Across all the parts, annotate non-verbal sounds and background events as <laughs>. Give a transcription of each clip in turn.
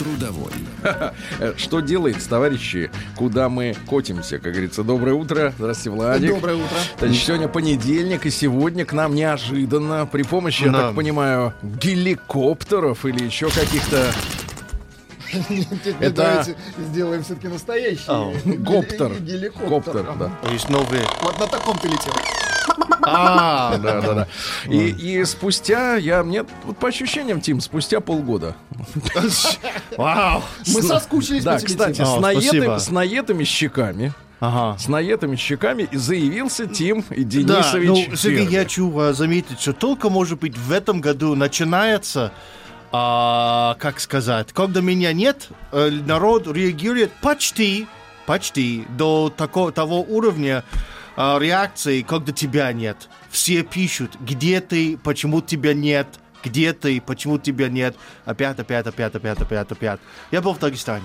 Трудовой. <laughs> Что делается, товарищи? Куда мы котимся? Как говорится, доброе утро. Здравствуйте, Владик. Доброе утро. Значит, сегодня понедельник, и сегодня к нам неожиданно при помощи, я так понимаю, геликоптеров или еще каких-то <laughs> Это- Давайте сделаем все-таки настоящий. Гоптер. <laughs> Геликоптер. Коптер, да. Есть новые. Вот на таком ты летел. А, да, да, да. И, и спустя, я, мне, вот по ощущениям, Тим, спустя полгода. Вау! Мы соскучились Да, по тебе, кстати, с, спасибо. с наедами щеками, Ага. с наедами щеками и заявился Тим и Да, Денисович ну, Сергей, я хочу заметить, что только, может быть, в этом году начинается, а, как сказать, когда меня нет, э, народ реагирует почти, почти до такого, того уровня реакции, когда тебя нет. Все пишут, где ты, почему тебя нет, где ты, почему тебя нет. Опять, опять, опять, опять, опять, опять. Я был в Дагестане.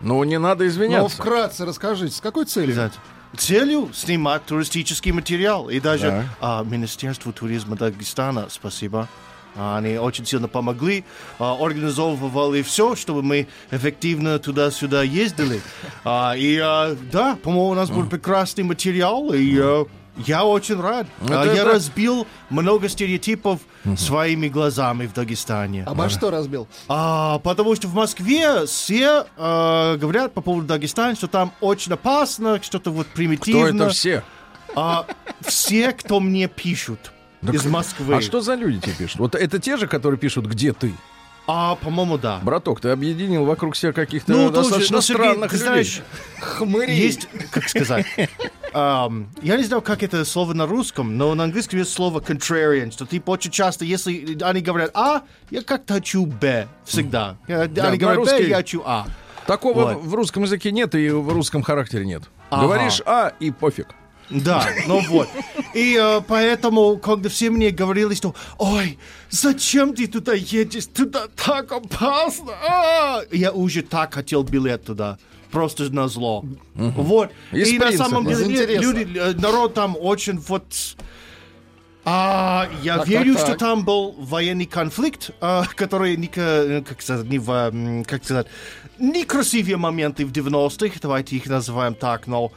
Ну, не надо Но извиняться. вкратце расскажите, с какой целью? Знаете, Целью снимать туристический материал. И даже Так. а, Министерство туризма Дагестана, спасибо. А, Они очень сильно помогли, а, организовывали все, чтобы мы эффективно туда-сюда ездили. А, И а, да, по-моему, у нас был прекрасный материал, и а, я очень рад. А, Это Я да. разбил много стереотипов своими глазами в Дагестане. Обо что разбил? А, потому что в Москве все говорят по поводу Дагестана, что там очень опасно, что-то вот Кто примитивно. это все? А, все, кто мне пишут из Москвы. А что за люди тебе пишут? Вот это те же, которые пишут, где ты? А, по-моему, да. Браток, ты объединил вокруг себя каких-то Ну, достаточно ну, Сергей, странных ты людей. знаешь, Хмыри. есть, как сказать, <laughs> ам, я не знаю, как это слово на русском, но на английском есть слово contrarian, что типа очень часто, если они говорят А, я как-то хочу Б, всегда. Да, они на говорят Б, русский- я хочу А. Такого Вот. в русском языке нет и в русском характере нет. Ага. Говоришь А и пофиг. Да, ну вот. И э, поэтому, когда все мне говорили, что «Ой, зачем ты туда едешь? Туда так опасно!» А!» Я уже так хотел билет туда. Просто на зло. Вот. Из и на принципа. самом Из деле нет, люди, э, народ там очень вот... А, я Так, верю, так, что так. там был военный конфликт, а, который не, ка- как сказать, не как сказать, некрасивые моменты в 90-х, давайте их называем так, но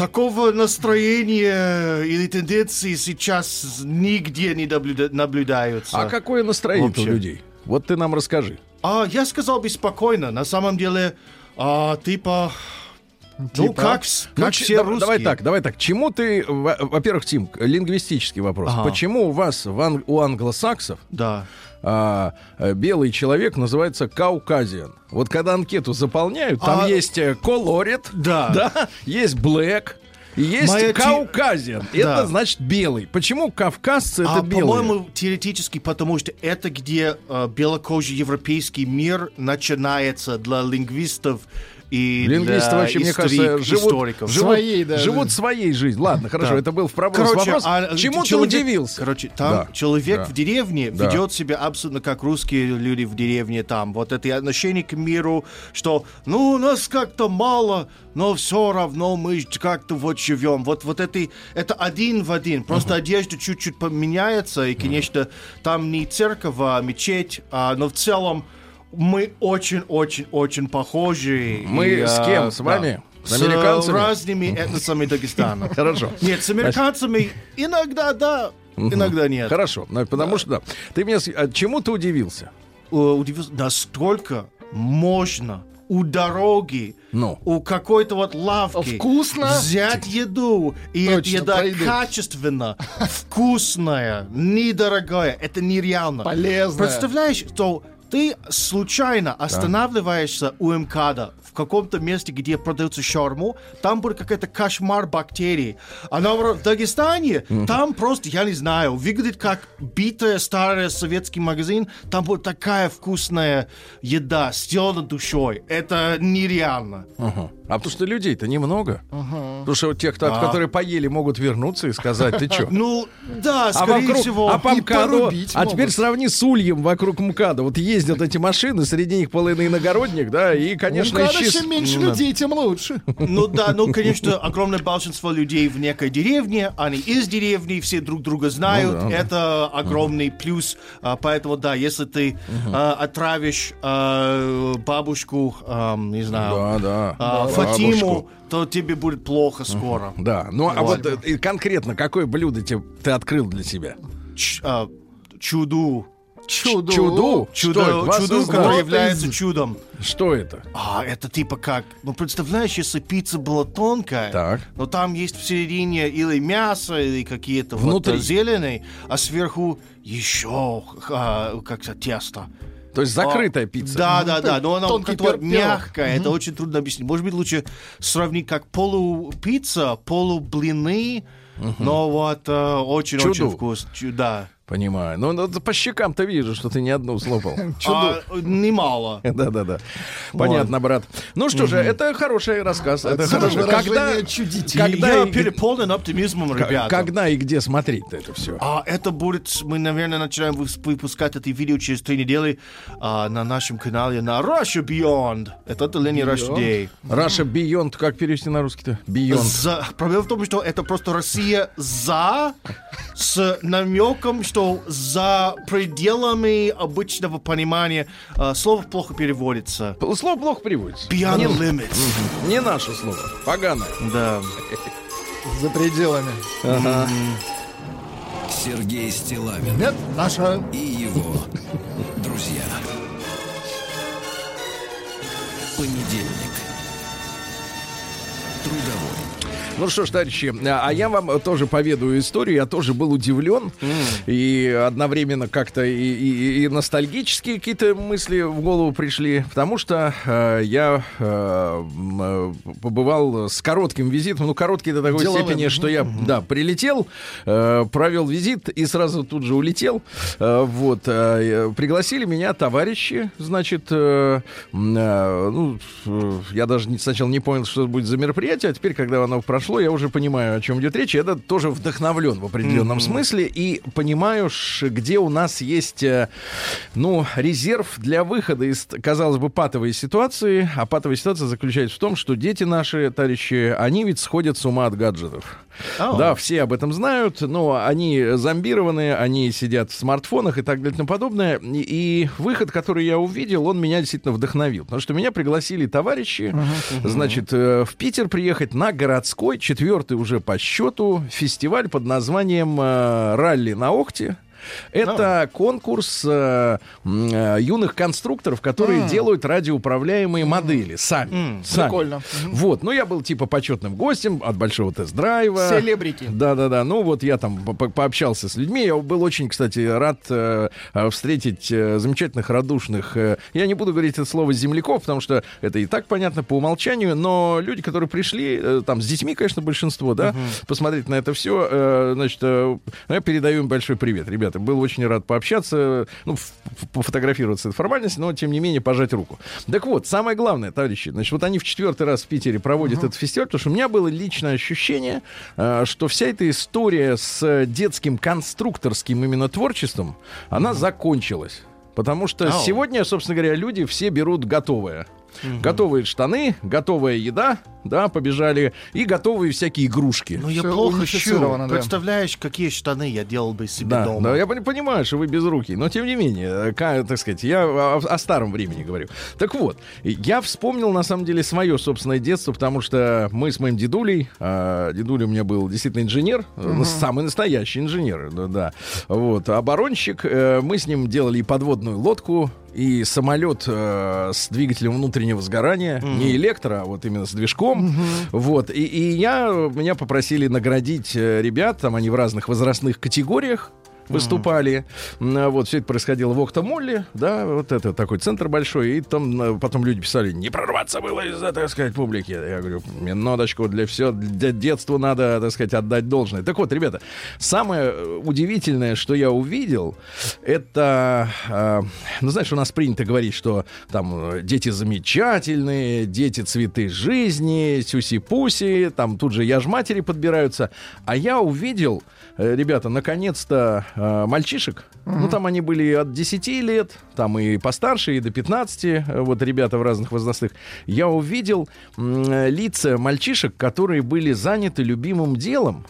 такого настроения или тенденции сейчас нигде не наблюда- наблюдаются. А какое настроение у людей? Вот ты нам расскажи. А, я сказал беспокойно. На самом деле, а, типа... Ну, Типа? как, Ну, как ч- все да- русские. Давай так, давай так. Чему ты, во- во-первых, Тим, лингвистический вопрос. Ага. Почему у вас в ан- у англосаксов Да. А, э, белый человек называется кауказиан? Вот когда анкету заполняют, там А- есть э, колорит, Да. да, есть. И есть Моя те- кауказиан. Да. Это значит белый. Почему кавказцы это а, белые? по-моему, теоретически, потому что это где э, белокожий европейский мир начинается для лингвистов и Лингвисты для вообще, мне кажется, живут, историков. живут, Своей, да. живут своей жизнью. Ладно, хорошо, Да. это был в проброс Короче, вопрос. а, Чему ты человек- удивился? Короче, там Да, человек да. в деревне Да. ведет себя абсолютно как русские люди в деревне там. Вот это отношение к миру, что ну нас как-то мало, но все равно мы как-то вот живем. Вот, вот это, это один в один. Просто одежда чуть-чуть поменяется, и, конечно, там не церковь, а мечеть, а, но в целом мы очень-очень-очень похожи. Мы И, с а, кем? С да. вами? С С американцами? разными этносами Дагестана. <laughs> Хорошо. Нет, с американцами иногда да, иногда нет. Хорошо, ну, потому что да. Ты с- а чему ты удивился? Э, Удивился, настолько можно у дороги, Ну. у какой-то вот лавки Вкусно? взять еду, и Точно, еда про еду. качественно, вкусная, недорогая. Это нереально. Полезная. Представляешь, что ты случайно останавливаешься у МКАДа в каком-то месте, где продается шаурму, там будет какой-то кошмар бактерий. А наоборот, в Дагестане, там просто, я не знаю, выглядит как битая старый советский магазин, там будет такая вкусная еда, сделана душой. Это нереально. А потому что людей-то немного. Потому что вот тех, кто- А. которые поели, могут вернуться и сказать, ты что? <laughs> Ну, да, А скорее вокруг, всего. а по МКАДу, а теперь сравни с ульем вокруг МКАДа. Вот ездят эти машины, среди них полный иногородник, да, и, конечно, Ну, исчез- чем меньше М, людей, тем лучше. Ну да, ну, конечно, огромное большинство людей в некой деревне, они из деревни, все друг друга знают, Ну да, да. это огромный плюс, А, поэтому да, если ты а, отравишь а, бабушку, а, не знаю, Да, да. а, Да, Фатиму, бабушку. то тебе будет плохо скоро. Да, ну а Вот. вот э, и конкретно какое блюдо тебе, ты открыл для себя? Ч- а, чуду. Чудо. Чуду? Чудо, Что чуду, который Вот является из- чудом. Что это? А, это типа как, ну, представляешь, если пицца была тонкая, Так. но там есть в середине или мясо, или какие-то Внутри. вот зеленые, а сверху еще а, как то тесто. То есть закрытая А, пицца. Да, да, да, но она Тонкий как-то мягкая, это очень трудно объяснить. Может быть, лучше сравнить как полупицца, полублины, но вот э, очень-очень Чуду. вкусно. Чу- Да. Понимаю. Ну, ну, по щекам-то вижу, что ты не одну слопал. <laughs> А, немало. <laughs> Да-да-да. Понятно, брат. Ну что же, это хороший рассказ. Это выражение Когда, чудите. когда Я и, переполнен оптимизмом, ребята. когда и где смотреть это все? А это будет, мы, наверное, начинаем выпускать это видео через три недели а, на нашем канале на Russia Beyond. Это отделение Russia Day. Раша Beyond, как перевести на русский-то? Beyond. За- Проблема в том, что это просто Россия за с намеком, что за пределами обычного понимания а, слово плохо переводится. Слово плохо приводится. Beyond Не, limits. не наше слово. Поганое. Да. За пределами. Сергей Стилавин Нет, наша. и его друзья. Понедельник. Ну что ж, товарищи, а а я вам тоже поведаю историю. Я тоже был удивлен. И одновременно как-то и, и- и ностальгические какие-то мысли в голову пришли. Потому что э, я э, э, побывал с коротким визитом. Ну, короткий до такой Деловым. степени, что я, да, прилетел, э, провел визит и сразу тут же улетел. Э, вот. э, пригласили меня товарищи, значит, э, э, ну, э, я даже не- сначала не понял, что это будет за мероприятие, а теперь, когда оно прошло, я уже понимаю, о чем идет речь. Я тоже вдохновлен в определенном смысле и понимаю, где у нас есть, э, ну, резерв для выхода из, казалось бы, патовой ситуации. А патовая ситуация заключается в том, что дети наши, товарищи, они ведь сходят с ума от гаджетов. Ау. Да, все об этом знают, но они зомбированы, они сидят в смартфонах и так далее и тому подобное. И, и выход, который я увидел, он меня действительно вдохновил. Потому что меня пригласили товарищи, значит, э, в Питер приехать на городской, четвертый уже по счету, фестиваль под названием э, «Ралли на Охте». Это конкурс э, э, юных конструкторов, которые делают радиоуправляемые модели сами. сами. Прикольно. Вот, ну я был типа почетным гостем от большого тест-драйва. Селебрити. Да-да-да, ну вот я там по- по- пообщался с людьми, я был очень, кстати, рад э, э, встретить э, замечательных, радушных, э, я не буду говорить это слово земляков, потому что это и так понятно по умолчанию, но люди, которые пришли, э, там с детьми, конечно, большинство, да, посмотреть на это все, значит, э, я передаю им большой привет, ребята, был очень рад пообщаться, ну, пофотографироваться, это формальность, но, тем не менее, пожать руку. Так вот, самое главное, товарищи, значит, вот они в четвертый раз в Питере проводят этот фестиваль, потому что у меня было личное ощущение, э, что вся эта история с детским конструкторским именно творчеством, она закончилась. Потому что Ау. сегодня, собственно говоря, люди все берут готовое. Готовые штаны, готовая еда, да, побежали, и готовые всякие игрушки. Ну, я Всё плохо щу. да. Представляешь, какие штаны я делал бы себе Да, дома. да, я пони- понимаю, что вы без руки, но тем не менее, э, так сказать, я о, о старом времени говорю. Так вот, я вспомнил на самом деле свое собственное детство, потому что мы с моим дедулей, а, дедуля у меня был действительно инженер, э, самый настоящий инженер, да, да. вот, оборонщик, э, мы с ним делали и подводную лодку, и самолет э, с двигателем внутреннего сгорания, не электро, а вот именно с движком, вот, и, и я, меня попросили наградить э, ребят, там они в разных возрастных категориях, выступали. М, Вот, все это происходило в Октомолле, да, вот это такой центр большой, и там э, потом люди писали, не прорваться было из-за, так сказать, публики. Я говорю, минуточку, для все, для детства надо, так сказать, отдать должное. Так вот, ребята, самое э, удивительное, что я увидел, это, э, ну, знаешь, у нас принято говорить, что там э, дети замечательные, дети цветы жизни, сюси-пуси, там тут же я ж матери подбираются. А я увидел, ребята, наконец-то э, мальчишек. Ну, там они были от 10 лет, там и постарше, и до 15, э, вот ребята в разных возрастных. Я увидел э, лица мальчишек, которые были заняты любимым делом.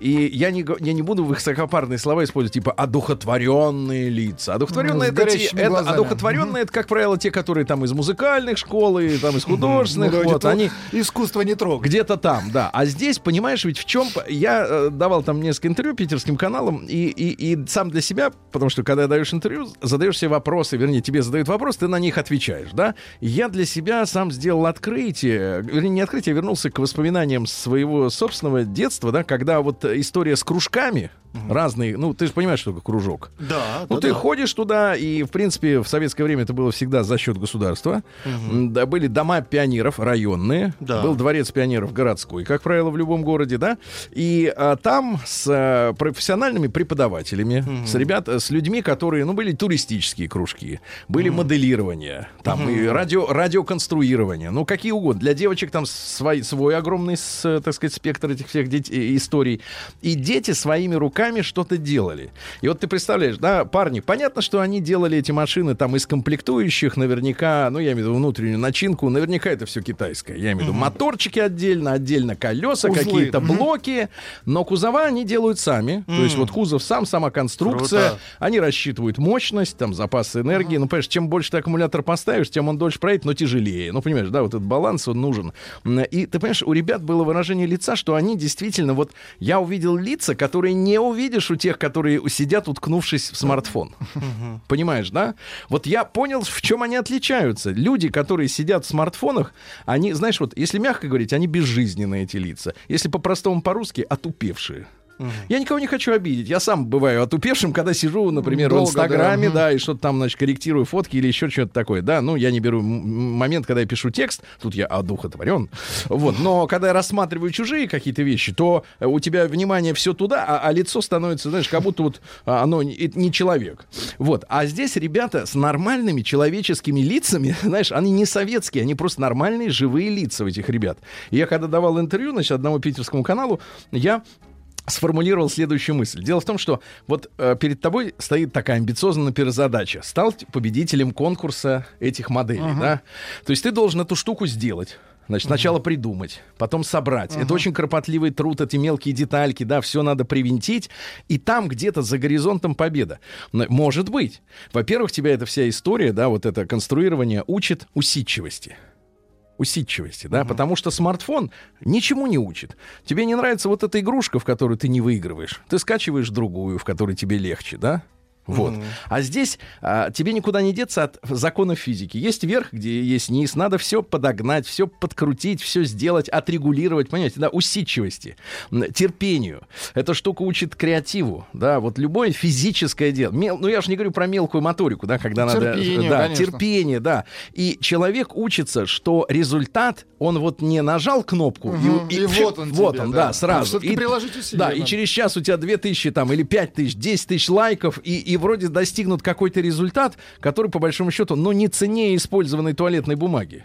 И я не, я не буду высокопарные слова использовать, типа одухотворенные лица. Одухотворенные С это, те- это одухотворенные это, как правило, те, которые там из музыкальных школ и там из художественных. Ну, вроде вот, они, Искусство не трогать. где-то там, да. А здесь, понимаешь, ведь в чем... Я э, давал там несколько интервью питерским каналам, и, и, и сам для себя, потому что когда даешь интервью, задаешь себе вопросы, вернее, тебе задают вопрос, ты на них отвечаешь, да. Я для себя сам сделал открытие, вернее, не открытие, а вернулся к воспоминаниям своего собственного детства, да, когда вот история с кружками разные, ну, ты же понимаешь, что такое кружок. Да, Ну, да, ты да. ходишь туда, и, в принципе, в советское время это было всегда за счет государства. М, Да, были дома пионеров районные, Да. был дворец пионеров городской, как правило, в любом городе, да. И а, там с а, профессиональными преподавателями, с ребят, с людьми, которые, ну, были туристические кружки, были моделирования, там и радио, радиоконструирование, ну, какие угодно. Для девочек там свой, свой огромный, с, так сказать, спектр этих всех дет- э, историй. И дети своими руками что-то делали. И вот ты представляешь, да, парни, понятно, что они делали эти машины там из комплектующих, наверняка, ну, я имею в виду внутреннюю начинку, наверняка это все китайское. Я имею в виду моторчики отдельно, отдельно колеса, Узлы. какие-то блоки, но кузова они делают сами. То есть вот кузов сам, сама конструкция, Круто. они рассчитывают мощность, там, запас энергии. Ну, понимаешь, чем больше ты аккумулятор поставишь, тем он дольше проедет, но тяжелее. Ну, понимаешь, да, вот этот баланс, он нужен. И ты понимаешь, у ребят было выражение лица, что они действительно, вот я увидел лица, которые не увидишь у тех, которые сидят, уткнувшись в смартфон. Понимаешь, да? Вот я понял, в чем они отличаются. Люди, которые сидят в смартфонах, они, знаешь, вот, если мягко говорить, они безжизненные эти лица. Если по-простому по-русски, отупевшие. Я никого не хочу обидеть. Я сам бываю отупевшим, когда сижу, например, Долго, в Инстаграме, да. да, и что-то там, значит, корректирую фотки или еще что-то такое. Да, ну, я не беру момент, когда я пишу текст, тут я одухотворен. Вот, но когда я рассматриваю чужие какие-то вещи, то э, у тебя внимание все туда, а, а лицо становится, знаешь, как будто вот а, оно не человек. Вот, а здесь ребята с нормальными человеческими лицами, <laughs> знаешь, они не советские, они просто нормальные живые лица у этих ребят. И я когда давал интервью, значит, одному питерскому каналу, я сформулировал следующую мысль. Дело в том, что вот э, перед тобой стоит такая амбициозная, например, задача. Стал победителем конкурса этих моделей, да? То есть ты должен эту штуку сделать. Значит, сначала придумать, потом собрать. Это очень кропотливый труд, эти мелкие детальки, да, все надо привинтить. И там где-то за горизонтом победа. Может быть. Во-первых, тебя эта вся история, да, вот это конструирование учит усидчивости усидчивости, да, потому что смартфон ничему не учит. Тебе не нравится вот эта игрушка, в которую ты не выигрываешь, ты скачиваешь другую, в которой тебе легче, да? Вот. А здесь а, тебе никуда не деться от законов физики. Есть верх, где есть низ. Надо все подогнать, все подкрутить, все сделать, отрегулировать, понимаете, да, усидчивости, терпению. Эта штука учит креативу, да, вот любое физическое дело. Мел- ну, я же не говорю про мелкую моторику, да, когда надо... Терпению, Да, конечно. терпение, да. И человек учится, что результат, он вот не нажал кнопку, Мгм, и всё- вот он вот тебе, он, да. да, сразу. А всё-таки И- приложить усилия Да, и через час у тебя 2000 там, или 5000, 10 тысяч лайков, и, и вроде достигнут какой-то результат, который, по большому счету, ну, не ценнее использованной туалетной бумаги.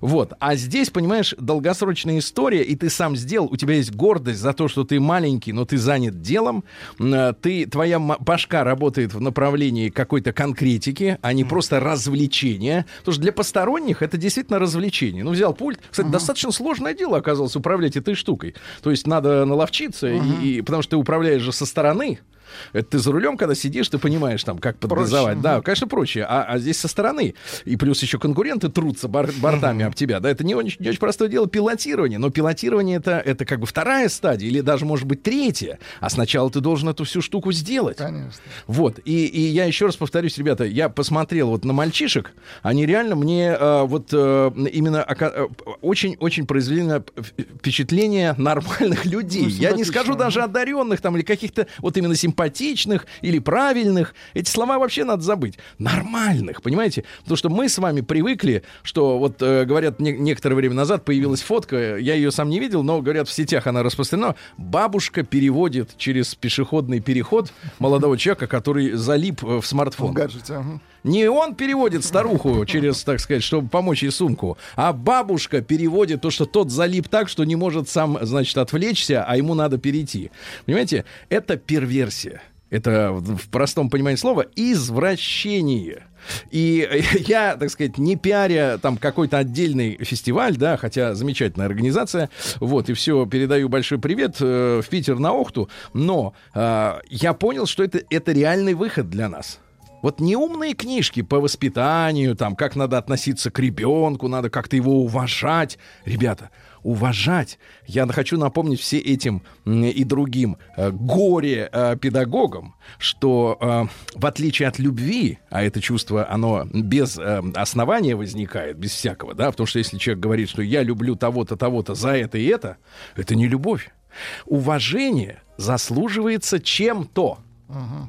Вот. А здесь, понимаешь, долгосрочная история, и ты сам сделал, у тебя есть гордость за то, что ты маленький, но ты занят делом, э, ты, твоя башка работает в направлении какой-то конкретики, а не просто развлечения. Потому что для посторонних это действительно развлечение. Ну, взял пульт. Кстати, достаточно сложное дело оказалось управлять этой штукой. То есть надо наловчиться, и, и- потому что ты управляешь же со стороны. Это ты за рулем, когда сидишь, ты понимаешь, там, как подгазовать. Да, конечно, проще. А, а здесь со стороны. И плюс еще конкуренты трутся бар- бортами об тебя. Да, это не очень, не очень простое дело пилотирование. Но пилотирование это, это как бы вторая стадия, или даже, может быть, третья. А сначала ты должен эту всю штуку сделать. Конечно. Вот, и, и я еще раз повторюсь, ребята, я посмотрел вот на мальчишек, они реально мне э, вот э, именно ока- э, очень-очень произвели на впечатление нормальных людей. Ну, я не скажу да. даже одаренных там или каких-то вот именно симпатичных симпатичных или правильных. Эти слова вообще надо забыть. Нормальных, понимаете? Потому что мы с вами привыкли, что вот э, говорят, не- некоторое время назад появилась фотка, я ее сам не видел, но говорят, в сетях она распространена. Бабушка переводит через пешеходный переход молодого человека, который залип э, в В смартфон. гаджете. ага. Не он переводит старуху через, так сказать, чтобы помочь ей сумку, а бабушка переводит то, что тот залип так, что не может сам, значит, отвлечься, а ему надо перейти. Понимаете, это перверсия. Это в простом понимании слова извращение. И <laughs> я, так сказать, не пиаря там какой-то отдельный фестиваль, да, хотя замечательная организация, вот, и все, передаю большой привет э, в Питер на Охту, но э, я понял, что это, это реальный выход для нас. Вот неумные книжки по воспитанию, там, как надо относиться к ребенку, надо как-то его уважать. Ребята, уважать. Я хочу напомнить все этим и другим э, горе-педагогам, что э, в отличие от любви, а это чувство, оно без э, основания возникает, без всякого, да, потому что если человек говорит, что я люблю того-то, того-то за это и это, это не любовь. Уважение заслуживается чем-то.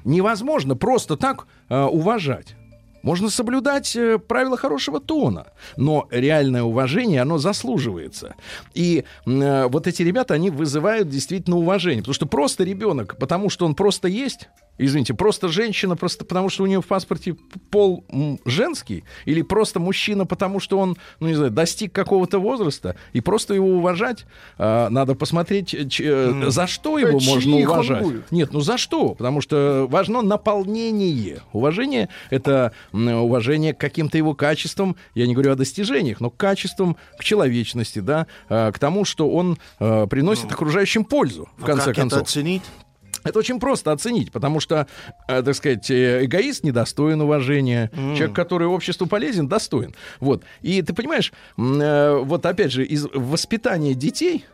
Невозможно просто так э, уважать. Можно соблюдать э, правила хорошего тона, но реальное уважение, оно заслуживается. И э, вот эти ребята, они вызывают действительно уважение. Потому что просто ребенок, потому что он просто есть, извините, просто женщина, просто потому что у нее в паспорте пол женский, или просто мужчина, потому что он, ну не знаю, достиг какого-то возраста, и просто его уважать, а, надо посмотреть, э, ч- э, за что его чьих можно уважать. Нет, ну за что? Потому что важно наполнение. Уважение — это уважение к каким-то его качествам. Я не говорю о достижениях, но к качествам, к человечности, да, а, к тому, что он а, приносит окружающим пользу, в Ну, конце как концов. это оценить? Это очень просто оценить, потому что, э, так сказать, э, эгоист недостоин уважения, человек, который обществу полезен, достоин. Вот. И ты понимаешь, э, вот опять же, из воспитания детей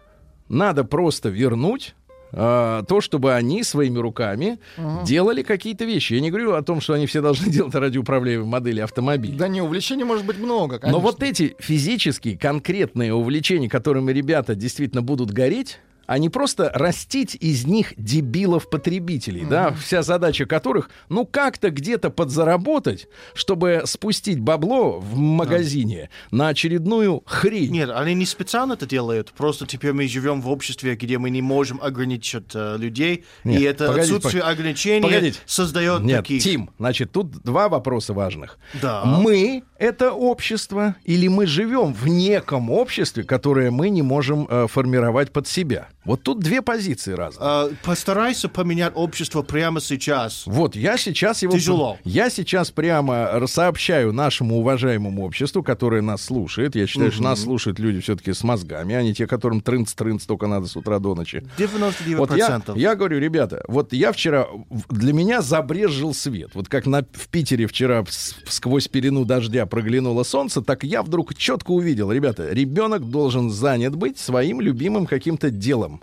надо просто вернуть то, чтобы они своими руками делали какие-то вещи. Я не говорю о том, что они все должны <laughs> делать радиоуправляемые модели автомобиля. Да не, увлечений может быть много, Но конечно. вот эти физические, конкретные увлечения, которыми ребята действительно будут гореть, а не просто растить из них дебилов-потребителей, да, вся задача которых, ну, как-то где-то подзаработать, чтобы спустить бабло в магазине на очередную хрень. Нет, они не специально это делают. Просто теперь мы живем в обществе, где мы не можем ограничить э, людей. Нет, и это погодите, отсутствие пог- ограничений погодите. создает Нет, таких. Тим, значит, тут два вопроса важных. Да. Мы — это общество, или мы живем в неком обществе, которое мы не можем э, формировать под себя? Вот тут две позиции разные. Э, постарайся поменять общество прямо сейчас. Вот, я сейчас его... Тяжело. Я сейчас прямо сообщаю нашему уважаемому обществу, которое нас слушает. Я считаю, что нас слушают люди все-таки с мозгами, а не те, которым трынц-трынц только надо с утра до ночи. 99%. Вот я, я говорю, ребята, вот я вчера, для меня забрезжил свет. Вот как на, в Питере вчера сквозь пелену дождя проглянуло солнце, так я вдруг четко увидел, ребята, ребенок должен занят быть своим любимым каким-то делом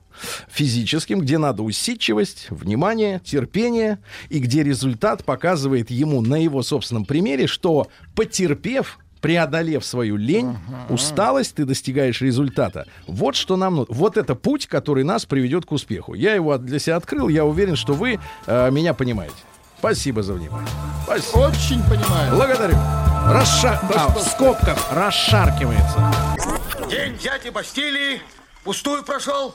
физическим, где надо усидчивость, внимание, терпение, и где результат показывает ему на его собственном примере, что потерпев, преодолев свою лень, усталость, ты достигаешь результата. Вот что нам нужно. Вот это путь, который нас приведет к успеху. Я его для себя открыл, я уверен, что вы э, меня понимаете. Спасибо за внимание. Спасибо. Очень понимаю. Благодарю. Расша... а, в скобках расшаркивается. День дяди Бастилии пустую прошел.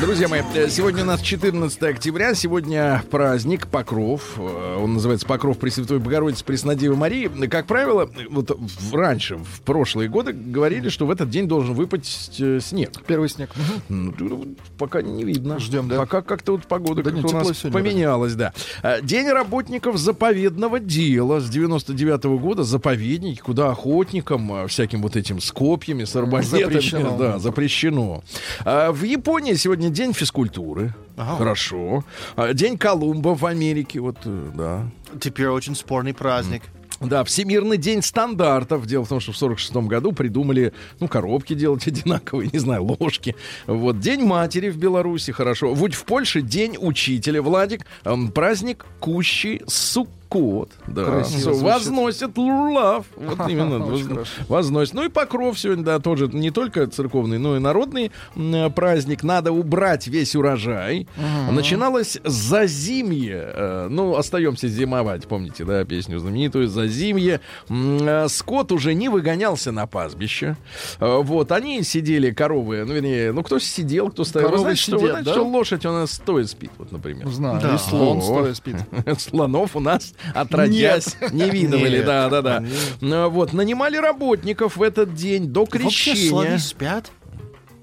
Друзья мои, э, сегодня у нас 14 октября, сегодня праздник Покров, Э, он называется Покров Пресвятой Богородицы Преснодевы Марии. Как правило, вот раньше, в прошлые годы говорили, что в этот день должен выпасть э, снег. Первый снег. Ну, Пока не видно. Ждем, да? Пока как-то вот погода Да как-то нет, у нас сегодня поменялась, да. А, День работников заповедного дела с 99 года. Заповедники, куда охотникам, всяким вот этим с копьями, с арбалетами. Запрещено. Да, запрещено. В Японии сегодня день физкультуры. Хорошо. А, День Колумба в Америке. Вот, э, да. Теперь очень спорный праздник. Да, Всемирный день стандартов. Дело в том, что в 46 году придумали, ну, коробки делать <laughs> одинаковые, не знаю, ложки. Вот, День матери в Беларуси, хорошо. Вот в Польше День учителя, Владик. эм, праздник Кущи Сук скот, да, Красиво возносят лулав. Вот именно, воз- Очень хорошо. возносят. Ну и Покров сегодня, да, тоже не только церковный, но и народный м, праздник. Надо убрать весь урожай. Начиналось зазимье. Э, Ну, остаемся зимовать, помните, да, песню знаменитую «Зазимье». М, э, Скот уже не выгонялся на пастбище. Э, Вот, они сидели, коровы, ну, вернее, ну, кто сидел, кто стоял. Вы Коровы знаете, что, вы сидят, знаете, да? что лошадь у нас стоя спит, вот, например. Знаю, Да. и слон стоя спит. <laughs> Слонов у нас отродясь не видывали, да, да, да. Ну, Вот, нанимали работников в этот день до Вообще крещения. слоны спят?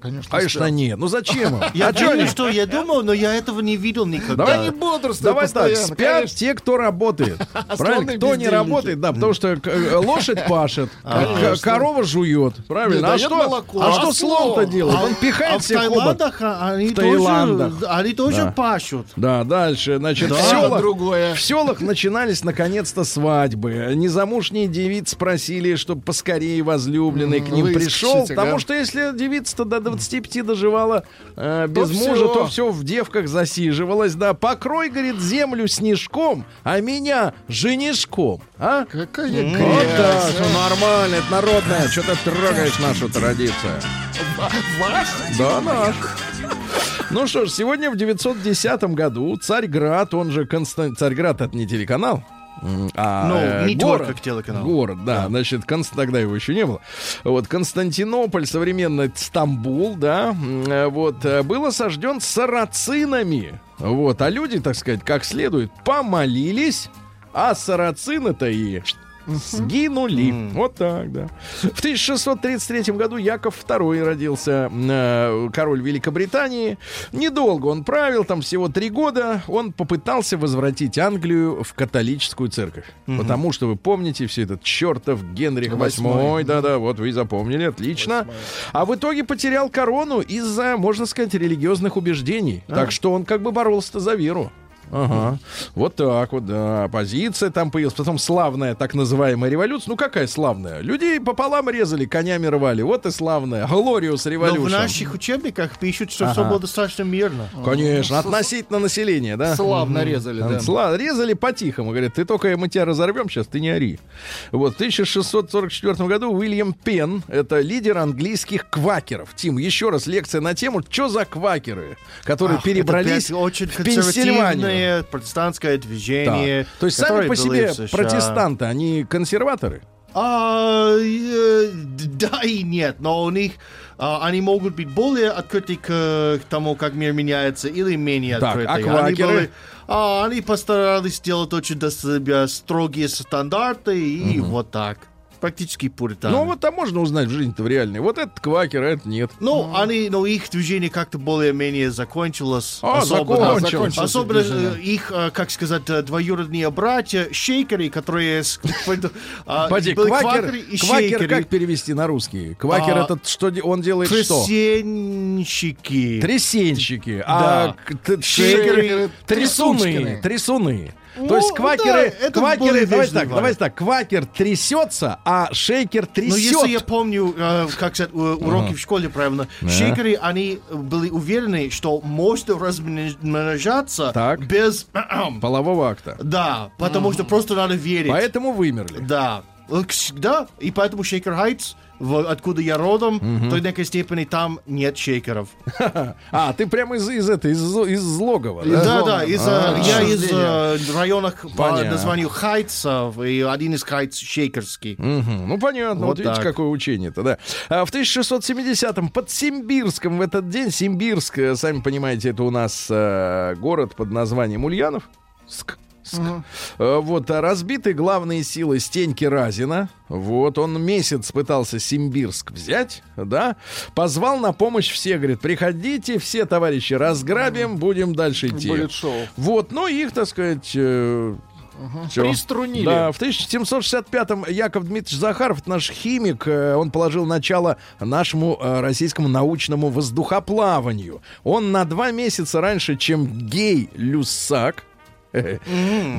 Конечно, Конечно, спят. нет. Ну зачем им? <laughs> Я А думаю, что я думал, но я этого не видел никогда. Давай Они бодрствуют Давай так, спят те, кто работает. <laughs> Правильно? Кто не работает, да, потому что э, лошадь пашет, <laughs> к- корова жует. Не Правильно? А дает что, а А что слон-то слон? делает? Он а пихает всех хобот. Таиландах а, они В Таиландах. тоже, они тоже пашут. Да, дальше, значит, в селах, другое. в селах начинались наконец-то свадьбы. Незамужние девицы просили, чтобы поскорее возлюбленный к ним пришел, потому что если девица-то до 25 доживала э, без То мужа, всё. то все в девках засиживалось. Да, покрой, говорит, землю снежком, а меня женишком. А? Какая Вот грязь. так, ну, нормально, это народное. Что ты трогаешь нашу традицию? Ваш? Да, наш. Ну что ж, сегодня в 910 году Царьград, он же Константин... Царьград это не телеканал, а Ну, э, не город. только телеканал. Город, да. Значит, Конст... тогда его еще не было. Вот Константинополь, современный Стамбул, да, э, вот, э, был осажден сарацинами. Вот, а люди, так сказать, как следует, помолились, а сарацины-то и сгинули. Вот так, да. В 1633 году Яков II родился, э, король Великобритании. Недолго он правил, там всего три года. Он попытался возвратить Англию в католическую церковь. Потому что вы помните все этот чертов Генрих. VIII. Да-да, вот вы запомнили, отлично. А в итоге потерял корону из-за, можно сказать, религиозных убеждений. Так что он как бы боролся за веру. Ага. Вот так вот, да. Оппозиция там появилась. Потом славная так называемая революция. Ну, какая славная? Людей пополам резали, конями рвали. Вот и славная. Глориус Но в революция. наших учебниках пишут, что все Ага. было достаточно мирно. Конечно, относительно населения, да? Славно резали, да. Сла- резали по-тихому. Говорят, ты только мы тебя разорвем сейчас, ты не ори. Вот в 1644 году Уильям Пен, это лидер английских квакеров. Тим, еще раз лекция на тему, что за квакеры, которые Ах, перебрались в Пенсильванию. Консервативное протестантское движение. Да. То есть сами по себе протестанты, они консерваторы? А, э, да и нет, но у них а, они могут быть более открыты к тому, как мир меняется, или менее Так, открыты. а Они, были- а, они постарались сделать очень для себя строгие стандарты и вот так. Практически пуританы. Ну, вот там можно узнать в жизни-то в реальной. Вот этот квакер, а это нет. Ну, они, но их движение как-то более-менее закончилось. А, особенно, закончилось. особенно движение. э, их, э, как сказать, э, двоюродные братья, шейкеры, которые... с- <laughs> а, были квакер, квакеры и квакер шейкеры. как перевести на русский? Квакер А, этот, что он делает что? Трясенщики. Трясенщики. А Шейкеры, трясуны. Трясуны. Ну, То есть да, квакеры, более квакеры, давайте так, давайте так, квакер трясется, а шейкер Но трясет. если я помню, э, как сказать, уроки в школе правильно, шейкеры, они были уверены, что можно размножаться Так. без... Полового акта. Да, потому что просто надо верить. Поэтому вымерли. Да. Э, кс- Да, и поэтому Шейкер Хайтс, откуда я родом, до некой степени там нет шейкеров. <laughs> А, ты прямо из, из этой, из, из логова, да? Да, да, из, э, А, я из э, района по Понятно. названию Хайтсов, и один из Хайтс шейкерский. Мгм. Ну, понятно. Вот, Вот видите, какое учение-то, да. А в 1670-м под Симбирском в этот день, Симбирск, э, сами понимаете, это у нас э, город под названием Ульянов. Ск. Ск. Э, Вот, а разбиты главные силы Стеньки Разина. Вот, он месяц пытался Симбирск взять, да. Позвал на помощь всех, говорит, приходите, все товарищи, разграбим, будем дальше идти. Будет шоу. Вот, ну их, так сказать, всё. Приструнили. Да, в 1765-м Яков Дмитриевич Захаров, наш химик, э, он положил начало нашему российскому научному воздухоплаванию. Он на два месяца раньше, чем Гей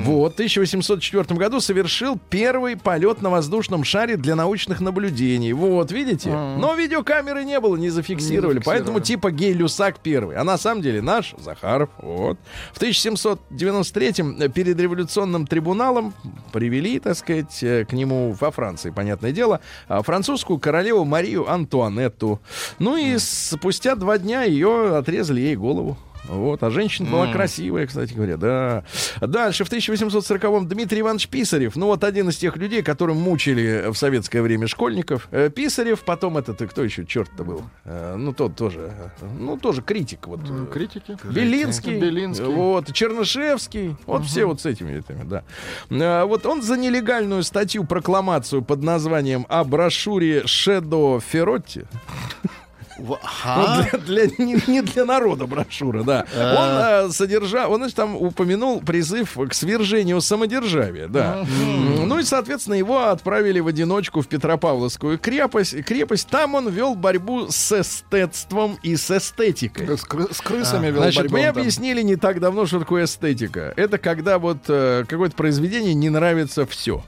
Вот, в 1804 году совершил первый полет на воздушном шаре для научных наблюдений. Вот, видите? Но видеокамеры не было, не зафиксировали. Поэтому типа гей-люсак первый. А на самом деле наш Захаров. Вот. В 1793 перед революционным трибуналом привели, так сказать, э, к нему во Франции, понятное дело, а, французскую королеву Марию Антуанетту. Ну и спустя два дня ее отрезали ей голову. Вот, а женщина была красивая, кстати говоря, да. Дальше, в 1840-м Дмитрий Иванович Писарев, ну вот один из тех людей, которым мучили в советское время школьников. Э, Писарев, потом этот, и кто еще, черт-то был? Э, Ну, тот тоже, э, ну, тоже критик, вот. э, Критики. Белинский, Белинский. вот, Чернышевский, вот все вот с этими этими, да. Вот он за нелегальную статью прокламацию под названием о брошюре Шедо Феротти, В- ну, ага. для, для- не, не для народа брошюра, да. Он э, содержал, он значит, там упомянул призыв к свержению самодержавия, да. М, Ну и, соответственно, его отправили в одиночку в Петропавловскую крепость. крепость. Там он вел борьбу с эстетством и с эстетикой. С, кры- с крысами вел Значит, борьбу мне там. объяснили не так давно, что такое эстетика. Это когда вот э, какое-то произведение не нравится все.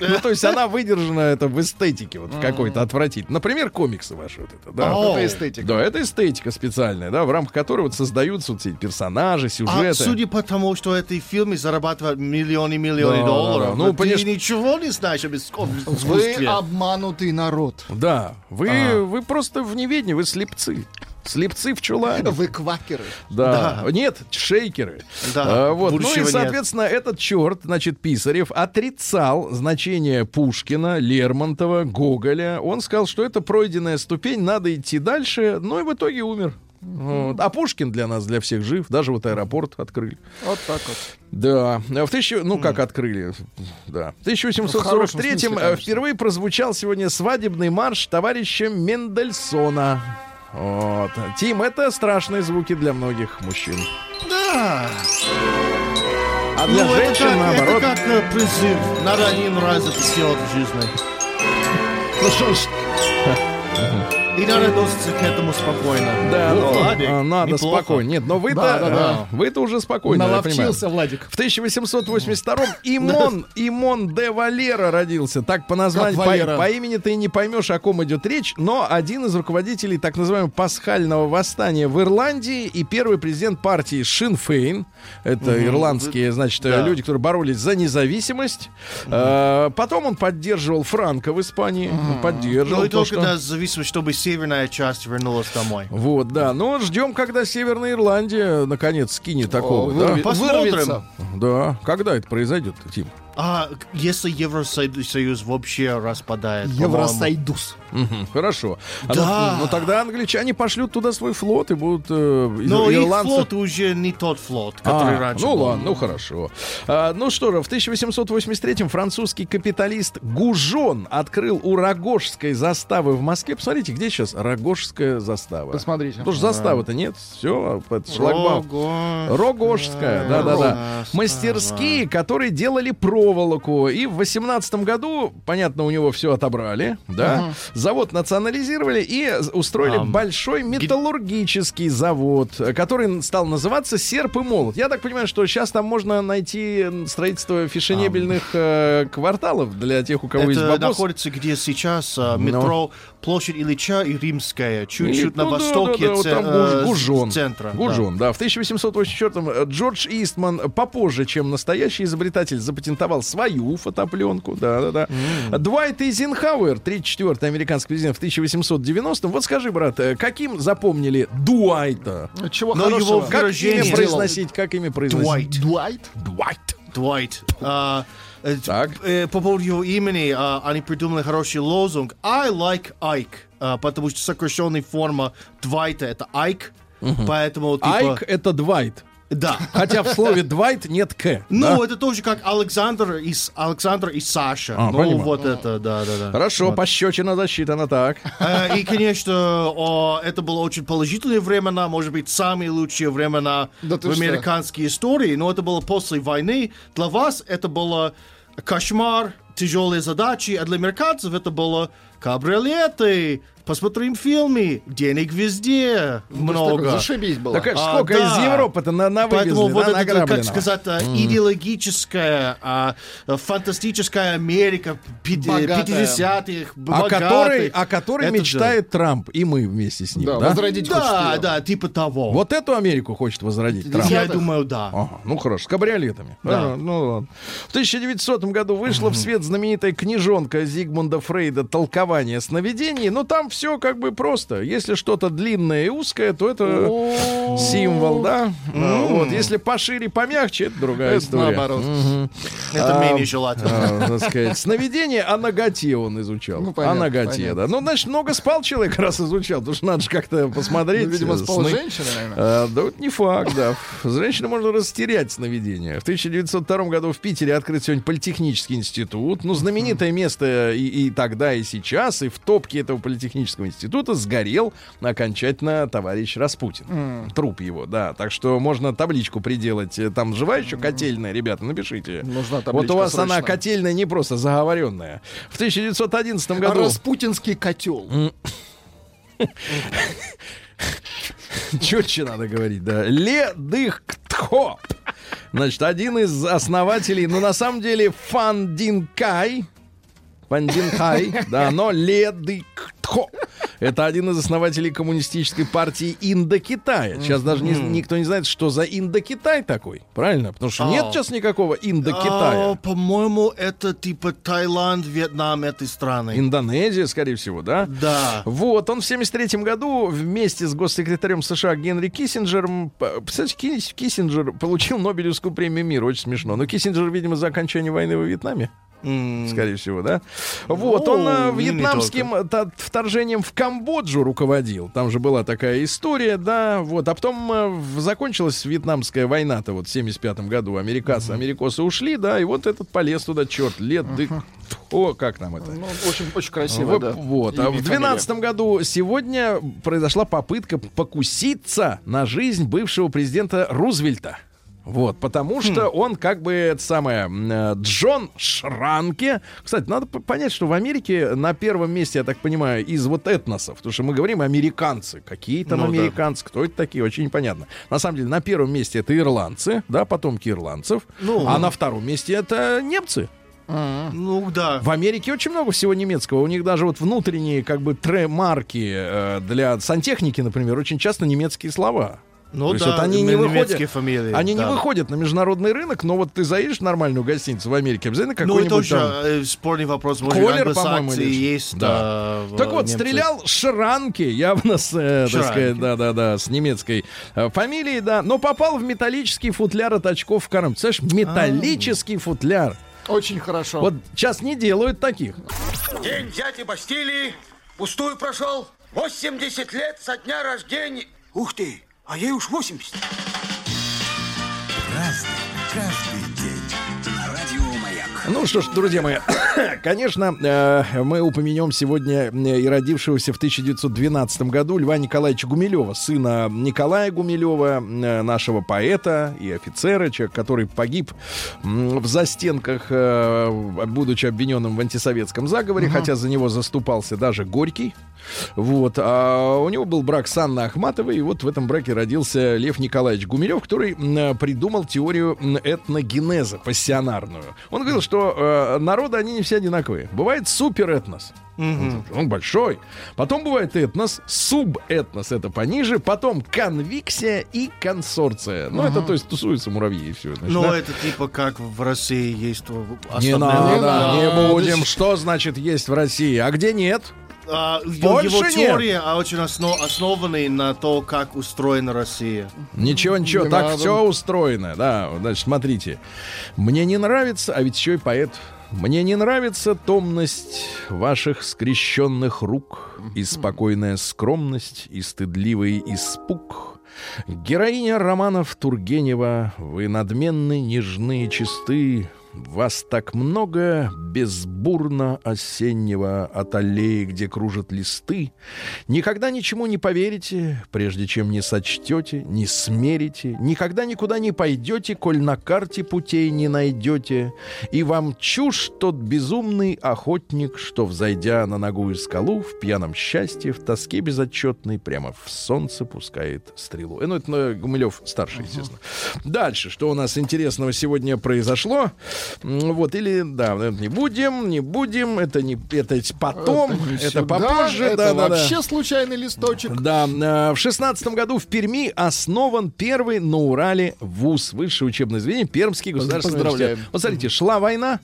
Ну, то есть она выдержана это в эстетике вот в какой-то отвратительной. Например, комиксы ваши вот это, да. Это эстетика. Да, это эстетика специальная, да, в рамках которой вот создаются вот эти персонажи, А сюжеты. судя по тому, что эти фильмы зарабатывают миллионы миллионы Да, долларов, да. Ну, ты конечно. ничего не знаешь об иску- Вы искусстве. обманутый народ. Да, вы, А. вы просто в неведении, вы слепцы. Слепцы в чулане. Вы квакеры. Да. Нет, шейкеры. Да, А, вот. Ну и, нет. соответственно, этот черт, значит, Писарев, отрицал значение Пушкина, Лермонтова, Гоголя. Он сказал, что это пройденная ступень, надо идти дальше. Ну и в итоге умер. Вот. А Пушкин для нас, для всех жив. Даже вот аэропорт открыли. Вот так вот. Да, в тысячу, ну как открыли, да. В В хорошем 1843 смысле, э, конечно. впервые прозвучал сегодня свадебный марш товарища Мендельсона. Вот. Тим, это страшные звуки для многих мужчин. Да. А для Ну, это женщин, как, наоборот, Это как э, призыв. Надо один раз это сделать в жизни. ну что ж, И надо относиться к этому спокойно. да, Ну, ну, Владик, а, надо неплохо. спокойно. Нет, но вы-то, Да, да, да. а, вы-то уже спокойно. Наловчился, Владик. В 1882-м Имон, Имон де Валера родился. Так по названию, по, по имени ты не поймешь, о ком идет речь, но один из руководителей так называемого пасхального восстания в Ирландии и первый президент партии Шинфейн. Это ирландские, значит, Да. люди, которые боролись за независимость. Э, потом он поддерживал Франка в Испании. Он Поддерживал. Ну и то, только что- да, зависит, чтобы северная часть вернулась домой. Вот, да. Ну, ждем, когда Северная Ирландия наконец скинет такого. О, да? Посмотрим. вырвется. Да. Когда это произойдет, Тим? А если Евросоюз вообще распадает? Евросайдус. Мгм, Хорошо. А Да. ну, ну, тогда англичане пошлют туда свой флот и будут э, Но их флот уже не тот флот, который А, раньше ну был. ладно, ну хорошо. А, ну что же, в 1883-м французский капиталист Гужон открыл у Рогожской заставы в Москве. Посмотрите, где сейчас Рогожская застава? Посмотрите. Потому что заставы-то нет. Все, под шлагбаум. Рого- Рогожская, да-да-да. Мастерские, которые делали проволоку. И в 18 году, понятно, у него все отобрали, да. Завод национализировали и устроили Ам, большой металлургический завод, который стал называться «Серп и молот». Я так понимаю, что сейчас там можно найти строительство фешенебельных э, кварталов для тех, у кого есть Это бабос. находится где сейчас а, метро Площадь Ильича и Римская, чуть-чуть Ну, на да, востоке да, да, вот це- там э, Гужон. центра. да. Гужон, да. В 1884-м Джордж Истман попозже, чем настоящий изобретатель, запатентовал свою фотопленку. Да, да, да. Двайт Эйзенхауэр, 34-й американский президент в 1890-м. Вот скажи, брат, э, каким запомнили Дуайта? Чего Но хорошего? его Как имя произносить? Как имя произносить? Дуайт. Дуайт? Дуайт. Дуайт. Э, Так. э, По поводу его имени, а, они придумали хороший лозунг I like Ike, а, потому что сокращенная форма Двайта это Айк, поэтому типа... Айк — это Двайт. Да. Хотя в слове Двайт нет «к». Ну, да? это тоже как Александр и, Александр и Саша. А, ну, понимаю. вот это, да, да, да. Хорошо, пощечина засчитана так. Э, И, конечно, о, это было очень положительные времена, может быть, самые лучшие времена Да в что? американской истории, но это было после войны. Для вас это было кошмар, тяжелые задачи, а для американцев это было кабриолеты, посмотрим фильмы, денег везде много. Зашибись было. Так а сколько да. из Европы-то на, на Поэтому вывезли, вот да, это, как сказать, а, идеологическая, а, фантастическая Америка пи- Богатая. 50-х, о которой, о которой Это мечтает Трамп, и мы вместе с ним, Да, да? возродить хочет Да, её. да, типа того. Вот эту Америку хочет возродить Трамп. Я думаю, да. Ага, ну хорошо, с кабриолетами. Да. А, ну, ладно. В 1900 году вышла в свет знаменитая книжонка Зигмунда Фрейда «Толкование сновидений». Но там все как бы просто. Если что-то длинное и узкое, то это символ, да? А, Вот. Если пошире, помягче, это другая история. наоборот. Это А, менее желательно. а, сновидение о ноготе он изучал. Ну, о понятно. да. Ну, значит, много спал человек, раз изучал. Потому что надо же как-то посмотреть. Ну, видимо, э, спал женщиной, наверное. Да вот не факт, да. С женщиной можно растерять сновидение. В 1902 году в Питере открыт сегодня политехнический институт. Ну, знаменитое место и тогда, и сейчас. И в топке этого политехнического института сгорел окончательно товарищ Распутин. Труп его, да. Так что можно табличку приделать. Э, Там жива еще котельная, ребята, напишите. Нужна Вот табличка у вас она срочно. котельная не просто заговоренная. В 1911 А году... Распутинский котел. Четче надо говорить, да. Ле Дых Тхо. Значит, один из основателей, ну, на самом деле, Фандинкай. Фандинкай, да, но Ле Дых Тхо. Это один из основателей коммунистической партии Индокитая. Сейчас даже не- никто не знает, что за Индокитай такой. Правильно? Потому что нет А. сейчас никакого А, Индокитая. По-моему, это типа Таиланд, Вьетнам этой страны. Индонезия, скорее всего, да? Да. Вот, он в 73 году вместе с госсекретарем США Генри Киссинджером, кстати, Ки- Киссинджер получил Нобелевскую премию мира, очень смешно. Но Киссинджер, видимо, за окончание войны во Вьетнаме, скорее всего, да? Вот, он э, вьетнамским э, та- вторжением в Камбоджу руководил. Там же была такая история, да, вот. А потом э, закончилась вьетнамская война-то вот в 75 году. Американцы, америкосы ушли, да, и вот этот полез туда, черт, лет, дык. О, как нам это? Ну, очень, очень красиво, Вот, да. вот. А в фамилия. 2012 году сегодня произошла попытка покуситься на жизнь бывшего президента Рузвельта. Вот, потому что он как бы это самое э, Джон Шранке. Кстати, надо понять, что в Америке на первом месте, я так понимаю, из вот этносов, потому что мы говорим американцы, какие там Ну да. американцы, кто это такие, очень непонятно. На самом деле на первом месте это ирландцы, да, потомки ирландцев, Ну. а на втором месте это немцы. Ну да. В Америке очень много всего немецкого. У них даже вот внутренние как бы тре-марки э, для сантехники, например, очень часто немецкие слова. Ну То есть да, вот они не немецкие выходят, фамилии. они не да. выходят на международный рынок, но вот ты заедешь в нормальную гостиницу в Америке, обязательно Ну, какой-нибудь это уже там... э, спорный вопрос. Может, Колер, по-моему, есть. Да. а, в Так вот, немцах. стрелял Шранки, явно с, э, так сказать, да-да-да, с немецкой э, фамилией, да, но попал в металлический футляр от очков в коробке. Представляешь, металлический футляр. Очень хорошо. Вот сейчас не делают таких. День дяди Бастилии пустую прошел. 80 лет со дня рождения. Ух ты, а ей уж 80. Разный, каждый день. На радио Маяк. Ну что ж, друзья мои, <coughs> конечно, э, мы упомянем сегодня э, и родившегося в 1912 году Льва Николаевича Гумилева, сына Николая Гумилева, э, нашего поэта и офицера, человек, который погиб в застенках, будучи обвиненным в антисоветском заговоре, хотя за него заступался даже Горький. Вот. А у него был брак с Анной Ахматовой, и вот в этом браке родился Лев Николаевич Гумилев, который придумал теорию этногенеза пассионарную. Он говорил, что э, народы, они не все одинаковые. Бывает суперэтнос. Он большой. Потом бывает этнос, субэтнос, это пониже. Потом конвиксия и консорция. Ну, это то есть тусуются муравьи и все. Ну, это типа как в России есть э, Не основные- надо, не Да, будем. то есть, Что значит есть в России? А где нет? А, Больше его нет. теория а, очень основ- основаны на то, как устроена Россия. Ничего, ничего, Не так надо. все устроено. Да, значит, смотрите. Мне не нравится, а ведь еще и поэт. Мне не нравится томность ваших скрещенных рук и спокойная скромность и стыдливый испуг. Героиня романов Тургенева, вы надменны, нежны и чисты, Вас так много безбурно осеннего от аллеи, где кружат листы. Никогда ничему не поверите, прежде чем не сочтете, не смерите. Никогда никуда не пойдете, коль на карте путей не найдете. И вам чушь тот безумный охотник, что, взойдя на ногую скалу, в пьяном счастье, в тоске безотчетной, прямо в солнце пускает стрелу. Э, Ну, это э, Гумилев старший, естественно. Дальше, что у нас интересного сегодня произошло? Вот, или, да, это не будем, не будем, это не, это потом, это, сюда, попозже, это да, да, да. вообще случайный листочек. Да, э, в шестнадцатом году в Перми основан первый на Урале ВУЗ, высшее учебное заведение, Пермский государственный университет. Вот смотрите, шла война,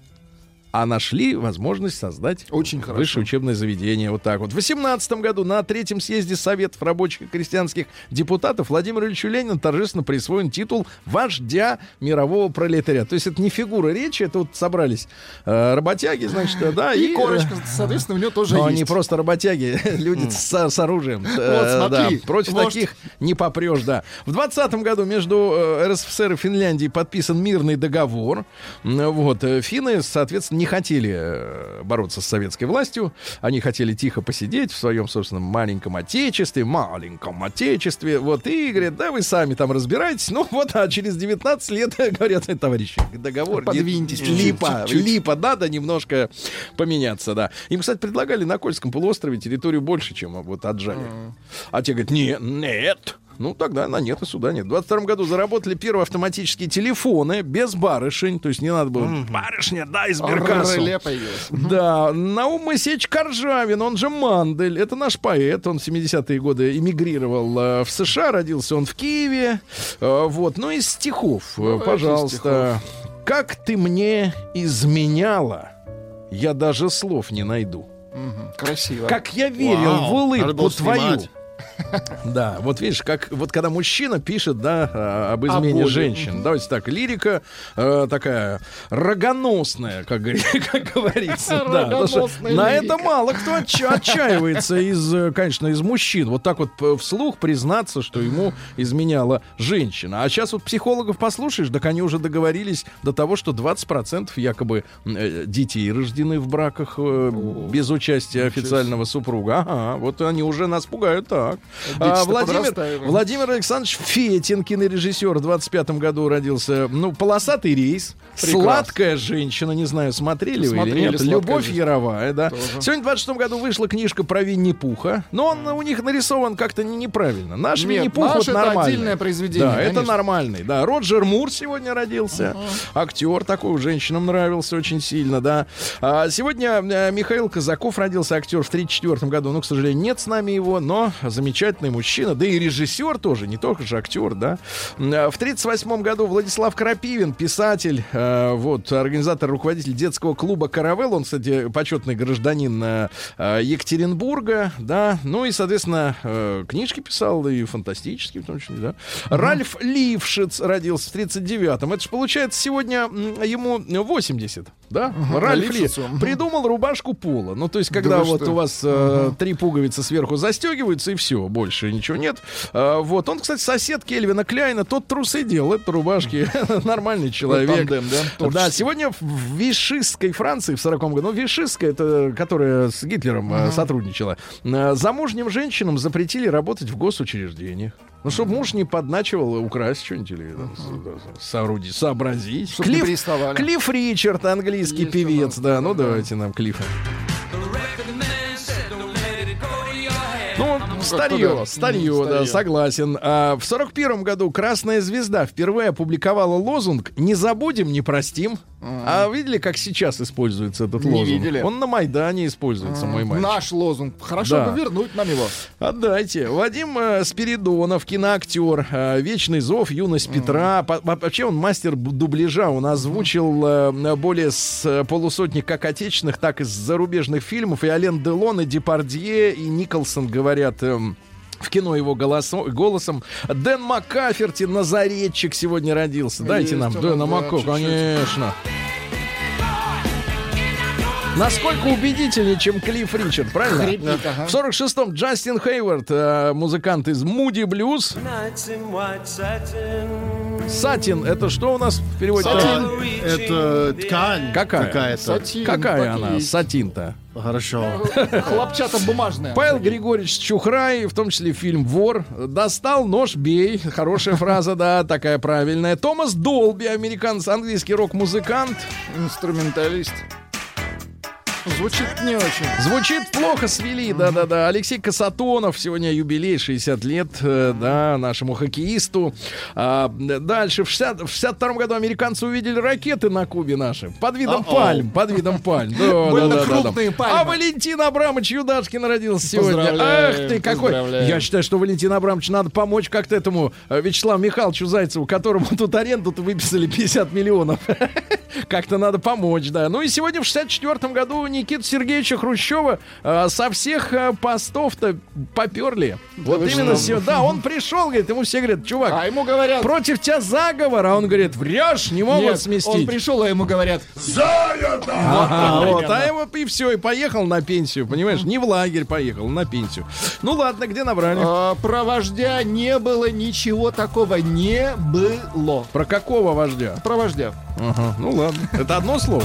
а нашли возможность создать Очень хорошо. высшее учебное заведение. Вот так вот. В 18 году на третьем съезде Советов рабочих и крестьянских депутатов Владимиру Ильичу Ленину торжественно присвоен титул вождя мирового пролетариата. То есть это не фигура речи, это вот собрались э, работяги, значит, да, И э, корочка, соответственно, у него тоже но есть. они просто работяги, <laughs> люди с, с оружием. Э, Вот, смотри, да, против вождь. таких не попрешь, да. В 20 году между э, РСФСР и Финляндией подписан мирный договор. Вот. э, Финны, соответственно, не хотели э, бороться с советской властью. Они хотели тихо посидеть в своем, собственном, маленьком отечестве, маленьком отечестве. Вот. И говорят, да вы сами там разбирайтесь. Ну вот, а через 19 лет, <laughs> говорят, товарищи, договор... Подвиньтесь чуть-чуть, Липа, чуть-чуть. липа, надо немножко поменяться, да. Им, кстати, предлагали на Кольском полуострове территорию больше, чем вот отжали. А те говорят, нет, нет. Ну, тогда на нет и сюда нет. В 22 году заработали первые автоматические телефоны без барышень. То есть не надо было барышня, дай сберкассу. Реле появилось. Да, Наум Моисеевич Коржавин, он же Мандель, это наш поэт, он в 70-е годы эмигрировал э, в США, родился он в Киеве, Э, вот, ну из стихов, э, Давайте пожалуйста. Как ты мне изменяла, я даже слов не найду. Мгм, Красиво. Как я верил Вау, в улыбку твою. снимать. <laughs> Да, вот видишь, как вот когда мужчина пишет, да, а, об измене женщин. Давайте так, лирика э, такая рогоносная, как, говори- <laughs> как говорится. да, на это мало кто отча- отчаивается из, э, конечно, из мужчин. Вот так вот вслух признаться, что ему изменяла женщина. А сейчас вот психологов послушаешь, так они уже договорились до того, что 20% якобы э, детей рождены в браках без участия официального супруга. Ага, вот они уже нас пугают так. А, Владимир. Владимир Александрович Фетин, кинорежиссер, в 25 году родился. Ну, полосатый рейс. Прекрасно. Сладкая женщина, не знаю, смотрели, вы или Смотрели нет. «Сладкая Любовь жизнь». Яровая, да. Тоже. Сегодня в 26 году вышла книжка про Винни-Пуха, но он у них нарисован как-то не- неправильно. Наш Нет, Винни-Пух вот это нормальный. отдельное произведение, Да, это конечно. нормальный. Да, Роджер Мур сегодня родился. Актер такой, женщинам нравился очень сильно, да. А сегодня э, Михаил Казаков родился, актер в 34 году. Ну, к сожалению, нет с нами его, но замечательный мужчина. Да и режиссер тоже, не только же актер, да. В 38 году Владислав Крапивин, писатель, э, вот, организатор, руководитель детского клуба «Каравелл». Он, кстати, почетный гражданин э, э, Екатеринбурга, да. Ну и, соответственно, книжки писал, и фантастические в том числе, да. Ральф Лившиц родился в 39-м. Это же, получается, сегодня ему 80, да? Ральф Ли Лившицу, мгм. придумал рубашку пола. Ну, то есть, когда вы вот что? у вас э, три пуговицы сверху застегиваются, и все, больше ничего нет. А, вот, он, кстати, сосед Кельвина Кляйна, тот трусы делал, это рубашки, <laughs> нормальный человек. тандем, да? Да, сегодня в Вишистской Франции в 40 году, ну, Вишистская, это которая с Гитлером э, сотрудничала, э, замужним женщинам запретили работать в госучреждениях. Ну, чтобы муж не подначивал украсть что-нибудь или там, с- да, соорудить, сообразить. Приставали. Клифф Ричард, английский Есть певец, да. Ну, да. давайте нам Клиффа. Ну, старье, старье, М, да, согласен. А, в сорок первом году Красная Звезда впервые опубликовала лозунг «Не забудем, не простим». А видели, как сейчас используется этот Не лозунг? видели. Он на Майдане используется, мой мальчик. Наш лозунг. Хорошо Да. бы вернуть нам его. Отдайте. Вадим э, Спиридонов, киноактер, э, «Вечный зов», «Юность Петра». По- по- Вообще он мастер б- дубляжа. Он озвучил э, более с э, полусотни как отечественных, так и зарубежных фильмов. И Ален Делон, и Депардье, и Николсон говорят... эм, в кино его голосо- голосом. Дэн Маккаферти, Назаретчик, сегодня родился. Дайте Есть нам Дэна Макко, конечно. Насколько убедительнее, чем Клифф Ричард, правильно? Хрипит, ага. В 46-м Джастин Хейвард, э, музыкант из Муди Блюз. Сатин, это что у нас в переводе? Сатин — это ткань Какая? какая-то. Сатин, Какая она, сатин-то? Хорошо. <laughs> Хлопчата бумажная. Павел Григорьевич Чухрай, в том числе фильм «Вор», достал нож, бей. Хорошая фраза, да, такая правильная. Томас Долби, американец, английский рок-музыкант. Инструменталист. Звучит не очень. Звучит плохо, свели, да-да-да. Алексей Касатонов, сегодня юбилей, 60 лет, э, да, нашему хоккеисту. А, дальше, в, 60, в 62 году американцы увидели ракеты на Кубе наши, под видом А-оу. пальм, под видом пальм. Да, Больно да. А Валентин Абрамович Юдашкин родился сегодня. Ах ты, какой. Я считаю, что Валентин Абрамович надо помочь как-то этому э, Вячеславу Михайловичу Зайцеву, которому <laughs> тут аренду-то выписали 50 миллионов. <laughs> Как-то надо помочь, да. Ну и сегодня в 64 году Никита Сергеевича Хрущева э, со всех э, постов-то поперли. Вот вы именно все. Да, он пришел, говорит, ему все говорят, чувак, А ему говорят... против тебя заговор, а он говорит, врешь, не могут Нет, сместить. он пришел, а ему говорят... Ага, вот, а его и все, и поехал на пенсию, понимаешь? Не в лагерь поехал, на пенсию. Ну ладно, где набрали? «А, Про вождя не было ничего такого. Не было. Про какого вождя? Про вождя. Ага, ну ладно. Это одно слово?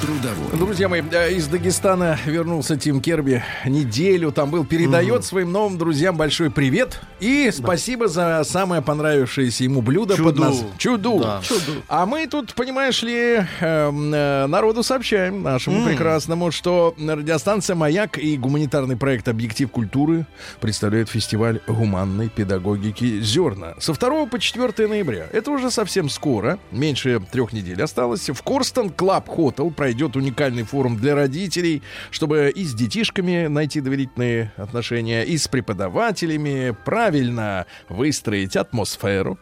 Трудовой. Друзья мои, э, из Дагестана вернулся Тим Керби. Неделю там был. Передает своим новым друзьям большой привет. И спасибо за самое понравившееся ему блюдо под Чуду. нас. Чуду. Да. А мы тут, понимаешь ли, эм, э, народу сообщаем, нашему прекрасному, что радиостанция «Маяк» и гуманитарный проект «Объектив культуры» представляют фестиваль гуманной педагогики «Зерна» со 2 по 4 ноября. Это уже совсем скоро, меньше трех недель осталось. В Korston Club Hotel пройдет уникальный форум для родителей, чтобы и с детишками найти доверительные отношения, и с преподавателями правильно выстроить атмосферу.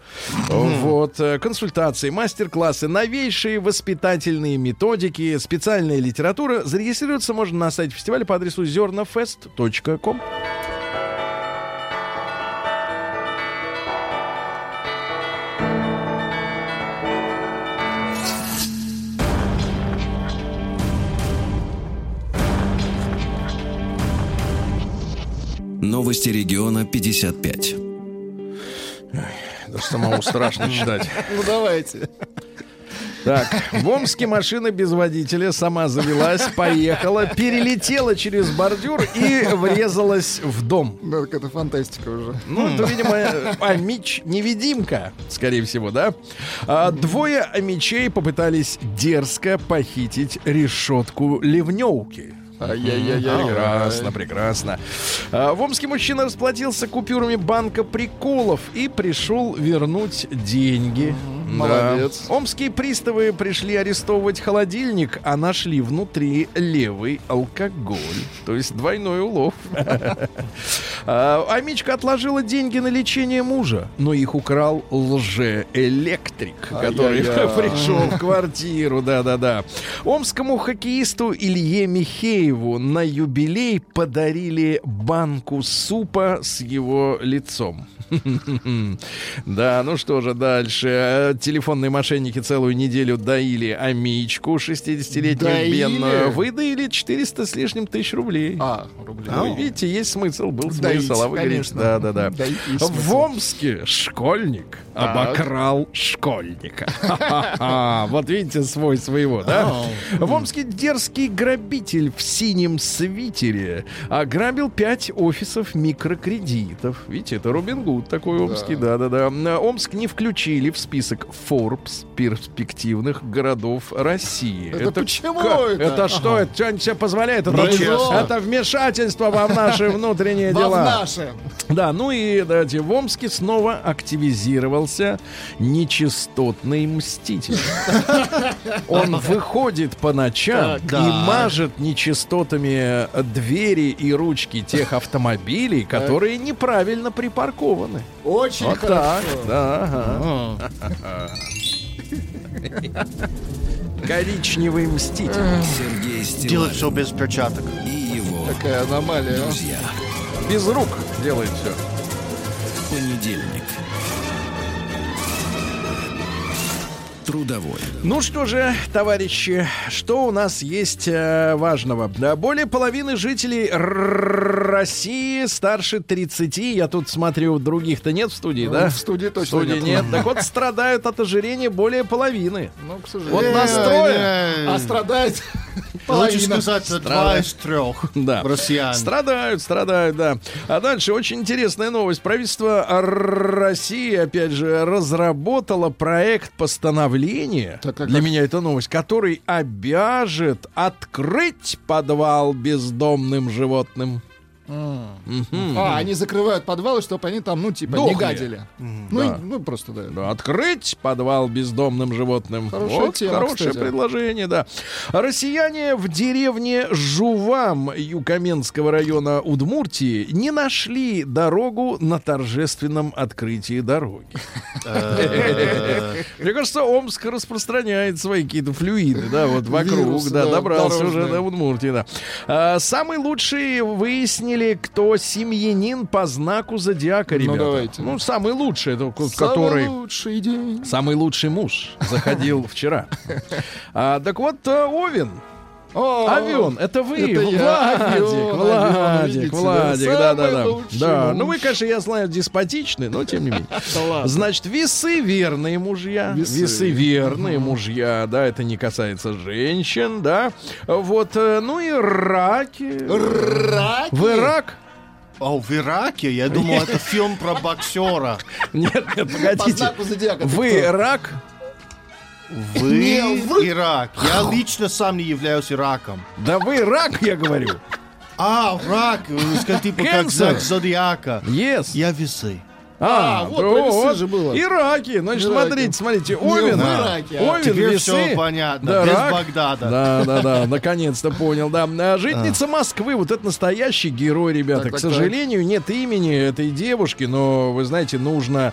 Вот, э, консультации, мастер-классы, новейшие воспитательные методики, специальная литература. Зарегистрироваться можно на сайте фестиваля по адресу зернафест.ком. Новости региона 55. Даже самому страшно читать. Ну давайте. Так, в Омске машина без водителя сама завелась, поехала, перелетела через бордюр и врезалась в дом. Ну, это фантастика уже. Ну, это, видимо, э, амич-невидимка, скорее всего, да? А, двое амичей попытались дерзко похитить решетку ливневки. Ай-яй-яй-яй. Прекрасно, прекрасно. А, В Омске мужчина расплатился купюрами банка приколов и пришел вернуть деньги. Да. Молодец. Омские приставы пришли арестовывать холодильник, а нашли внутри левый алкоголь. То есть двойной улов. <laughs> А, Амичка отложила деньги на лечение мужа, но их украл лжеэлектрик, который <laughs> пришел в квартиру. Да-да-да. Омскому хоккеисту Илье Михееву на юбилей подарили банку супа с его лицом. <laughs> Да, ну что же дальше. Телефонные мошенники целую неделю доили Амичку, 60-летнюю Доили? бедную. Выдаили 400 с лишним тысяч рублей. А, рубли. Вы видите, есть смысл, был Доить, смысл, а вы говорите, конечно. да, да, да. Доить есть В. Омске школьник обокрал школьника. Ха-ха-ха. <laughs> Вот видите, свой своего, да? В Омске дерзкий грабитель в синем свитере ограбил пять офисов микрокредитов. Видите, это Робин Гуд такой омский, да-да-да. Омск не включили в список Forbes перспективных городов России. Это почему это? Это что? Это что-нибудь себе позволяет? Это, это вмешательство во наши внутренние Во дела. наше. Да, ну и давайте, в Омске снова активизировался нечистотный мститель. Он <laughs> выходит по ночам и мажет нечистотами двери и ручки тех <laughs> автомобилей, которые неправильно припаркованы. Очень Вот хорошо. так, да, ага. Коричневый мститель. Сергей Делать Стилавин все без перчаток. и его Такая аномалия. а. друзья. Без рук делает все. Понедельник. Трудовой. Ну что же, товарищи, что у нас есть э, важного? Да, Более половины жителей России старше 30. Я тут смотрю, других-то нет в студии, да? В студии В точно студии нет. нет. Так вот, страдают от ожирения более половины. Ну, к Вот сожалению. настроен. А страдает Лучше половина. сказать, два из трех Да. россиян. Страдают, страдают, да. А дальше очень интересная новость. Правительство России, опять же, разработало проект постановления. Так, так, Для так. меня это новость, который обяжет открыть подвал бездомным животным. А, они закрывают подвалы, чтобы они там, ну, типа, не Дохли. гадили. Ну, да. и- ну, просто, да. Да, Открыть подвал бездомным животным. Хорошая вот, тема, хорошее кстати. предложение, да. Россияне в деревне Жувам Юкаменского района Удмуртии не нашли дорогу на торжественном открытии дороги. Э, Мне кажется, Омск распространяет свои какие-то флюиды, да, вот вокруг, да, добрался уже до Удмуртии, да. А, самый лучший выяснили, кто семьянин по знаку зодиака, Ну, ребята. давайте. Ну, самый лучший, это ко- Самый который... лучший день. Самый лучший муж заходил вчера. <laughs> А, так вот, э, Овен. О, Авион, это вы, это я, Владик, Владик, видите, Владик, да, да, да. Да, ну вы, конечно, я знаю, деспотичны, но тем не менее. <laughs> Значит, весы верные мужья. Весы. Весы, верные мужья, да, это не касается женщин, да. Вот, э, ну и раки. Раки. Вы рак? О, в Ираке? Я думал, это <laughs> фильм про боксера. Нет, нет, По погодите. знаку зодиака. Вы рак? Вы Не, вы- Ирак. Я лично сам не являюсь Ираком. Да вы рак, я говорю. А, рак, э, ска- типа как знак зодиака. Yes. Я весы. А, вот про весы же было. Ираки. Значит, Ираки. смотрите, смотрите. Не Овен. в Ираке, а. Овен, Теперь весы. все понятно. Да, Без рак. Багдада. Да, да, да, наконец-то понял, да. А, Житница Москвы, вот это настоящий герой, ребята. К сожалению, нет имени этой девушки, но, вы знаете, нужно,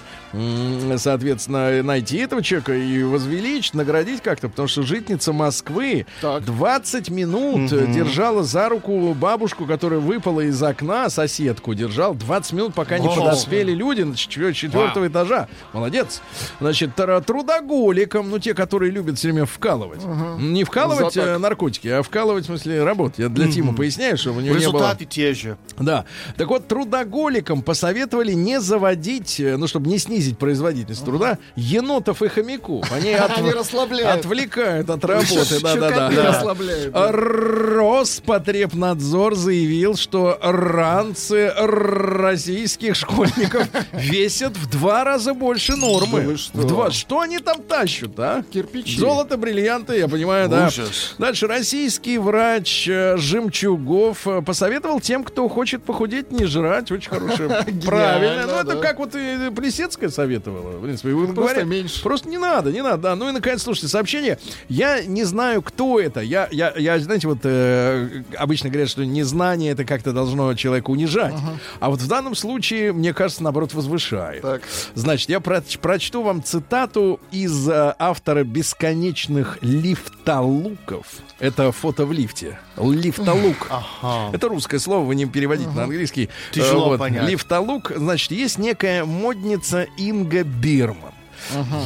соответственно, найти этого человека и возвеличить, наградить как-то, потому что житница Москвы Так. 20 минут э, держала за руку бабушку, которая выпала из окна, соседку держал 20 минут, пока не подоспели люди четвертого этажа. Молодец. Значит, трудоголикам, ну те, которые любят все время вкалывать. Не вкалывать э, наркотики, а вкалывать, в смысле, работать. Я для Тима поясняю, чтобы у него не было... Результаты те же. Да. Так вот, трудоголикам посоветовали не заводить, э, ну, чтобы не снизить производительность труда, енотов и хомяков. Они, от- <laughs> Они расслабляют. отвлекают от работы. Да-да-да. Роспотребнадзор заявил, что ранцы российских школьников <laughs> весят в два раза больше нормы. Да вы что? В два. Что они там тащат, а? Кирпичи. Золото, бриллианты, я понимаю, да. Ужас. Дальше российский врач э, Жемчугов э, посоветовал тем, кто хочет похудеть, не жрать. Очень хорошее. <laughs> Правильно. Ну, это как вот Плесецкая советовала. В принципе, Просто меньше. Просто не надо, не надо. Ну и наконец, слушайте, сообщение. Я не знаю, кто это. Я, я, я знаете, вот э, обычно говорят, что незнание это как-то должно человека унижать. А вот в данном случае, мне кажется, наоборот, возвышает. Так. Значит, я проч- прочту вам цитату из э, автора бесконечных лифтолуков. Это фото в лифте. Лифтолук. Ага. Это русское слово, вы не переводите на английский. Тяжело Э, понять. Лифтолук, значит, есть некая модница Инга Бирман.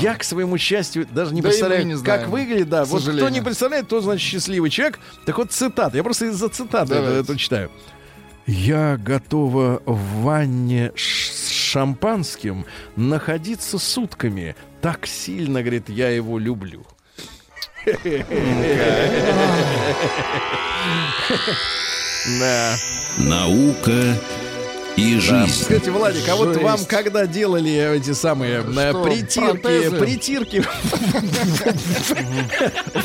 Я, к своему счастью, даже не Да представляю, не как выглядит. Да, вот кто не представляет, то значит счастливый человек. Так вот, цитата. Я просто из-за цитаты это, это читаю. Я готова в ванне с шампанским находиться сутками. Так сильно, говорит, я его люблю. Да. Наука и Да. жизнь. Кстати, Владик, а вот Жесть. вам когда делали эти самые э, Что, притирки, протезы? притирки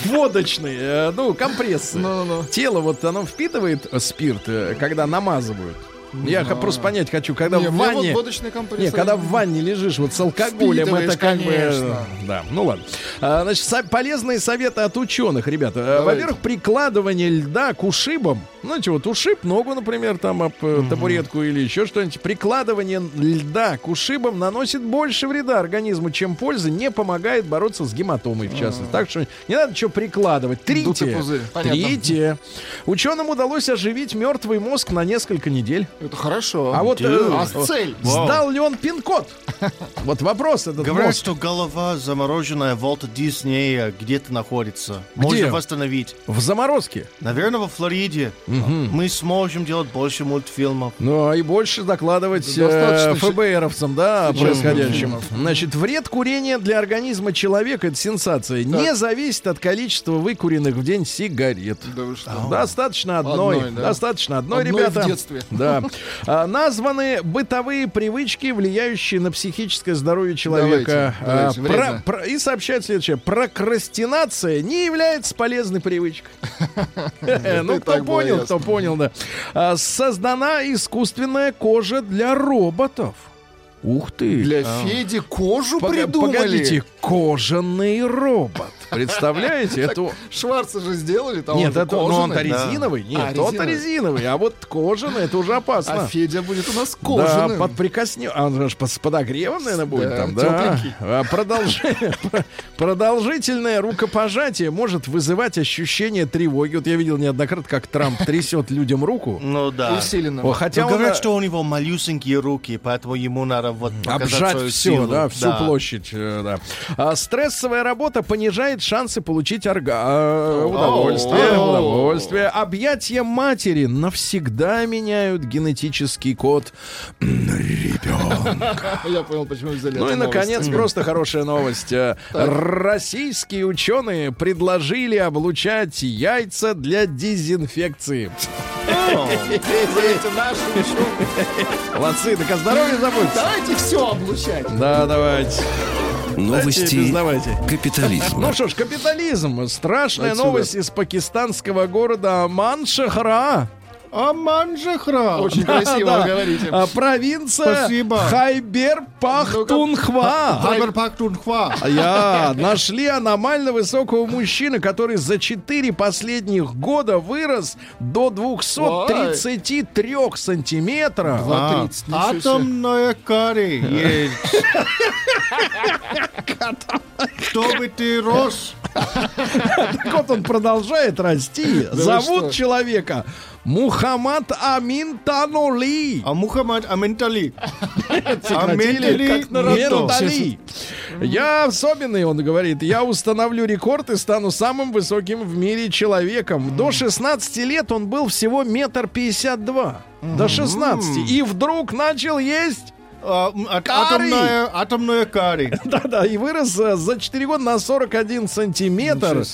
водочные, э, ну, компрессы. Ну-ну. Тело вот оно впитывает э, спирт, э, когда намазывают. Я х- просто понять хочу, когда Не, в вот ванне... компресс. Не, когда в ванне лежишь вот с алкоголем, это как бы... конечно. Да, ну ладно. А, значит, полезные советы от ученых, ребята. Давайте. Во-первых, прикладывание льда к ушибам Знаете, вот ушиб ногу, например, там об э, табуретку или еще что-нибудь. Прикладывание льда к ушибам наносит больше вреда организму, чем пользы, не помогает бороться с гематомой, в частности. Так что не надо что прикладывать. Трите. Понятно. Трите. Ученым удалось оживить мертвый мозг на несколько недель. Это хорошо. А вот э, А цель? сдал ли он пин-код? <laughs> Вот вопрос этот Говорят, мозг. что голова замороженная Волта Диснея где-то находится. Можно восстановить. В заморозке. Наверное, во Флориде. Мы сможем делать больше мультфильмов. Ну, а и больше докладывать э, ФБРовцам, да, о происходящем. мультфильмов. Значит, вред курения для организма человека, это сенсация, не зависит от количества выкуренных в день сигарет. Да вы что? Достаточно одной. Одной, да? Достаточно одной, Одной ребята. в детстве. <laughs> Да. А, названы бытовые привычки, влияющие на психическое здоровье человека. Давайте, давайте, А, про- вредно. про- и сообщает следующее. Прокрастинация не является полезной привычкой. <laughs> Ну, и кто так понял, кто понял, да. А, Создана искусственная кожа для роботов. Ух ты. Для Феди кожу Пога- придумали. Погодите, кожаный робот. Представляете? Это... Шварца же сделали, там Нет, это, ну, он-то кожаный. резиновый. Нет, А, резиновый. резиновый. А вот кожаный, это уже опасно. А Федя будет у нас Да, кожаным. под прикоснем... А он же под- с подогревом, наверное, будет Да, там, да. тепленький. А продолж- <laughs> Продолжительное рукопожатие может вызывать ощущение тревоги. Вот я видел неоднократно, как Трамп трясет людям руку. Ну да. Усиленно. Хотя Но он говорят, что у него малюсенькие руки, поэтому ему надо вот показать обжать свою все, силу. да, всю площадь, э, да. А стрессовая работа понижает шансы получить орга... а, удовольствие, удовольствие. Объятия матери навсегда меняют генетический код ребенка. <laughs> Я понял, почему взяли Ну и, наконец, просто хорошая новость. Э, <laughs> Российские ученые предложили облучать яйца для дезинфекции. Молодцы, так о здоровье заботьтесь. Давайте все облучать. Да, давайте. Новости капитализма. Ну что ж, капитализм. Страшная Отсюда. новость из пакистанского города Аманжахра. Очень красиво Да. вы говорите. А, Провинция Спасибо. Хайбер-Пахтунхва. Хайбер Пахтунхва. Я нашли аномально высокого мужчину, который за 4 последних года вырос до 233 сантиметров. Два тридцать, ничего себе. Атомная карри есть. Чтобы ты рос. Так вот он продолжает расти. Зовут человека Мухаммад Амин Танули. А Мухаммад как на Ментали. Я особенный, он говорит, я установлю рекорд и стану самым высоким в мире человеком. До 16 лет он был всего метр пятьдесят два. До 16. И вдруг начал есть А, а-. Атомная атомная карри. <laughs> Да-да, и вырос э, за 4 года на 41 сантиметр.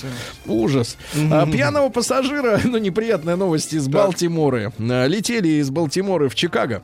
Ужас. А, пьяного пассажира, <laughs> ну, неприятная новость из Балтиморы. А, Летели из Балтиморы в Чикаго.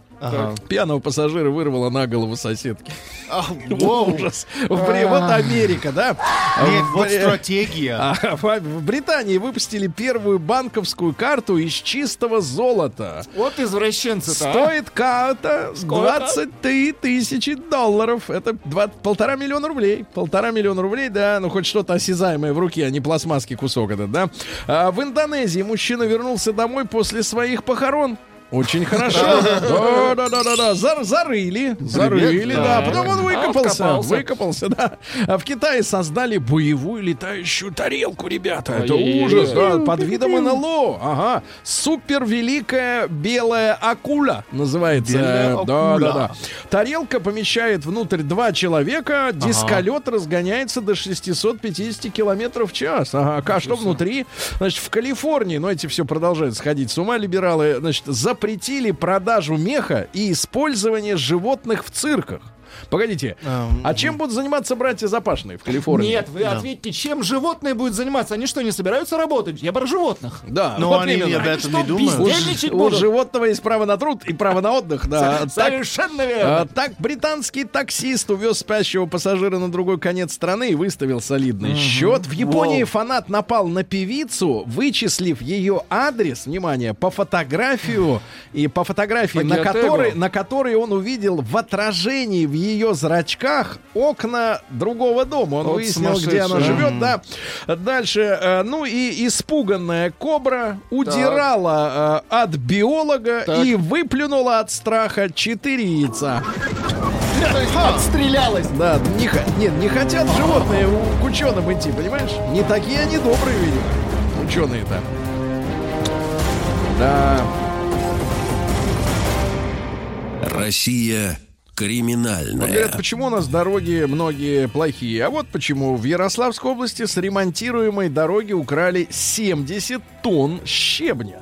Пьяного пассажира вырвало на голову соседки. А. <laughs> Ужас. Бри- Вот Америка, да? В вот стратегия. А, в Британии выпустили первую банковскую карту из чистого золота. Вот извращенцы-то. а. Стоит карта 23 тысячи долларов. Это полтора миллиона рублей. Полтора миллиона рублей, да. Ну, хоть что-то осязаемое в руке, а не пластмасский кусок этот, да. А, в Индонезии мужчина вернулся домой после своих похорон. Очень хорошо. Да, да, да, да, да. Зар- зарыли. Зарыли, да. Потом он выкопался. вкопался. Выкопался, да. А в Китае создали боевую летающую тарелку, ребята. Это ужас, да. Под видом НЛО. Ага. Супер великая белая акула называется. Белая Да, акула. да, да. Тарелка помещает внутрь два человека. Дисколет разгоняется до 650 километров в час. Ага. А что внутри? Значит, в Калифорнии, но эти все продолжают сходить с ума, либералы, значит, запретили продажу меха и использование животных в цирках. Погодите, а чем будут заниматься братья Запашные в Калифорнии? Нет, вы ответьте, чем животные будут заниматься? Они что, не собираются работать? Я про животных. Да, Но вот они именно. об этом не думают. У, у животного есть право на труд и право на отдых, да. Так, Совершенно верно. а, так британский таксист увез спящего пассажира на другой конец страны и выставил солидный счет. В Японии Воу. фанат напал на певицу, вычислив ее адрес, внимание, по фотографию и по фотографии, По на которой, на которой он увидел в отражении в ее зрачках окна другого дома. Он Вот выяснил, где она живет, да. Дальше, э, ну и испуганная кобра удирала э, от биолога Так. и выплюнула от страха четыре яйца. То есть отстрелялась. Да, не, х- нет, не хотят животные у- к ученым идти, понимаешь? Не такие они добрые, видимо, ученые-то. Да. Россия Вот говорят, почему у нас дороги многие плохие? А вот почему. В Ярославской области с ремонтируемой дороги украли 70 тонн щебня.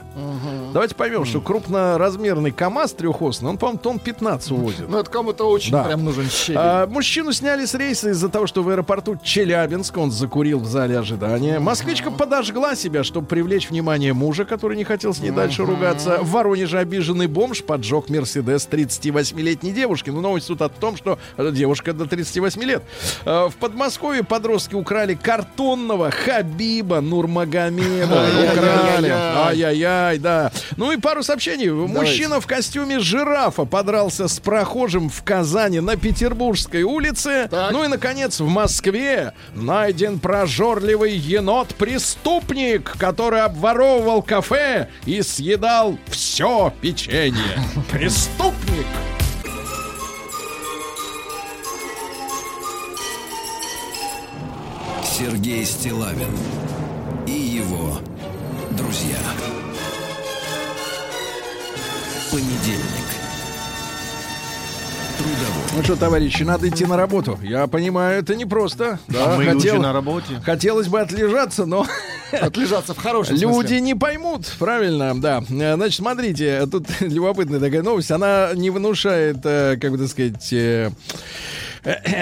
Давайте поймем, что крупноразмерный КАМАЗ трехосный, он, по-моему, тонн 15 увозит. Ну, это кому-то очень Да. прям нужен щебень. А, мужчину сняли с рейса из-за того, что в аэропорту Челябинск он закурил в зале ожидания. Москвичка подожгла себя, чтобы привлечь внимание мужа, который не хотел с ней дальше ругаться. В Воронеже обиженный бомж поджег Мерседес 38-летней девушки. Ну, новость тут о том, что э, девушка до 38 лет. А, В Подмосковье подростки украли картонного Хабиба Нурмагомеда. Украли. Ай-яй-яй, да. Ну и пару сообщений. Мужчина в костюме жирафа подрался с прохожим в Казани на Петербургской улице. Так. Ну и, наконец, в Москве найден прожорливый енот-преступник, который обворовывал кафе и съедал все печенье. <laughs> Преступник! Сергей Стилавин и его друзья. Понедельник. Трудовой. Ну что, товарищи, надо идти на работу. Я понимаю, это непросто. Да, А мы хотел- люди на работе. Хотелось бы отлежаться, но <laughs> Отлежаться в хорошем Люди смысле. не поймут, правильно, да. Э, Значит, смотрите, тут <laughs> любопытная такая новость. Она не внушает, э, как бы так сказать, э,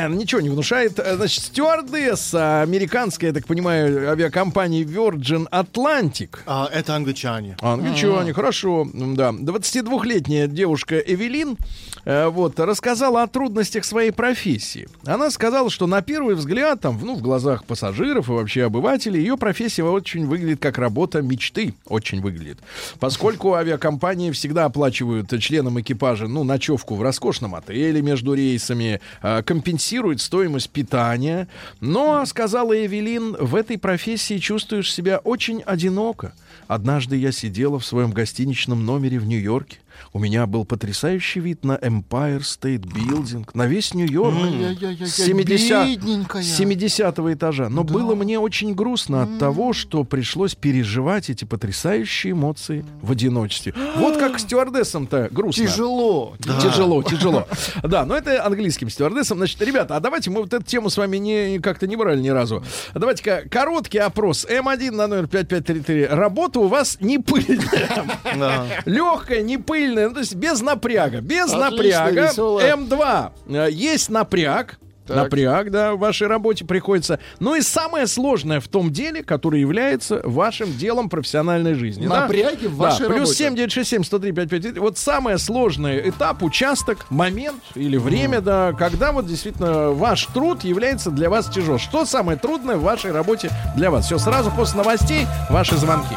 ничего не внушает. Э, Значит, стюардесса американская, я так понимаю, авиакомпании Virgin Atlantic. А, это англичане. Англичане, хорошо, м, да. 22-летняя девушка Эвелин э, вот, рассказала о трудностях своей профессии. Она сказала, что на первый взгляд, там, ну, в глазах пассажиров и вообще обывателей, ее профессия очень выглядит как работа мечты. Очень выглядит. Поскольку авиакомпании всегда оплачивают членам экипажа, ну, ночевку в роскошном отеле между рейсами, э, компенсируют стоимость питания. Но, сказала Эвелин, в этой профессии чувствуешь себя очень одиноко. Однажды я сидела в своем гостиничном номере в Нью-Йорке. У меня был потрясающий вид на Empire State Building, на весь Нью-Йорк. Ай-яй-яй-яй, С 70 бедненькая. с 70 этажа. Но было мне очень грустно от того, что пришлось переживать эти потрясающие эмоции в одиночестве. Вот как <gasps> стюардессам-то грустно. Тяжело. Тяжело, тяжело. <laughs> Да, но это английским стюардессом. Значит, ребята, а давайте мы вот эту тему с вами не, как-то не брали ни разу. Давайте-ка короткий опрос. М1 на номер 5533. Работа у вас не пыльная. <laughs> Легкая, не пыльная. Ну, то есть без напряга. Без Отлично, напряга. веселая. М2. э, Есть напряг. Так. Напряг, да, в вашей работе приходится. Ну и самое сложное в том деле, которое является вашим делом профессиональной жизни. да? Напряги в Да, вашей плюс работе. 7 967 103 5533. Вот самый сложный этап, участок, момент или время, да, когда вот действительно ваш труд является для вас тяжел. Что самое трудное в вашей работе для вас? Все, сразу после новостей ваши звонки.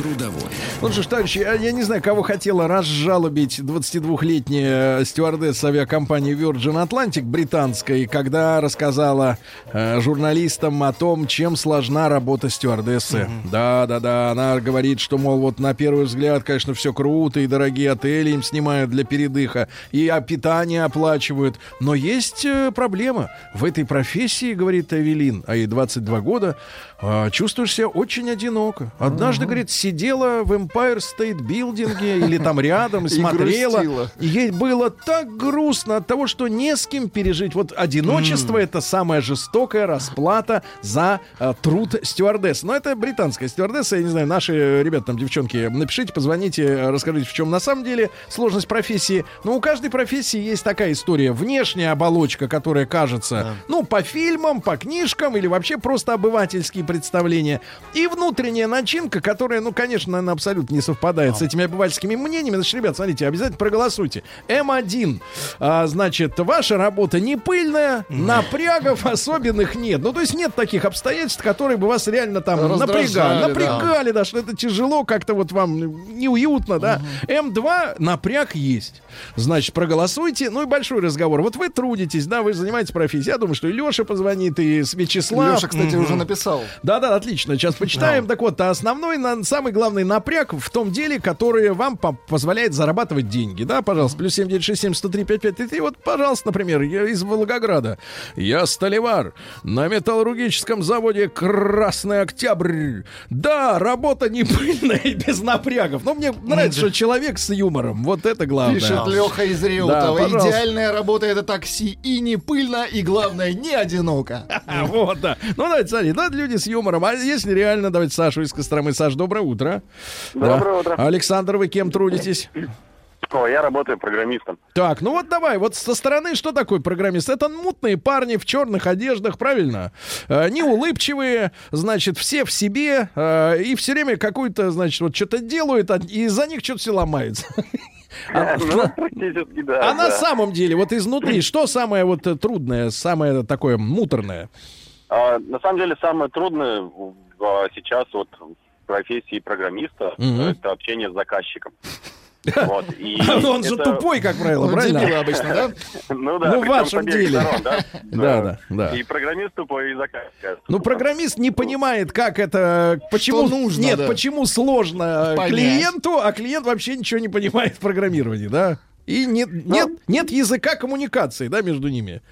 Трудовой. Ну что ж, товарищи, я, я не знаю, кого хотела разжалобить 22-летняя стюардесса авиакомпании Virgin Atlantic британской, когда рассказала э, журналистам о том, чем сложна работа стюардессы. Да-да-да, она говорит, что, мол, вот на первый взгляд, конечно, все круто, и дорогие отели им снимают для передыха, и питание оплачивают. Но есть э, проблема. В этой профессии, говорит Эвелин, а ей 22 года, э, чувствуешь себя очень одиноко. Однажды, говорит, сидела в Empire State Building или там рядом <laughs> смотрела. И ей было так грустно от того, что не с кем пережить. Вот одиночество это самая жестокая расплата за э, труд стюардесс. Но это британская стюардесса. Я не знаю, наши ребята там, девчонки, напишите, позвоните, расскажите, в чем на самом деле сложность профессии. Но у каждой профессии есть такая история. Внешняя оболочка, которая кажется, ну, по фильмам, по книжкам или вообще просто обывательские представления. И внутренняя начинка, которая, ну, конечно, наверное, абсолютно не совпадает с этими обывательскими мнениями. Значит, ребят, смотрите, обязательно проголосуйте. М1, а, значит, ваша работа не пыльная, напрягов особенных нет. Ну, то есть нет таких обстоятельств, которые бы вас реально там напрягали. да. Напрягали, да, что это тяжело, как-то вот вам неуютно, да. М2 напряг есть. Значит, проголосуйте. Ну и большой разговор. Вот вы трудитесь, да, вы занимаетесь профессией. Я думаю, что и Леша позвонит, и с Вячеслав. Леша, кстати, уже написал. Да-да, отлично. Сейчас почитаем. Так вот, основной, самый главный напряг в том деле, который вам по- позволяет зарабатывать деньги. Да, пожалуйста, плюс 7967 103 5533. Вот, пожалуйста, например, я из Волгограда. Я столевар на металлургическом заводе «Красный Октябрь». Да, работа не <laughs> пыльная и без напрягов. Но мне нравится, что человек с юмором. Вот это главное. Пишет Леха из Реутова. Да. Идеальная работа это такси. И не пыльно, и главное, не одиноко. <laughs> Вот, да. Ну, давайте, смотри, да, люди с юмором. А если реально, давайте Сашу из Костромы. Саш, доброе утро. Доброе Да. утро. Александр, вы кем трудитесь? О, я работаю программистом. Так, ну вот давай, вот со стороны что такое программист? Это мутные парни в черных одеждах, правильно? Э, неулыбчивые, значит, все в себе, э, и все время какую-то, значит, вот что-то делают, а- и из-за них что-то все ломается. <laughs> А, Ну, практически, да. А на да. самом деле, вот изнутри, что самое вот э, трудное, самое такое муторное? А, на самом деле, самое трудное а, сейчас вот в профессии программиста Мгм. это общение с заказчиком. <laughs> Вот, и <laughs> Ну, Он же это- тупой, как правило, Ну, правильно? дебилы обычно, да? <laughs> Ну да, Ну, в вашем деле. сторон, да? Да, да, да. И программист тупой, и заказчик. Ну, программист не понимает, как это, почему нужно, нет, да. почему сложно Понять. клиенту, а клиент вообще ничего не понимает в программировании, да? И нет, Ну. нет, нет языка коммуникации, да, между ними.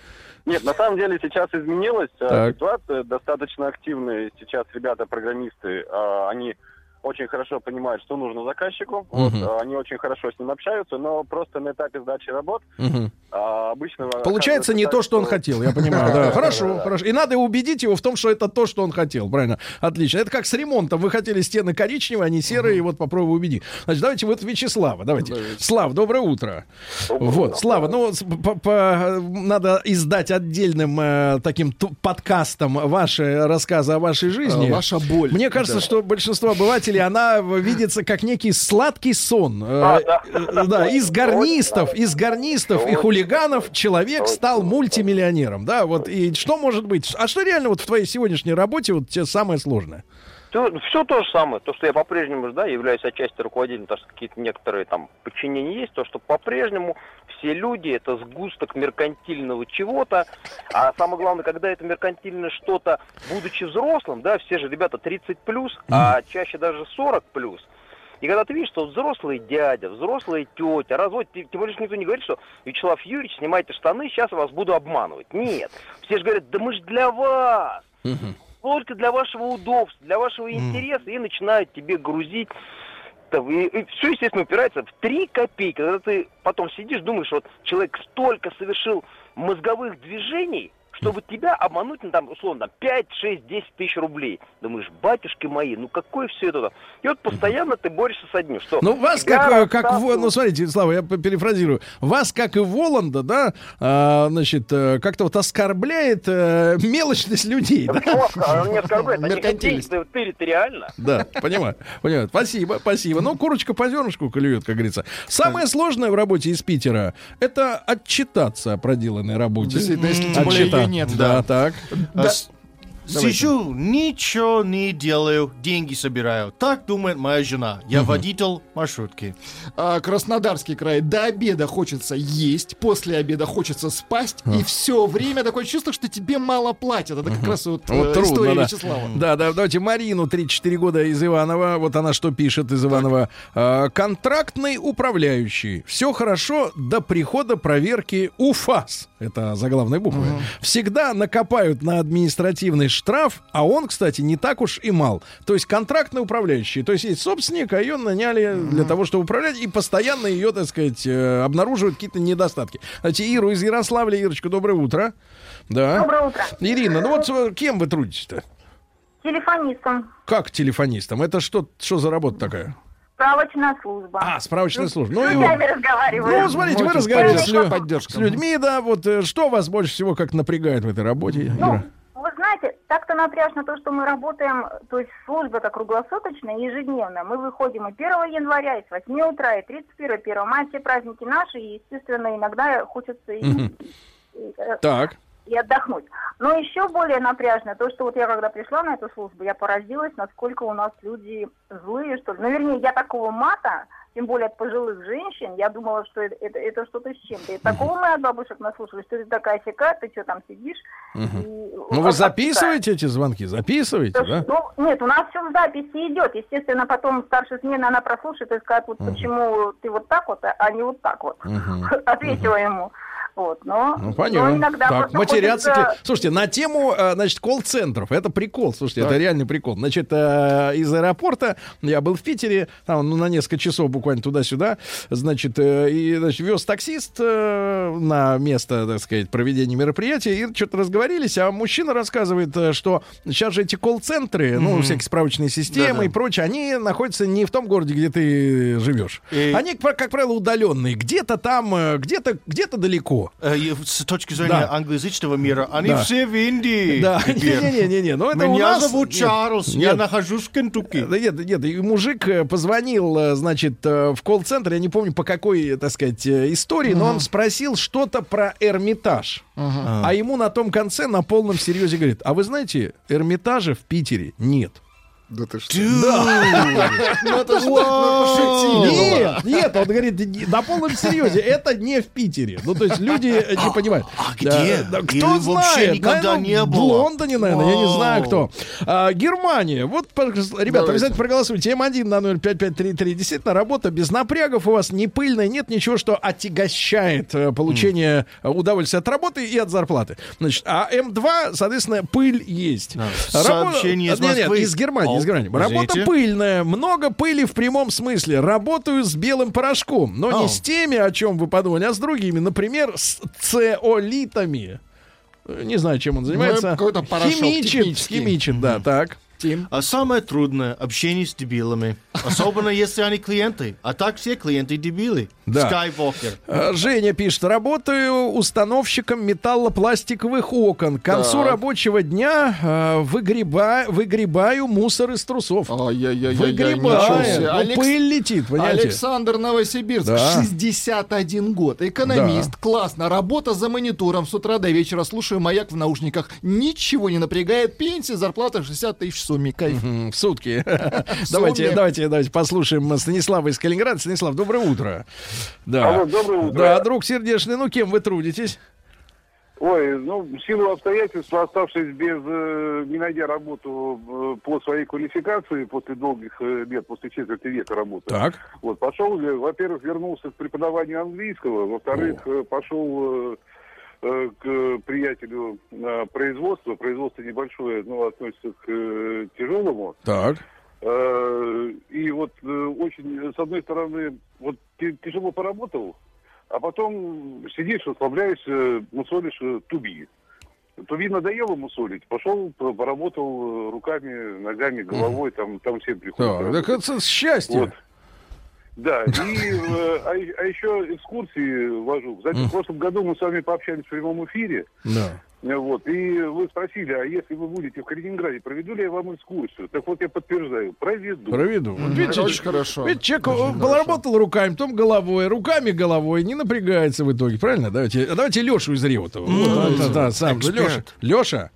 Нет, на самом деле сейчас изменилась э, Так. ситуация, достаточно активные сейчас ребята-программисты, э, они очень хорошо понимают, что нужно заказчику, вот, Мгм. э, они очень хорошо с ним общаются, но просто на этапе сдачи работ Мгм. А, обычно... Получается не то, что он хотел, я понимаю, да. Хорошо, хорошо. И надо убедить его в том, что это то, что он хотел, правильно? Отлично. Это как с ремонтом. Вы хотели стены коричневые, а не серые, и вот попробуй убеди. Значит, давайте вот Вячеслава, давайте. Слав, доброе утро. Вот, Слава, ну, с- по- по- надо издать отдельным э, таким подкастом ваши рассказы о вашей жизни. Э, Ваша боль. Мне кажется, что большинство обывателей, она видится как некий сладкий сон. Э, А, да. э, да, из гарнистов, из гарнистов и Очень хулиганов человек стал мультимиллионером. Да, вот. И что может быть? А что реально вот в твоей сегодняшней работе вот тебе самое сложное? Все, то же самое. То, что я по-прежнему да, являюсь отчасти руководителем, потому что какие-то некоторые там подчинения есть, то, что по-прежнему все люди это сгусток меркантильного чего-то. А самое главное, когда это меркантильное что-то, будучи взрослым, да, все же ребята 30 плюс, а чаще даже 40 плюс. И когда ты видишь, что взрослый дядя, взрослая тетя, развод, тем более что никто не говорит, что Вячеслав Юрьевич, снимайте штаны, сейчас я вас буду обманывать. Нет. Все же говорят, да мы же для вас только для вашего удобства, для вашего интереса, и начинают тебе грузить. Там, И, все, естественно, упирается в три копейки. Когда ты потом сидишь, думаешь, вот человек столько совершил мозговых движений, чтобы тебя обмануть на там, условно, там, 5, 6, 10 тысяч рублей. Думаешь, батюшки мои, ну какое все это? И вот постоянно ты борешься с одним, что... Ну, вас как, э, как ну, смотрите, Слава, я перефразирую. Вас, как и Воланда, да, а, значит, э, как-то вот оскорбляет э, мелочность людей, да? Ну, а он не оскорбляет, деньги ты территориально. Да, понимаю, понимаю. Спасибо, спасибо. Ну, курочка по зернышку клюет, как говорится. Самое сложное в работе из Питера — это отчитаться о проделанной работе. Действительно, если тем более нет. Да, так. А Да. С- Сижу, ничего не делаю, деньги собираю. Так думает моя жена. Я водитель маршрутки. А, Краснодарский край. До обеда хочется есть, после обеда хочется спасть, и все время такое чувство, что тебе мало платят. Это как раз вот, Вот э, трудно, история да. Вячеслава. Да, да, давайте Марину, 34 года из Иванова. Вот она что пишет из Иванова. А, контрактный управляющий. Все хорошо до прихода проверки УФАС. Это заглавные буквы. Всегда накопают на административный штраф, а он, кстати, не так уж и мал. То есть контрактный управляющий. То есть есть собственник, а ее наняли для того, чтобы управлять, и постоянно ее, так сказать, э, обнаруживают какие-то недостатки. Знаете, Иру из Ярославля. Ирочка, доброе утро. Да. Доброе утро. Ирина, ну вот э, кем вы трудитесь-то? Телефонистом. Как телефонистом? Это что, что за работа такая? Справочная служба. А, справочная служба. С Ну, и разговариваю. ну, смотрите, вы Очень разговариваете с, лю- с людьми, да, вот э, что вас больше всего как напрягает в этой работе, Ну, Ира? Вы знаете, так-то напряжно то, что мы работаем, то есть служба это круглосуточная, ежедневно. Мы выходим и 1 января, и с 8 утра, и 31, 1 мая, все праздники наши, и, естественно, иногда хочется и, Мгм. и, э, Так. и отдохнуть. Но еще более напряжно то, что вот я когда пришла на эту службу, я поразилась, насколько у нас люди злые, что ли. Ну, вернее, я такого мата, тем более от пожилых женщин, я думала, что это, это, это что-то с чем-то. И такого мы от бабушек наслушали, что ты такая сякая, ты что там сидишь. и- Ну, вы записываете эти звонки? Записываете, да? ну, нет, у нас все в записи идет. Естественно, потом старшая смена, она прослушает и скажет, вот почему ты вот так вот, а не вот так вот. <laughs> Ответила ему. Вот, но, Ну, но понятно. иногда Так, матерятся. хочется- те- Слушайте, на тему, э, значит, колл-центров. Это прикол, слушайте, это реальный прикол. Значит, э, из аэропорта я был в Питере, там, ну, на несколько часов буквально туда-сюда, значит, э, и, значит, вез таксист на место, так сказать, проведения мероприятия, и что-то разговорились, а мужчина рассказывает, что сейчас же эти колл-центры, ну, всякие справочные системы Да-да. и прочее, они находятся не в том городе, где ты живешь. И- Они, как правило, удаленные. Где-то там, где-то где-то далеко. Э, С точки зрения Да. англоязычного мира, они Да. все в Индии. Да, <laughs> не-не-не, ну это у Меня нас... зовут Нет, Чарльз, я нет. нахожусь в Кентукки. Да нет, нет, и мужик э, позвонил, э, значит, в колл-центр, я не помню по какой, так сказать, истории, но он спросил что-то про Эрмитаж. А ему на том конце на полном серьезе говорит, а вы знаете, Эрмитажа в Питере нет. Да ты что? Да. <laughs> Ну ну. Нет, нет, он говорит, на полном серьезе, это не в Питере. Ну, то есть люди э, не понимают. а где? Кто вообще знает? никогда не В было? Лондоне, наверное, я не знаю кто. А, Германия. Вот, ребята, обязательно проголосуйте. М1 на 05533. Действительно, работа без напрягов у вас не пыльная, нет ничего, что отягощает э, получение э, удовольствия от работы и от зарплаты. Значит, а М2, соответственно, пыль есть. Работа- Сообщение из Москвы. из Германии, из О, Германии. Работа извините. пыльная, много пыли в прямом смысле. Работаю с белым порошком, но не О. с теми, о чем вы подумали, а с другими. Например, с цеолитами. Не знаю, чем он занимается. какой-то порошок химичит, технический. химичит, да, так. Тим. А самое трудное — общение с дебилами. Особенно если они клиенты. А так все клиенты дебилы. Да. Скайвокер. Э, Женя пишет, работаю установщиком металлопластиковых окон. К концу Так. рабочего дня э, выгреба- выгребаю мусор из трусов. Выгребаю. Ну, Алекс- пыль летит, понимаете? Александр Новосибирск, Да. 61 год, экономист, классно, работа за монитором с утра до вечера, слушаю маяк в наушниках, ничего не напрягает, пенсия, зарплата 60 тысяч в сумме, кайф. В сутки. <laughs> Давайте, давайте, давайте послушаем Станислава из Калининграда. Станислав, доброе утро. Да. Алло, доброе утро. Да, друг сердечный, ну кем вы трудитесь? Ой, ну, в силу обстоятельств, оставшись без, э, не найдя работу э, по своей квалификации после долгих э, лет, после четверти века работы, Так. вот, пошел, э, во-первых, вернулся к преподаванию английского, во-вторых, э, пошел э, э, к приятелю на производство, производство небольшое, но относится к э, тяжелому, Так. Э, И вот э, очень, с одной стороны, вот ти- тяжело поработал, а потом сидишь, расслабляешься, мусолишь э, туби. Туби надоело мусолить, пошел, по- поработал руками, ногами, головой, там, там всем приходится. Так, так это счастье. Вот. Да, и, э, а, а еще экскурсии вожу. Кстати, в прошлом году мы с вами пообщались в прямом эфире. Да. Вот, и вы спросили, а если вы будете в Калининграде, проведу ли я вам экскурсию? Так вот, я подтверждаю, проведу. Проведу. Вот видите, Очень хорошо. Ведь человек э, поработал руками, потом головой, руками головой, не напрягается в итоге, правильно? Давайте, давайте Лешу из Реутова. Вот, да, да, да, сам же. Леша. Леша.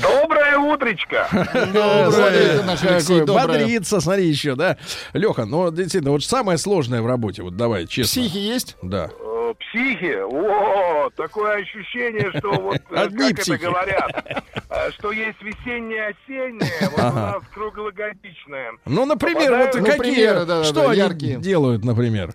Доброе утречко! <laughs> Доброе. бодрится, смотри еще, да. Леха, ну действительно, вот самое сложное в работе, вот давай, честно. Психи есть? Да. Психи? О, такое ощущение, что <laughs> вот, э, Одни как психи. это говорят, <laughs> э, что есть весеннее, осеннее, вот у нас круглогодичное. Ну, например, вот какие, примеры, да, да, что да, они яркие. делают, например?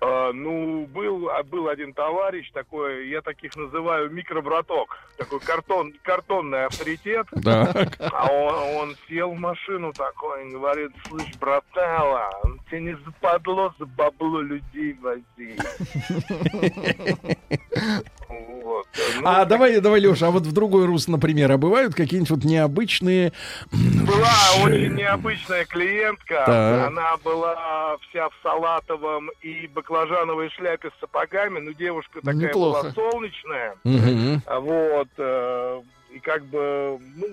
Э, Ну, был, а, был один товарищ такой, я таких называю микробраток, такой картон, картонный авторитет. <laughs> Так. А он, он сел в машину такой и говорит, слышь, братала, тебе не западло за бабло людей возить. <laughs> Вот. Ну, А давай, давай, Леша, а вот в другой рус, например, а бывают какие-нибудь вот необычные... Была очень необычная клиентка. Так. Она была вся в салатовом и баклажановой шляпе с сапогами. Ну, девушка такая Неплохо. была солнечная. А Вот. э, И как бы, ну,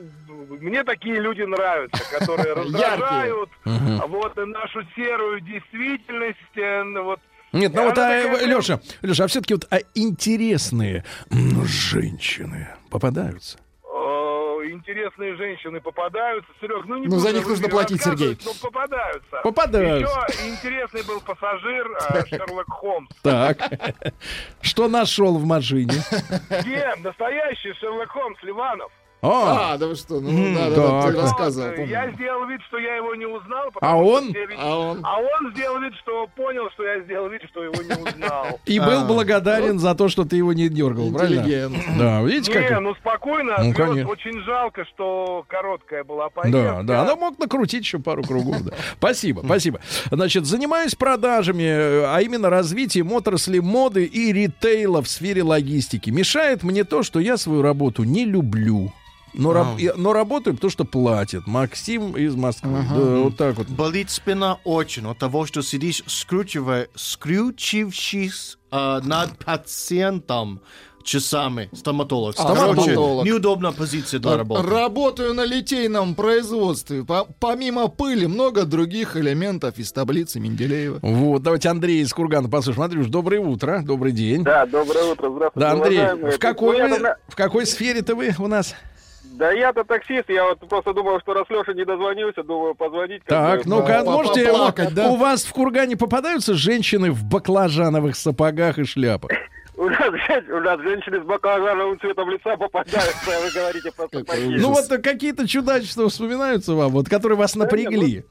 мне такие люди нравятся, которые <laughs> раздражают, вот, и нашу серую действительность, э, вот, Нет, ну вот, а, такая прям- Леша, Леша, а все-таки вот а интересные женщины попадаются. э, интересные женщины попадаются. Серег, ну не Ну, за них нужно платить, Сергей. Но попадаются. Попадаются. Еще интересный был пассажир э, Шерлок Холмс. Так. Что нашел в машине? Где настоящий Шерлок Холмс Ливанов? О, А, да вы что, ну М, да, да, да, ты рассказывал. Вот, помню. я сделал вид, что я его не узнал. А потому что он? ведь- А он? А он сделал вид, что понял, что я сделал вид, что его не узнал. <laughs> и был благодарен за то, что ты его не дергал, правильно? Интеллигент. Да, видите, Не, как... ну спокойно, Ну, очень жалко, что короткая была поездка. Да, да, она мог накрутить еще пару кругов. да. Спасибо, спасибо. Значит, занимаюсь продажами, а именно развитием отрасли моды и ритейла в сфере логистики. Мешает мне то, что я свою работу не люблю. Но, раб- я- но работаю, потому что платят. Максим из Москвы. Да, вот так вот. Болит спина очень от того, что сидишь, скручивая, скрючившись а, над пациентом часами. Стоматолог. А, Короче, стоматолог. неудобная позиция для работы. Работаю на литейном производстве. По- помимо пыли, много других элементов из таблицы Менделеева. Вот, давайте Андрей из Кургана послушаем. Андрюш, доброе утро, добрый день. Да, доброе утро, здравствуйте. Да, Андрей, уважаемые. в какой, вы- в какой сфере-то вы у нас? Да я-то таксист, я вот просто думал, что раз Леша не дозвонился, думаю, позвонить. Так, ну-ка, по- можете... поплакать, да? У вас в Кургане попадаются женщины в баклажановых сапогах и шляпах? <laughs> У нас, у нас женщины с баклажановым цветом лица попадаются, а вы говорите про сапоги. Ну вот какие-то чудачества вспоминаются вам, вот, которые вас напрягли.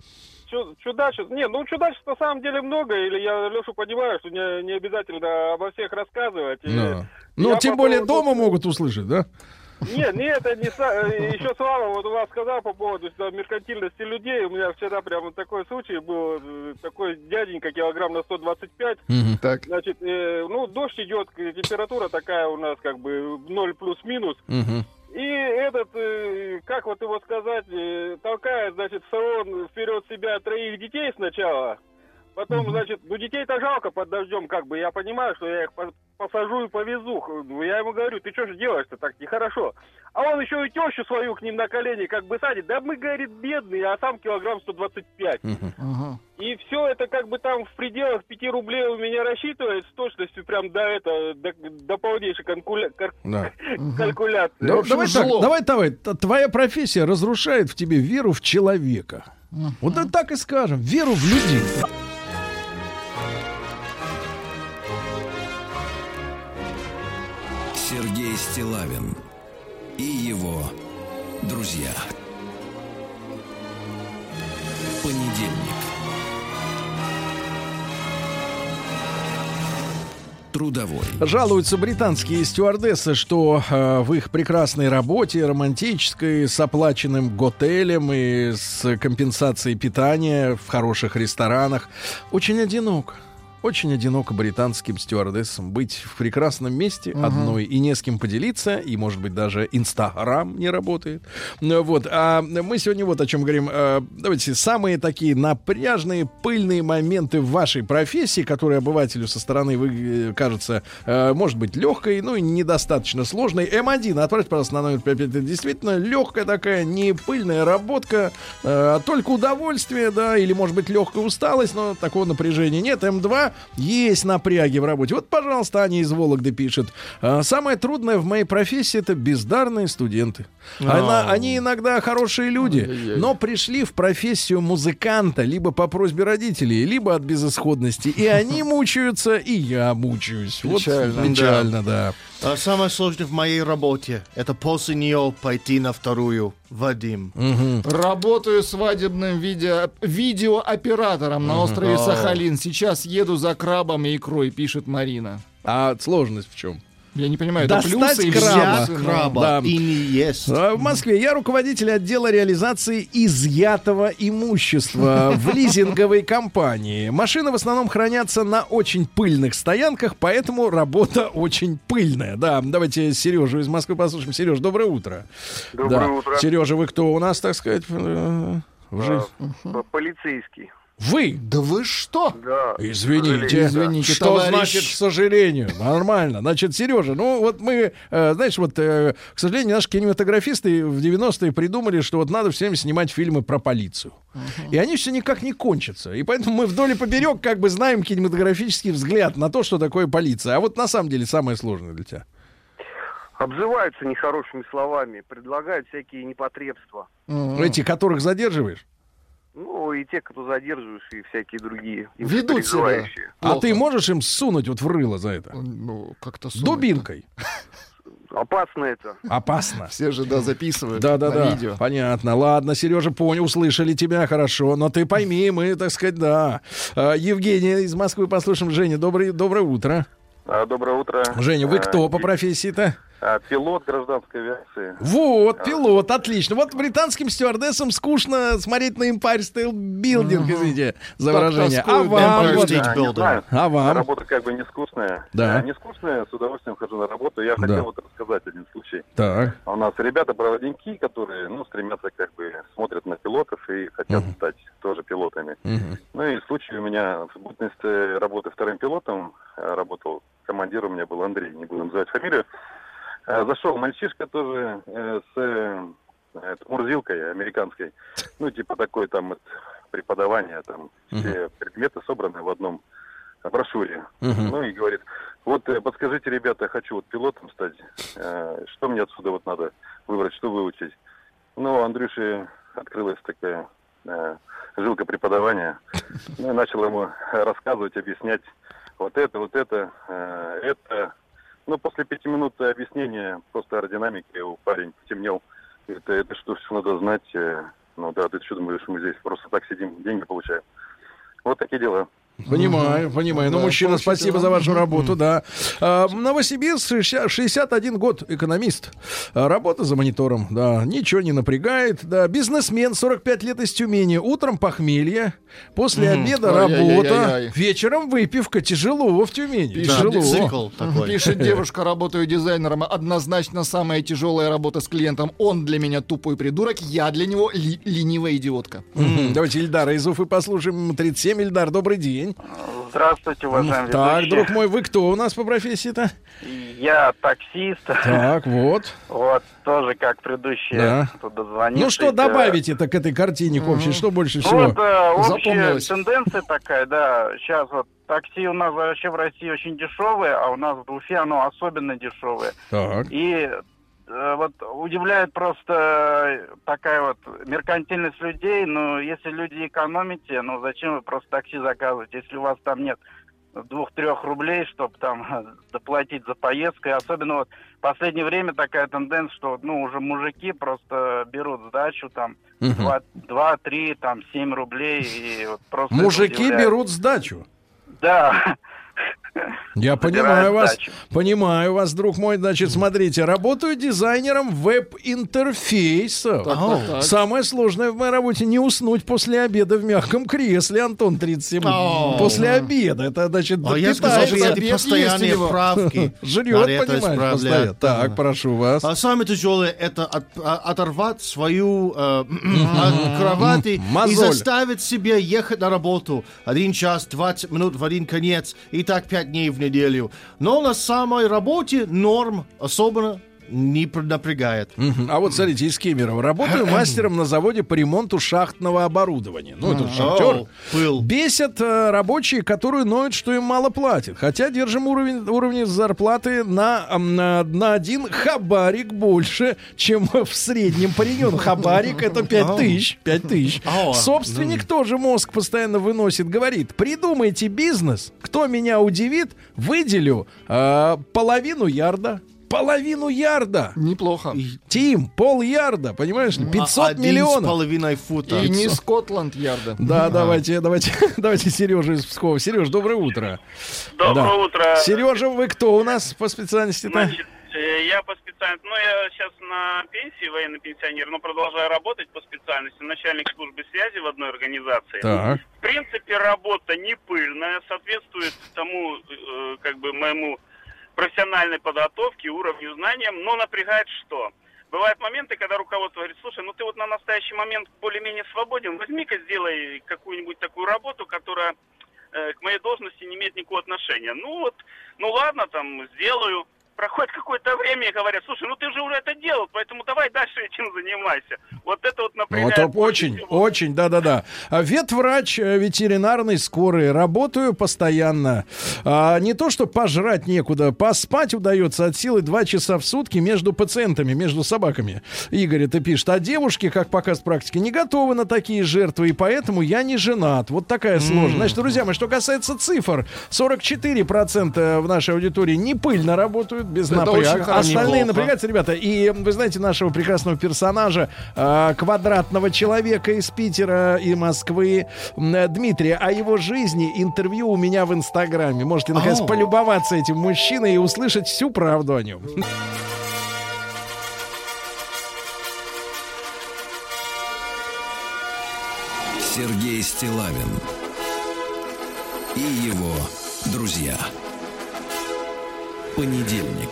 Чу- Чудачеств, не, ну чудачеств на самом деле много, или я Лешу понимаю, что не, не обязательно обо всех рассказывать. И Да. Ну, я тем более поводу- дома могут услышать, да? Нет, нет, это не са- э, еще Слава вот у вас сказал по поводу меркантильности людей. У меня вчера прямо такой случай был, э, такой дяденька килограмм на 125. Так. Значит, э, ну дождь идет, температура такая у нас как бы 0 плюс-минус. Мгм. И этот, э, как вот его сказать, э, толкает, значит, в салон вперед себя троих детей сначала. Потом, значит, ну детей-то жалко под дождем, как бы, я понимаю, что я их по- посажу и повезу. Ну, Я ему говорю, ты что же делаешь-то так нехорошо? А он еще и тещу свою к ним на колени как бы садит. Да мы, говорит, бедные, а сам килограмм 125. Ага. И все это как бы там в пределах 5 рублей у меня рассчитывает с точностью прям до это, до, до полнейшей конкуля- Да. калькуляции. Да, общем, давай так, давай, давай. Твоя профессия разрушает в тебе веру в человека. Вот это так и скажем. Веру в людей. Стилавин и его друзья. Понедельник. Трудовой. Жалуются британские стюардессы, что э, в их прекрасной работе, романтической, с оплаченным готелем и с компенсацией питания в хороших ресторанах, очень одиноко. Очень одиноко британским стюардессам быть в прекрасном месте одной и не с кем поделиться, и, может быть, даже Инстаграм не работает. Ну, Вот. А мы сегодня вот о чем говорим. Э, Давайте самые такие напряжные, пыльные моменты в вашей профессии, которые обывателю со стороны вы, э, кажется, э, может быть, легкой, ну и недостаточно сложной. М1, отправьте, пожалуйста, на номер 5. Это действительно легкая такая, не пыльная работка, э, а только удовольствие, да, или, может быть, легкая усталость, но такого напряжения нет. М2 есть напряги в работе. Вот, пожалуйста, Аня из Вологды пишет. «А, Самое трудное в моей профессии это бездарные студенты. Она- они иногда хорошие люди, но пришли в профессию музыканта либо по просьбе родителей, либо от безысходности. И они <laughs> мучаются, и я мучаюсь. Вот Печально. печально, да. А самое сложное в моей работе – это после нее пойти на вторую. Вадим. Работаю свадебным видео, видеооператором на острове. Сахалин. Сейчас еду за крабом и икрой, пишет Марина. А сложность в чем? Я не понимаю, это Достать плюсы краба. Ну, Краба Да. и не есть. А, В Москве я руководитель отдела реализации изъятого имущества <laughs> в лизинговой компании. Машины в основном хранятся на очень пыльных стоянках, поэтому работа очень пыльная. Да, давайте Сережу из Москвы послушаем. Сереж, доброе утро. Доброе Да. утро. Сережа, вы кто у нас, так сказать, э, в жизни? П- Полицейский. Вы? Да вы что? Да. Извините. Извините, что товарищ. значит к сожалению? Нормально. Значит, Сережа, ну вот мы, э, знаешь, вот, э, к сожалению, наши кинематографисты в 90-е придумали, что вот надо всем снимать фильмы про полицию. И они все никак не кончатся. И поэтому мы вдоль и поперек как бы знаем кинематографический взгляд на то, что такое полиция. А вот на самом деле самое сложное для тебя. Обзываются нехорошими словами, предлагают всякие непотребства. Эти, которых задерживаешь? Ну, и те, кто задерживаешь, и всякие другие. Ведут себя. А ты можешь им сунуть вот в рыло за это? Ну, как-то сунуть. Дубинкой. Опасно это. Опасно. Все же, да, записывают Да, да, на да. видео. Понятно. Ладно, Сережа, понял, услышали тебя хорошо. Но ты пойми, мы, так сказать, да. А, Евгения из Москвы послушаем. Женя, добрый, доброе утро. А, Доброе утро. Женя, вы А, кто по профессии-то? А, Пилот гражданской авиации. Вот, пилот, отлично. Вот британским стюардессам скучно смотреть на Empire State Building, извините за выражение. А вам? Вот- State А, не Building. знаю. А вам? Работа как бы не скучная. Да. А, Не скучная, с удовольствием хожу на работу. Я Да. хотел вот рассказать один случай. Так. У нас ребята-проводники, которые, ну, стремятся как бы, смотрят на пилотов и хотят стать тоже пилотами. Ну и случай у меня в бытности работы вторым пилотом, э, работал, командир у меня был Андрей, не буду называть фамилию. Э, Зашел мальчишка тоже э, с э, мурзилкой американской. Ну, типа такой там вот преподавание, там все предметы собраны в одном брошюре. Ну и говорит, вот подскажите, ребята, я хочу вот пилотом стать. Э, Что мне отсюда вот надо выбрать, что выучить? Ну, у Андрюши открылась такая э, жилка преподавания. Ну и начал ему рассказывать, объяснять вот это, вот это, э, это. Ну, после пяти минут объяснения просто аэродинамики у парень потемнел. Это, это что, все надо знать. э, Ну да, ты что думаешь, мы здесь просто так сидим, деньги получаем. Вот такие дела. Понимаю, понимаю. Ну, Да, мужчина, спасибо за вашу работу, да. А, Новосибирск, 60 61 год, экономист. А, Работа за монитором, да. Ничего не напрягает, да. Бизнесмен, 45 лет из Тюмени. Утром похмелье, после обеда работа, вечером выпивка. Тяжело в Тюмени, Да, тяжело. Цикл такой. Пишет девушка, работаю дизайнером. Однозначно самая тяжелая работа с клиентом. Он для меня тупой придурок, я для него ли- ленивая идиотка. Давайте Ильдара из Уфы послушаем. Ему 37. Ильдар, добрый день. Здравствуйте, уважаемые Так, ведущие. друг мой, вы кто у нас по профессии-то? Я таксист. Так, вот. Вот, тоже как предыдущие Да. тут дозвонился. Ну что Это- добавите-то к этой картине к общей? Что больше Ну, всего? Вот э, общая Запомнилось. тенденция такая, да. Сейчас вот такси у нас вообще в России очень дешевые, а у нас в Уфе оно особенно дешевое. Так. И вот удивляет просто такая вот меркантильность людей. Ну, если люди экономите, ну зачем вы просто такси заказываете, если у вас там нет двух-трех рублей, чтобы там <laughs> доплатить за поездку. И особенно вот в последнее время такая тенденция, что ну уже мужики просто берут сдачу там Мгм. два, два, три, там семь рублей и вот просто Мужики берут сдачу. Да. Я понимаю вас. сдачу. Понимаю вас, друг мой. Значит, смотрите, работаю дизайнером веб-интерфейсов. Так, так, так. Самое сложное в моей работе не уснуть после обеда в мягком кресле, Антон 37. О. После обеда. Это значит, А я сказал, что это постоянные правки. <laughs> Жрет, понимаешь, постоянно. Так, прошу вас. А самое тяжелое это от- а- оторвать свою э, от кровати и заставить себя ехать на работу один час 20 минут в один конец и так пять дней в неделю. Но на самой работе норм особенно не напрягает. Мгм. А вот смотрите, из Кемерово. Работаю <clears throat> мастером на заводе по ремонту шахтного оборудования. Ну, это шахтер. Пыл. Бесят э, рабочие, которые ноют, что им мало платят. Хотя держим уровень, зарплаты на, м, на, на один хабарик больше, чем <laughs> в среднем по региону. Хабарик это 5 тысяч. 5 тысяч. Собственник тоже мозг постоянно выносит. Говорит, придумайте бизнес. Кто меня удивит, выделю э, половину ярда. Половину ярда. Неплохо. Тим, пол ярда, понимаешь ли? 500 А Один с миллионов. половиной фута. И не Скотланд Ярда. Да, давайте, давайте, <laughs> давайте Сережа из Пскова. Сереж, доброе утро. Доброе Да. утро. Сережа, вы кто у нас по специальности-то? Значит, э, я по специальности, ну, я сейчас на пенсии, военный пенсионер, но продолжаю работать по специальности. Начальник службы связи в одной организации. Так. В принципе, работа не пыльная, соответствует тому, э, как бы, моему профессиональной подготовке, уровню знаниям, но напрягает что? бывают моменты, когда руководство говорит, слушай, ну ты вот на настоящий момент более-менее свободен, возьми-ка сделай какую-нибудь такую работу, которая э, к моей должности не имеет никакого отношения. Ну вот, ну ладно, там, сделаю проходит какое-то время и говорят, слушай, ну ты же уже это делал, поэтому давай дальше этим занимайся. Вот это вот, например... Вот очень, очень, да-да-да. А Ветврач э, ветеринарной скорой. Работаю постоянно. А, не то, что пожрать некуда, поспать удается от силы два часа в сутки между пациентами, между собаками. Игорь это пишет. А девушки, как показывает практики, не готовы на такие жертвы, и поэтому я не женат. Вот такая сложность. Значит, друзья мои, что касается цифр, 44% в нашей аудитории не пыльно работают, без Это напряга. Остальные Неплохо. напрягаются, ребята. И вы знаете нашего прекрасного персонажа, э, квадратного человека из Питера и Москвы, э, Дмитрия, о его жизни интервью у меня в Инстаграме. Можете, наконец, Ау. полюбоваться этим мужчиной и услышать всю правду о нем. Сергей Стилавин и его друзья. Понедельник.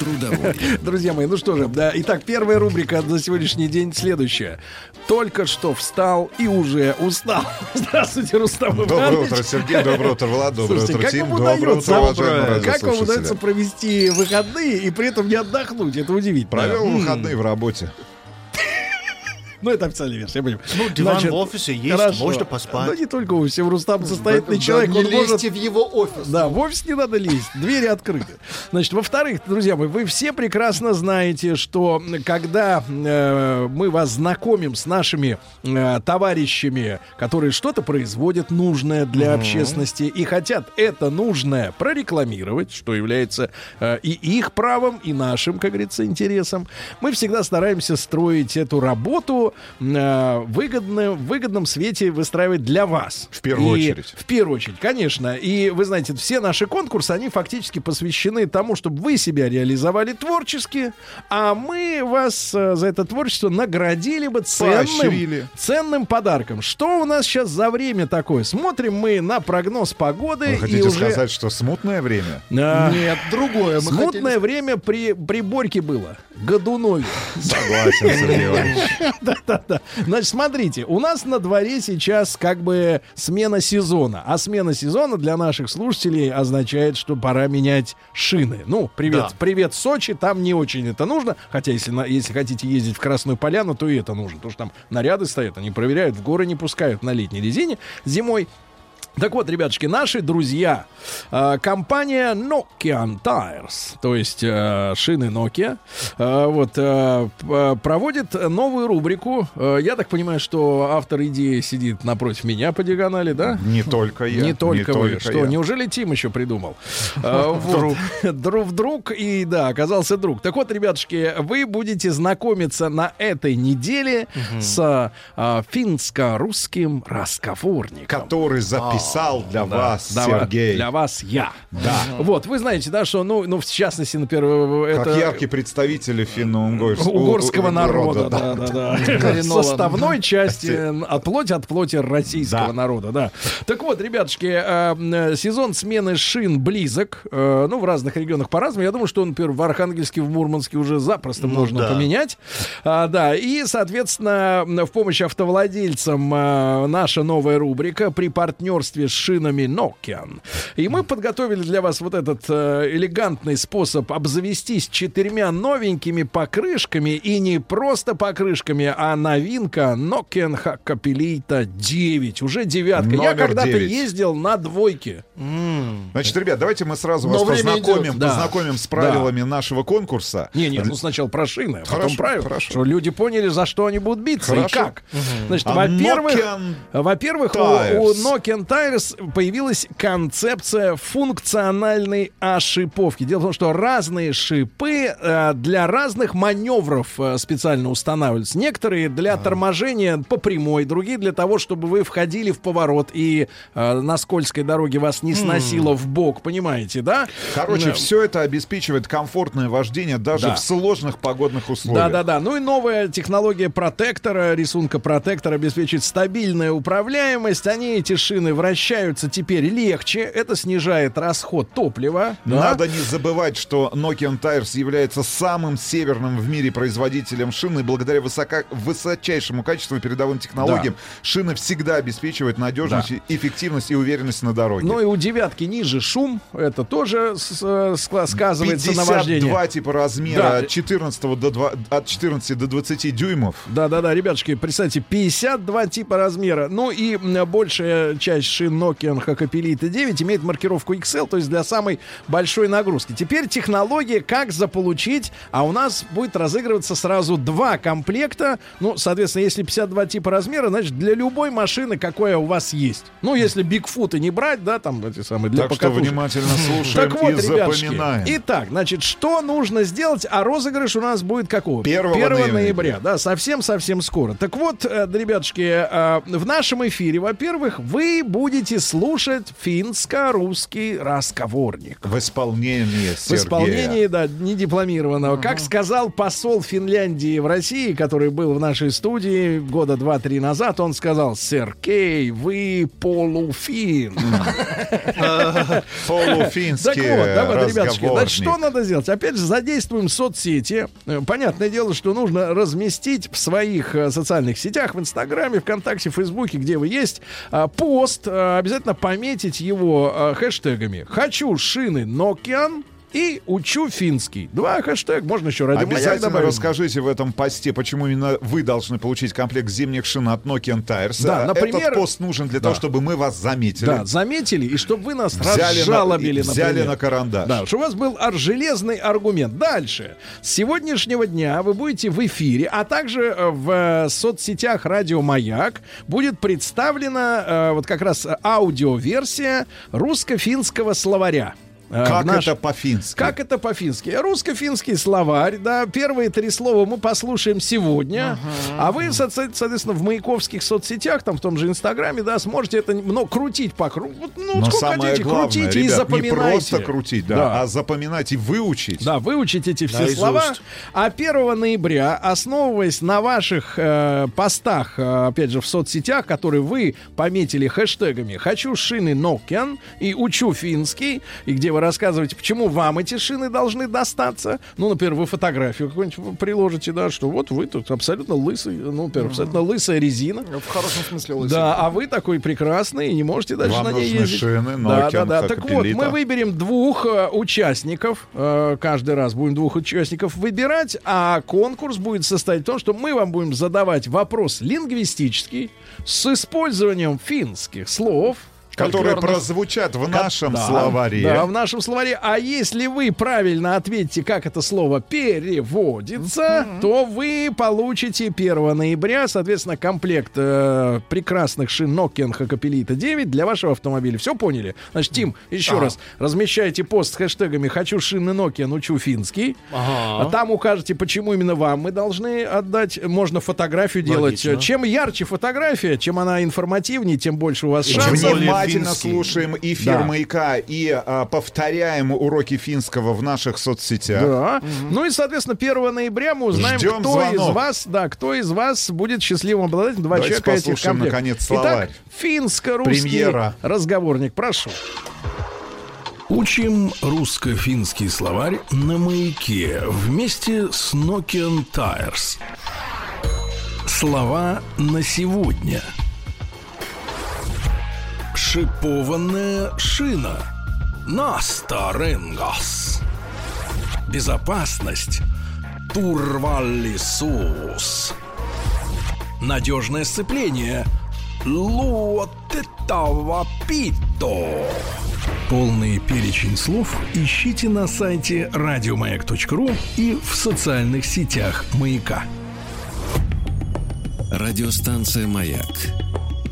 Трудовой. <laughs> Друзья мои, ну что же, да, итак, первая рубрика за сегодняшний день следующая. Только что встал и уже устал. <laughs> Здравствуйте, Рустам Доброе Иванович. утро, Сергей. Доброе утро, Влад. Доброе Слушайте, утро, Тим. Доброе утро, уважаемые как вам удается провести выходные и при этом не отдохнуть? Это удивительно. Провел выходные в работе. Ну, это официальная версия, я понимаю. Ну, диван в офисе есть, можно поспать. Ну, не только в офисе. Рустам состоятельный Да, человек. не он может... лезьте в его офис. Да, в офис не надо лезть, двери открыты. Значит, во-вторых, друзья мои, вы все прекрасно знаете, что когда э, мы вас знакомим с нашими э, товарищами, которые что-то производят нужное для общественности и хотят это нужное прорекламировать, что является э, и их правом, и нашим, как говорится, интересом, мы всегда стараемся строить эту работу э, выгодно, в выгодном свете выстраивать для вас. В первую И очередь. в первую очередь, конечно. И вы знаете, все наши конкурсы, они фактически посвящены тому, чтобы вы себя реализовали творчески, а мы вас э, за это творчество наградили бы ценным, Поощрили. ценным подарком. Что у нас сейчас за время такое? Смотрим мы на прогноз погоды. Вы и хотите уже... сказать, что смутное время? А, Нет, другое. Мы Смутное хотели- время при, при Борьке было. Годунове. Согласен, Сергей Иванович. <laughs> Да-да-да. Значит, смотрите, у нас на дворе сейчас как бы смена сезона. А смена сезона для наших слушателей означает, что пора менять шины. Ну, привет, Да. привет, Сочи, там не очень это нужно. Хотя, если, на- если хотите ездить в Красную Поляну, то и это нужно. Потому что там наряды стоят, они проверяют, в горы не пускают на летней резине зимой. Так вот, ребятушки, наши друзья, э, компания Nokian Tires, то есть э, шины Nokia, э, вот, проводит новую рубрику. Я так понимаю, что автор идеи сидит напротив меня по диагонали, да? Не только я. Не только вы. только Что, я. неужели Тим еще придумал? <laughs> Вот. Друг вдруг и да, оказался друг. Так вот, ребятушки, вы будете знакомиться на этой неделе с финско-русским разговорником. Который записал для Да, вас, да, Сергей. Для вас я. Да. Вот, вы знаете, да, что, ну, ну в частности, например, Как это... яркий представитель финно-угорского Угорского народа, да, да. да, да. <laughs> Составной <laughs> части э, от плоти от плоти российского Да. народа, да. Так вот, ребятушки, э, э, сезон смены шин близок. Э, Ну, в разных регионах по-разному. Я думаю, что, например, в Архангельске, в Мурманске уже запросто Ну можно да. поменять. А, Да, и, соответственно, в помощь автовладельцам э, наша новая рубрика при партнерстве с шинами Nokian. И мы подготовили для вас вот этот э, элегантный способ обзавестись четырьмя новенькими покрышками. И не просто покрышками, а новинка Nokian Hakkapelita 9. Уже девятка. Я Номер когда-то 9. ездил на двойке. Значит, ребят, давайте мы сразу Но вас познакомим. Да. познакомим с правилами нашего конкурса. Не, не, ну сначала про шины, а потом Хорошо, правила. хорошо. Чтобы люди поняли, за что они будут биться Хорошо. и как. Значит, А во-первых, во-первых, у, у Nokian Tires появилась концепция функциональной ошиповки. Дело в том, что разные шипы э, для разных маневров э, специально устанавливаются. Некоторые для торможения по прямой, другие для того, чтобы вы входили в поворот и э, на скользкой дороге вас не сносило в бок, понимаете, да? Короче, все это обеспечивает комфортное вождение даже Да. в сложных погодных условиях. Да, да, да. Ну и новая технология протектора, рисунка протектора обеспечит стабильную управляемость. Они, эти шины, в вращаются теперь легче, это снижает расход топлива. да. Надо не забывать, что Nokian Tires является самым северным в мире производителем шин, и благодаря высока- высочайшему качеству и передовым технологиям шины всегда обеспечивают надежность, эффективность и уверенность на дороге. Ну и у девятки ниже шум, это тоже с- ска- сказывается на вождении. 52 типа размера Да. от 14 до 2, от 14 до 20 дюймов. Да-да-да, ребятушки, представьте, 52 типа размера. Ну и большая часть шин Nokia Hakkapelite 9 имеет маркировку XL, то есть для самой большой нагрузки. Теперь технология, как заполучить, а у нас будет разыгрываться сразу два комплекта. Ну, соответственно, если 52 типа размера, значит, для любой машины, какая у вас есть. Ну, если Бигфуты не брать, да, там эти самые для Так что покатушек. внимательно <laughs> слушаем Так вот, и ребятушки, запоминаем. Итак, значит, что нужно сделать? А розыгрыш у нас будет какого? 1 ноября. ноября. Да, совсем-совсем скоро. Так вот, э, ребятушки, э, в нашем эфире, во-первых, вы будете слушать финско-русский разговорник. В исполнении В исполнении, да, недипломированного. Как сказал посол Финляндии в России, который был в нашей студии года два-три назад, он сказал, Сергей, вы полуфин. <laughs> Полуфинский Так вот, давай, ребятушки, значит, что надо сделать? Опять же, задействуем соцсети. Э, Понятное дело, что нужно разместить в своих э, социальных сетях, в Инстаграме, ВКонтакте, Фейсбуке, где вы есть, а, пост, э, обязательно пометить его э, хэштегами. «Хочу шины Nokian» и «Учу финский». Два хэштега, можно еще ради Обязательно расскажите в этом посте, почему именно вы должны получить комплект зимних шин от Nokian Tires. Да, например- Этот пост нужен для Да. того, чтобы мы вас заметили. Да, заметили, и чтобы вы нас Взяли на- разжалобили, взяли например. на карандаш. Да, что у вас был железный аргумент. Дальше. С сегодняшнего дня вы будете в эфире, а также э, в э, соцсетях Радио Маяк будет представлена э, вот как раз аудиоверсия русско-финского словаря. Э, Как наш- это по-фински? Как это по-фински? Русско-финский словарь, да. Первые три слова мы послушаем сегодня. А вы, со- со- соответственно, в маяковских соцсетях, там в том же Инстаграме, да, сможете это ну, крутить по кругу. Ну, Но сколько самое хотите, главное, крутите и ребят, запоминайте. не просто крутить, да, Да. а запоминать и выучить. Да, выучить эти все Наизусть. слова. А 1 ноября, основываясь на ваших э, постах, э, опять же, в соцсетях, которые вы пометили хэштегами «Хочу шины Nokian» и «Учу финский», и где вы рассказываете, почему вам эти шины должны достаться. Ну, например, вы фотографию какую-нибудь приложите, да, что вот вы тут абсолютно лысый, ну, например, абсолютно лысая резина. В хорошем смысле лысый. Да, а вы такой прекрасный и не можете дальше Вам на ней нужны ездить. шины да, Nokian да, да. Так вот, мы выберем двух э, участников. э, каждый раз будем двух участников выбирать, а конкурс будет состоять в том, что мы вам будем задавать вопрос лингвистический с использованием финских слов. Которые Фольклорных- прозвучат в нашем да, словаре. Да, в нашем словаре. А если вы правильно ответите, как это слово переводится, то вы получите 1 ноября, соответственно, комплект э, прекрасных шин Nokian Hakkapelita 9 для вашего автомобиля. Все поняли? Значит, Тим, еще Да. раз размещайте пост с хэштегами «Хочу шины Nokian, учу финский». Ага. А там укажете, почему именно вам мы должны отдать. Можно фотографию делать. Логично. Чем ярче фотография, чем она информативнее, тем больше у вас И шансов. Внимательно слушаем эфир Да. маяка и а, повторяем уроки финского в наших соцсетях. Да. Ну и, соответственно, 1 ноября мы узнаем, Ждем кто звонок. из вас, да, кто из вас будет счастливым обладателем два Давайте человека этих комплектов. наконец, словарь. Итак, финско-русский Премьера. разговорник. Прошу. Учим русско-финский словарь на маяке вместе с Nokian Tires. Слова на сегодня. Шипованная шина. Настаренгас. Безопасность. Турвалисус. Надежное сцепление. Луотетава пито. Полный перечень слов ищите на сайте радиомаяк.ру и в социальных сетях «Маяка». Радиостанция «Маяк»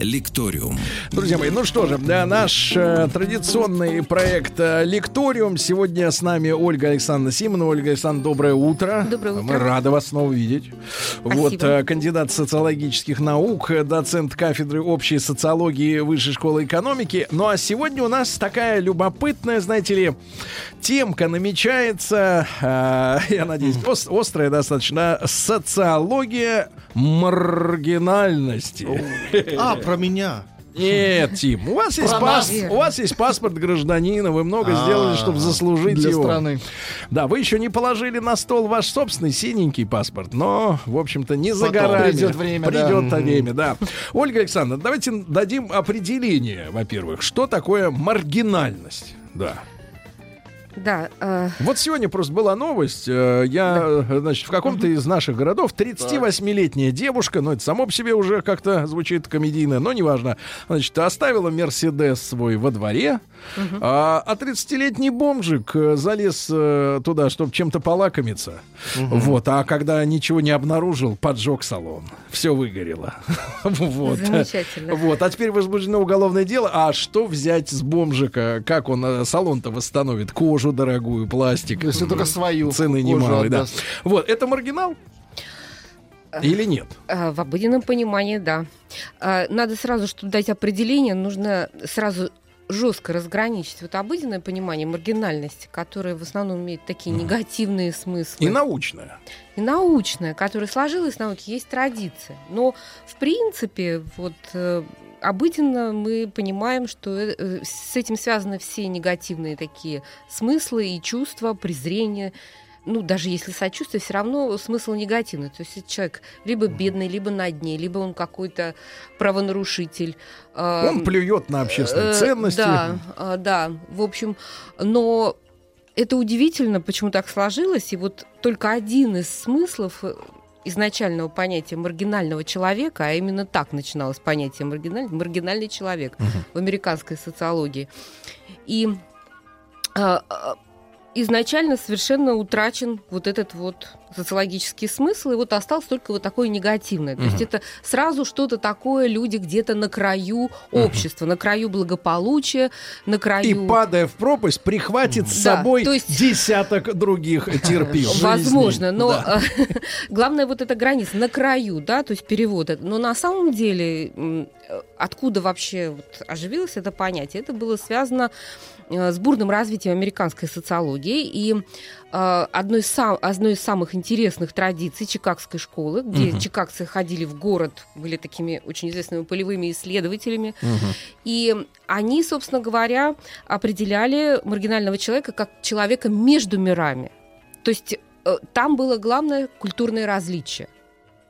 Лекториум. Друзья мои, ну что же, да, наш э, традиционный проект э, Лекториум. Сегодня с нами Ольга Александровна Симонова. Ольга Александровна, доброе утро. Доброе утро. Мы рады вас снова видеть. Спасибо. Вот, э, кандидат социологических наук, э, доцент кафедры общей социологии Высшей школы экономики. Ну а сегодня у нас такая любопытная, знаете ли, темка намечается, э, я надеюсь, ос- острая достаточно, социология маргинальности. <laughs> А, про меня. Нет, Тим, у вас, есть пас- у вас есть паспорт гражданина, вы много А. сделали, чтобы заслужить Для его. страны. Да, вы еще не положили на стол ваш собственный синенький паспорт, но, в общем-то, не за Потом горами. придет время, да. Придет Мгм. время, да. Ольга Александровна, давайте дадим определение, во-первых, что такое маргинальность. Да. Да, э, Вот сегодня просто была новость. э, Я, э, значит, в каком-то из наших городов 38-летняя девушка, ну, это само по себе уже как-то звучит комедийно, но неважно, значит, оставила Мерседес свой во дворе, а, а 30-летний бомжик э, залез туда, чтобы чем-то полакомиться. Вот, а когда ничего не обнаружил, поджег салон. Все выгорело. <laughs> Вот. Замечательно. Вот, а теперь возбуждено уголовное дело. А что взять с бомжика? Как он салон-то восстановит? Кожу дорогую, пластик. Если только свою Цены кожу немалые, да. Вот, это маргинал? Или нет? э, в обыденном понимании, да. Э, Надо сразу, чтобы дать определение, нужно сразу жестко разграничить вот обыденное понимание маргинальности, которое в основном имеет такие негативные смыслы. И научное. и научная, которая сложилась в науке, есть традиция. Но, в принципе, вот э, обыденно мы понимаем, что э, э, с этим связаны все негативные такие смыслы и чувства, презрение. Ну, даже если сочувствие, все равно смысл негативный. То есть человек либо бедный, либо на дне, либо он какой-то правонарушитель. Он плюет на общественные Э, ценности. Да, да. В общем, но это удивительно, почему так сложилось. И вот только один из смыслов изначального понятия маргинального человека, а именно так начиналось понятие маргинальный, маргинальный человек в американской социологии. И а, а, изначально совершенно утрачен вот этот вот социологический смысл, и вот осталось только вот такое негативное. То есть это сразу что-то такое, люди где-то на краю общества, на краю благополучия, на краю... И падая в пропасть, прихватит с Да, собой то есть- десяток других <laughs> терпил. Возможно, но Да. <laughs> главное вот эта граница на краю, да, то есть перевод. Но на самом деле, э, откуда вообще вот оживилось это понятие, это было связано с бурным развитием американской социологии и э, одной из, сам- одной из самых интересных традиций Чикагской школы, где Мгм. чикагцы ходили в город, были такими очень известными полевыми исследователями, и они, собственно говоря, определяли маргинального человека как человека между мирами. То есть э, там было главное культурное различие.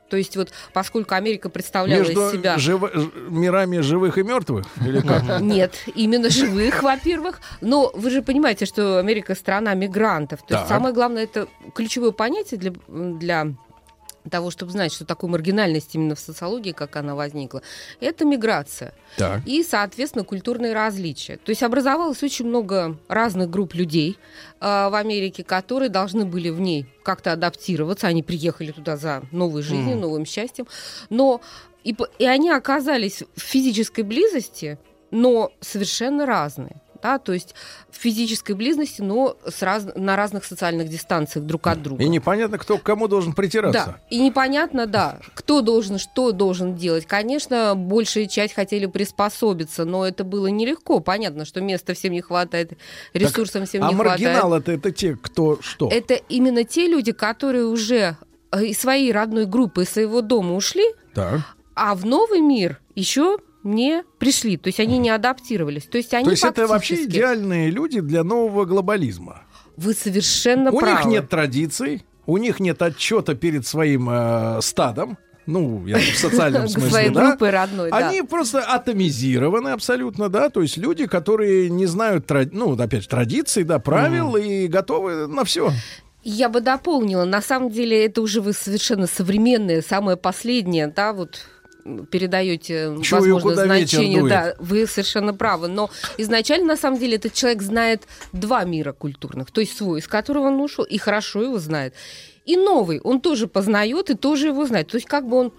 То есть вот поскольку Америка представляла Между из себя... живо- ж- мирами живых и мертвых? Или как? <laughs> Нет, именно живых, во-первых. Но вы же понимаете, что Америка страна мигрантов. То есть самое главное, это ключевое понятие для, для того, чтобы знать, что такое маргинальность именно в социологии, как она возникла, это миграция. Так. И, соответственно, культурные различия. То есть образовалось очень много разных групп людей э, в Америке, которые должны были в ней как-то адаптироваться. Они приехали туда за новой жизнью, Мгм. новым счастьем. Но и, и они оказались в физической близости, но совершенно разные. Да, то есть в физической близости, но с раз- на разных социальных дистанциях друг от друга. И непонятно, кто к кому должен притираться. Да, и непонятно, да, кто должен, что должен делать. Конечно, большая часть хотели приспособиться, но это было нелегко. Понятно, что места всем не хватает, ресурсам всем а не хватает. маргинал это, это те, кто что? Это именно те люди, которые уже э, из своей родной группы, из своего дома ушли, Так. а в новый мир еще не пришли. То есть они не адаптировались. То есть они То есть это вообще фактически- идеальные люди для нового глобализма. Вы совершенно У правы. них нет традиций, у них нет отчета перед своим э, стадом. Ну, я в социальном <laughs> смысле, своей да. группе родной, да. Они просто атомизированы абсолютно, да, то есть люди, которые не знают, ну, опять же, традиций, да, правил и готовы на все. Я бы дополнила. На самом деле это уже вы совершенно современное, самое последнее, да, вот передаете, Чую, возможно, значение. Да, вы совершенно правы. Но изначально, на самом деле, этот человек знает два мира культурных. То есть свой, из которого он ушел, и хорошо его знает. И новый, он тоже познает и тоже его знает. То есть как бы он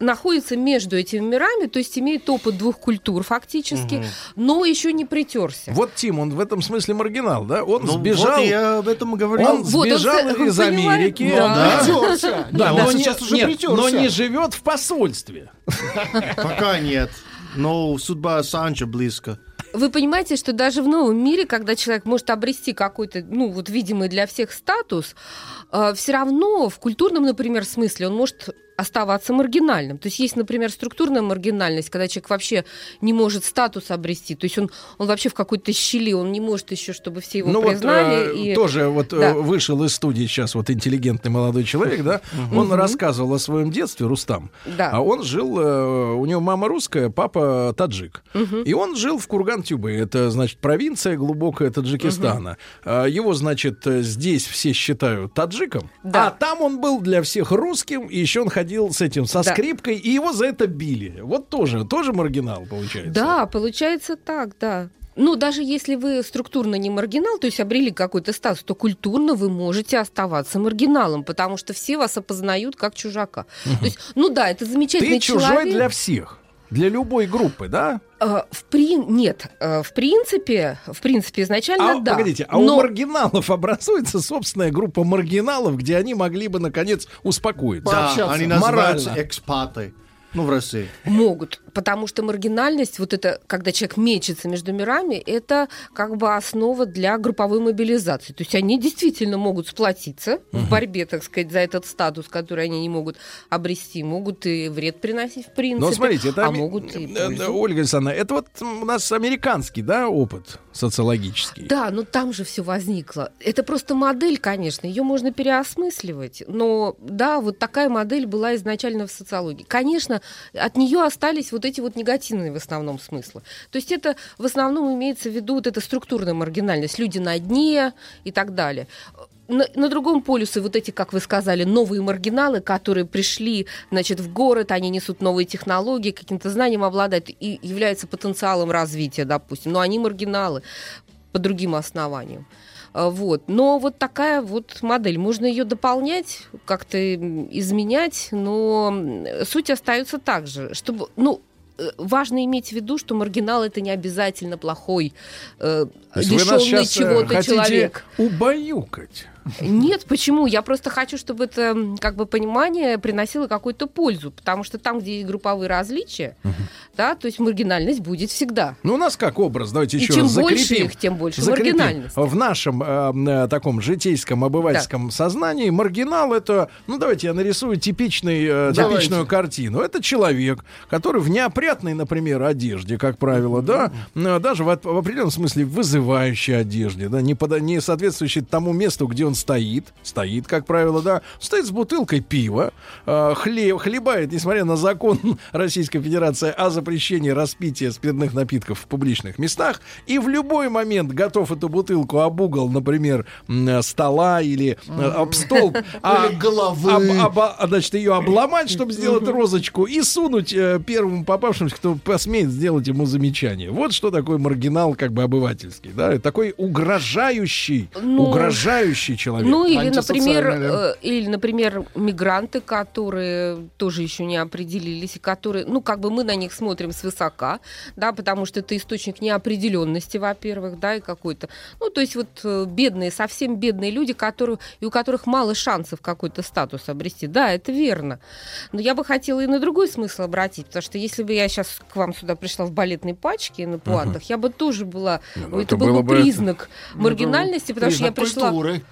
находится между этими мирами, то есть имеет опыт двух культур фактически, Мгм. но еще не притерся. Вот Тим, он в этом смысле маргинал, да? Он Ну, сбежал. вот я об этом говорил. Он Вот он сбежал с- из понимаете? Америки. Да. Притерся. Да, но, он не, сейчас уже нет, притерся. но не живет в посольстве. Пока нет. Но судьба Санчо близко. Вы понимаете, что даже в новом мире, когда человек может обрести какой-то, ну, вот видимый для всех статус, все равно в культурном, например, смысле он может оставаться маргинальным. То есть есть, например, структурная маргинальность, когда человек вообще не может статус обрести. То есть он, он вообще в какой-то щели, он не может еще, чтобы все его ну вот признали. э, и... тоже вот э, Да. вышел из студии сейчас вот интеллигентный молодой человек, да, <laughs> он рассказывал о своем детстве, Рустам. Да. А он жил, э, у него мама русская, папа таджик. И он жил в Курган-Тюбе, это, значит, провинция глубокая Таджикистана. А, Его, значит, здесь все считают таджиком, Да. а там он был для всех русским, и еще он ходил с этим, со Да. скрипкой, и его за это били. Вот тоже, тоже маргинал получается. Да, получается так, да. Ну, даже если вы структурно не маргинал, то есть обрели какой-то статус, то культурно вы можете оставаться маргиналом, потому что все вас опознают как чужака. То есть, ну да, это замечательный Ты чужой человек. для всех. Для любой группы, да? Э, В прин... Нет, э, в принципе, в принципе, изначально А, да. погодите, а Но- у маргиналов образуется собственная группа маргиналов, где они могли бы, наконец, успокоиться. Да, они называются Морально. экспаты. Ну, в России. Могут, потому что маргинальность, вот это, когда человек мечется между мирами, это как бы основа для групповой мобилизации. То есть они действительно могут сплотиться в борьбе, так сказать, за этот статус, который они не могут обрести, могут и вред приносить в принципе, Но смотрите, это а могут и э, пользу. э, Ольга Александровна, это вот у нас американский, да, опыт социологический. Да, но там же все возникло. Это просто модель, конечно, ее можно переосмысливать. Но да, вот такая модель была изначально в социологии. Конечно, от нее остались вот эти вот негативные в основном смыслы. То есть это в основном имеется в виду вот эта структурная маргинальность, люди на дне и так далее. На, на другом полюсе вот эти, как вы сказали, новые маргиналы, которые пришли, значит, в город, они несут новые технологии, каким-то знанием обладают и являются потенциалом развития, допустим. Но они маргиналы по другим основаниям. А, Вот. Но вот такая вот модель. Можно ее дополнять, как-то изменять, но суть остается так же. Чтобы, ну, важно иметь в виду, что маргинал это не обязательно плохой, э, лишенный э, чего-то человек. убаюкать. Нет, почему? Я просто хочу, чтобы это как бы понимание приносило какую-то пользу, потому что там, где есть групповые различия, да, то есть маргинальность будет всегда. Ну, у нас как образ, давайте И еще чем раз закрепим. больше их, тем больше закрепим. маргинальность. В нашем э, э, таком житейском, обывательском сознании маргинал это, ну, давайте я нарисую типичный, э, Давайте. типичную картину. Это человек, который в неопрятной, например, одежде, как правило, да, э, даже в, в определенном смысле вызывающей одежде, да, не, пода- не соответствующей тому месту, где он стоит, стоит, как правило, да, стоит с бутылкой пива, э, хлеб, хлебает, несмотря на закон <laughs> Российской Федерации о запрещении распития спиртных напитков в публичных местах, и в любой момент готов эту бутылку об угол, например, стола или э, об столб, <laughs> а- головы. об- об- а, значит, ее обломать, чтобы сделать розочку, и сунуть э, первому попавшемуся, кто посмеет сделать ему замечание. Вот что такое маргинал, как бы обывательский, да, такой угрожающий, Ну, угрожающий человек. Ну или, например, э, или, например, мигранты, которые тоже еще не определились, и которые, ну, как бы мы на них смотрим свысока, да, потому что это источник неопределенности, во-первых, да, и какой-то. Ну, то есть вот э, бедные, совсем бедные люди, которые, и у которых мало шансов какой-то статус обрести. Да, это верно. Но я бы хотела и на другой смысл обратить, потому что если бы я сейчас к вам сюда пришла в балетной пачке на пуантах, я бы тоже была... ну, это, это был бы признак маргинальности, потому что я пришла... культуры.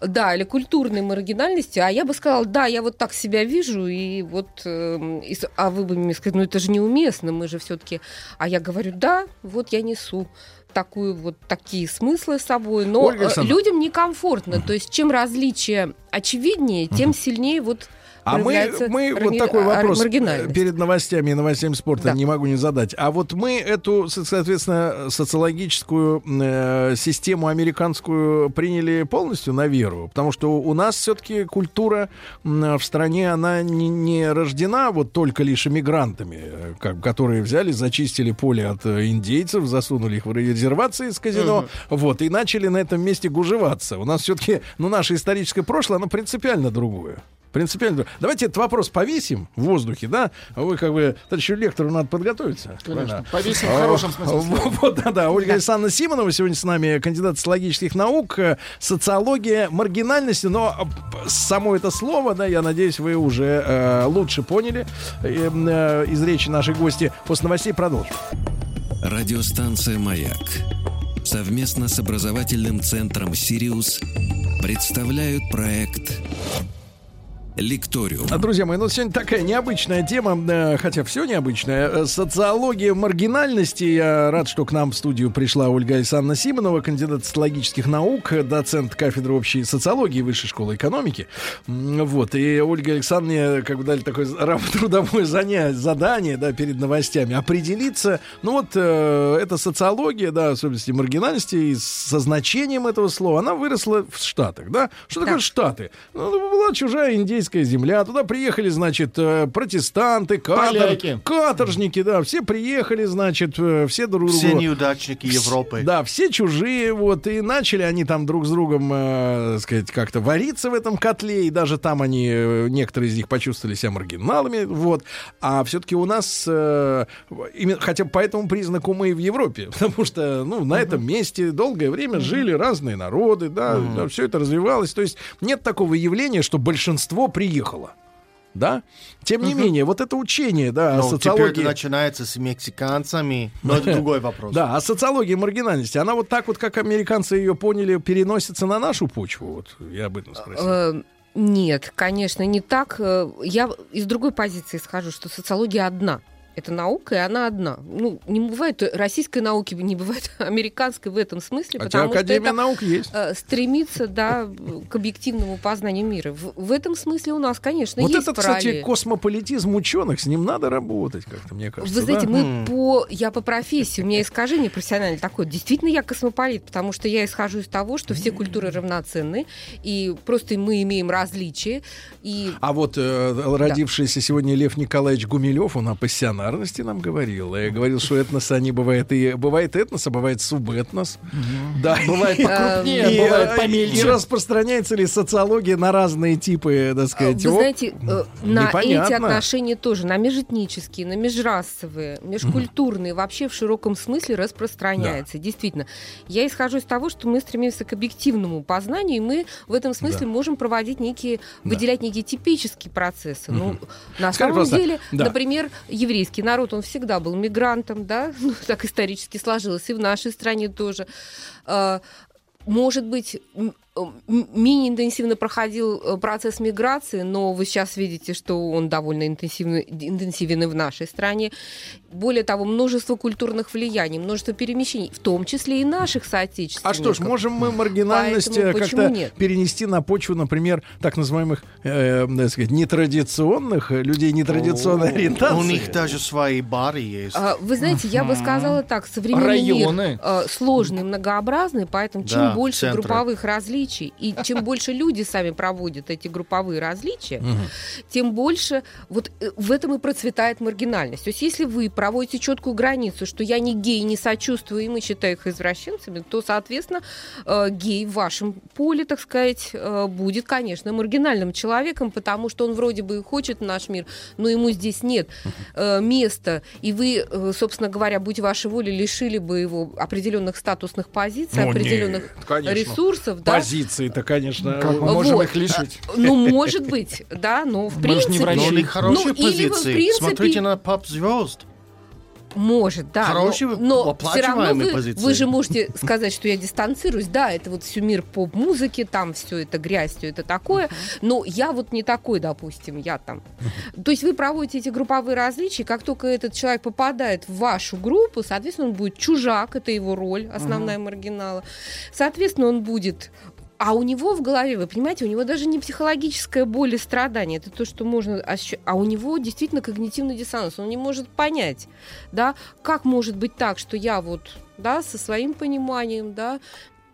Да, или культурной маргинальности. А я бы сказала, да, я вот так себя вижу, и вот, и с- а вы бы мне сказали, ну это же неуместно, мы же все-таки. А я говорю, да, вот я несу такую вот такие смыслы с собой, но Ольга э, людям некомфортно. То есть чем различие очевиднее, тем сильнее вот А мы, мы вот такой вопрос э, перед новостями и новостями спорта Да. не могу не задать. А вот мы эту, со- соответственно, социологическую э, систему американскую приняли полностью на веру, потому что у нас все-таки культура в стране она не, не рождена вот только лишь иммигрантами, э, как, которые взяли, зачистили поле от э, индейцев, засунули их в резервации из казино, вот и начали на этом месте гужеваться. У нас все-таки, ну, наше историческое прошлое, оно принципиально другое. Принципиально. Давайте этот вопрос повесим в воздухе, да? Вы как бы, товарищу лектору надо подготовиться. Конечно. Повесим в хорошем смысле слова. Вот, да, да. Ольга Александровна Симонова сегодня с нами, кандидат социологических наук, э, социология маргинальности, но э, само это слово, да, я надеюсь, вы уже э, лучше поняли э, э, из речи нашей гости. После новостей продолжим. Радиостанция «Маяк» совместно с образовательным центром «Сириус» представляют проект Лекториум. А, Друзья мои, ну сегодня такая необычная тема, э, хотя все необычное. Э, Социология маргинальности. Я рад, что к нам в студию пришла Ольга Александровна Симонова, кандидат социологических наук, доцент кафедры общей социологии Высшей школы экономики. Вот. И Ольга Александровна как бы дали такое <laughs> трудовое заня- задание, да, перед новостями определиться. Ну вот, э, эта социология, да, особенности маргинальности, и со значением этого слова, она выросла в Штатах, да? Что такое Штаты? Ну, была чужая индейская земля, туда приехали, значит, э, протестанты, катор- каторжники, да, все приехали, значит, э, все друг. Все неудачники Европы. Да, все чужие, вот, и начали они там друг с другом, э, сказать, как-то вариться в этом котле, и даже там они, э, некоторые из них почувствовали себя маргиналами, вот. А все-таки у нас, э, именно, хотя по этому признаку мы и в Европе, <laughs> потому что, ну, на этом месте долгое время жили разные народы, да, все это развивалось, то есть нет такого явления, что большинство приехало. Да? Тем не менее, вот это учение, да, о Но Ну, теперь социологии... это начинается с мексиканцами, но это <laughs> другой вопрос. Да, а социология маргинальности, она вот так вот, как американцы ее поняли, переносится на нашу почву. Вот я об этом спросил. Э, Нет, конечно, не так. Э, Я из другой позиции схожу, что социология одна. Это наука, и она одна. Ну, не бывает российской науки, не бывает <laughs> американской в этом смысле, Хотя потому Академия что это наук есть. э, стремится да, к объективному познанию мира. В, в этом смысле у нас, конечно, Вот есть этот, кстати, параллель. космополитизм ученых, с ним надо работать как-то, мне кажется. Вы знаете, да? мы по... Я по профессии, у меня искажение профессиональное такое. Действительно, я космополит, потому что я исхожу из того, что все культуры равноценны, и просто мы имеем различия. И А вот э, родившийся сегодня Лев Николаевич Гумилев, он о пассионарности нам говорил. И говорил, что этносы, они бывают и... Бывает этнос, а бывает субэтнос. Да. Бывает покрупнее, И, бывает э, помельче. И распространяется ли социология на разные типы, так сказать, Вы оп- знаете, э, на эти непонятно. отношения тоже, на межэтнические, на межрасовые, межкультурные, вообще в широком смысле распространяется. Действительно. Я исхожу из того, что мы стремимся к объективному познанию, и мы в этом смысле Да. можем проводить некие, выделять некие типические процессы. Ну, на Скажи, самом пожалуйста, деле, да. например, еврейский народ, он всегда был мигрантом, да, <laughs> ну, так исторически сложилось, и в нашей стране тоже. А, может быть, менее интенсивно проходил э, процесс миграции, но вы сейчас видите, что он довольно интенсивный, интенсивен и в нашей стране. Более того, множество культурных влияний, множество перемещений, в том числе и наших соотечественников. А что ж, можем мы маргинальность э, как-то перенести на почву, например, так называемых, э, так сказать, нетрадиционных э, людей нетрадиционной О, ориентации? У них даже свои бары есть. А, Вы знаете, я бы сказала так, современный Районы. мир э, сложный, многообразный, поэтому чем Да, больше центры. групповых различий и чем <laughs> больше люди сами проводят эти групповые различия, тем больше вот э, в этом и процветает маргинальность. То есть если вы проводите четкую границу, что я не гей, не сочувствую, и мы считаем их извращенцами, то, соответственно, э, гей в вашем поле, так сказать, э, будет, конечно, маргинальным человеком, потому что он вроде бы и хочет наш мир, но ему здесь нет места, и вы, собственно говоря, будь вашей волей, лишили бы его определенных статусных позиций, Ну, определенных нет, конечно. ресурсов, да? Позиции-то, конечно. Как мы э, можем Вот. их лишить? Ну, может быть, да, но в Мы не принципе... Но у них хорошие ну, или вы, в позиции. принципе, Смотрите на поп-звезд. Может, да. Хорошие, но, но все равно вы, позиции. вы же можете сказать, что я дистанцируюсь. Да, это вот все мир поп-музыки, там все это грязь, все это такое. Но я вот не такой, допустим, я там. То есть вы проводите эти групповые различия, как только этот человек попадает в вашу группу, соответственно, он будет чужак, это его роль, основная маргинала. Соответственно, он будет а у него в голове, вы понимаете, у него даже не психологическая боль и страдание, это то, что можно а у него действительно когнитивный диссонанс, он не может понять, да, как может быть так, что я вот, да, со своим пониманием, да,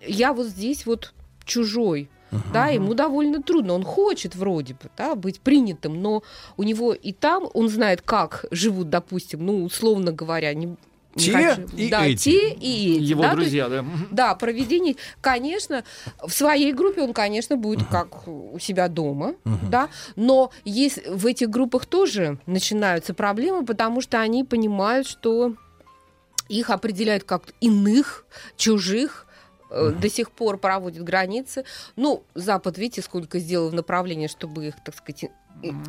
я вот здесь вот чужой, да, ему довольно трудно. Он хочет вроде бы, да, быть принятым, но у него и там он знает, как живут, допустим, ну, условно говоря, не Те хочу- и да, эти. те и эти. Его да, друзья, да. Да, проведение, конечно, в своей группе он, конечно, будет как у себя дома, да, но есть в этих группах тоже начинаются проблемы, потому что они понимают, что их определяют как иных, чужих, э, до сих пор проводят границы. Ну, Запад, видите, сколько сделал в направлении, чтобы их, так сказать,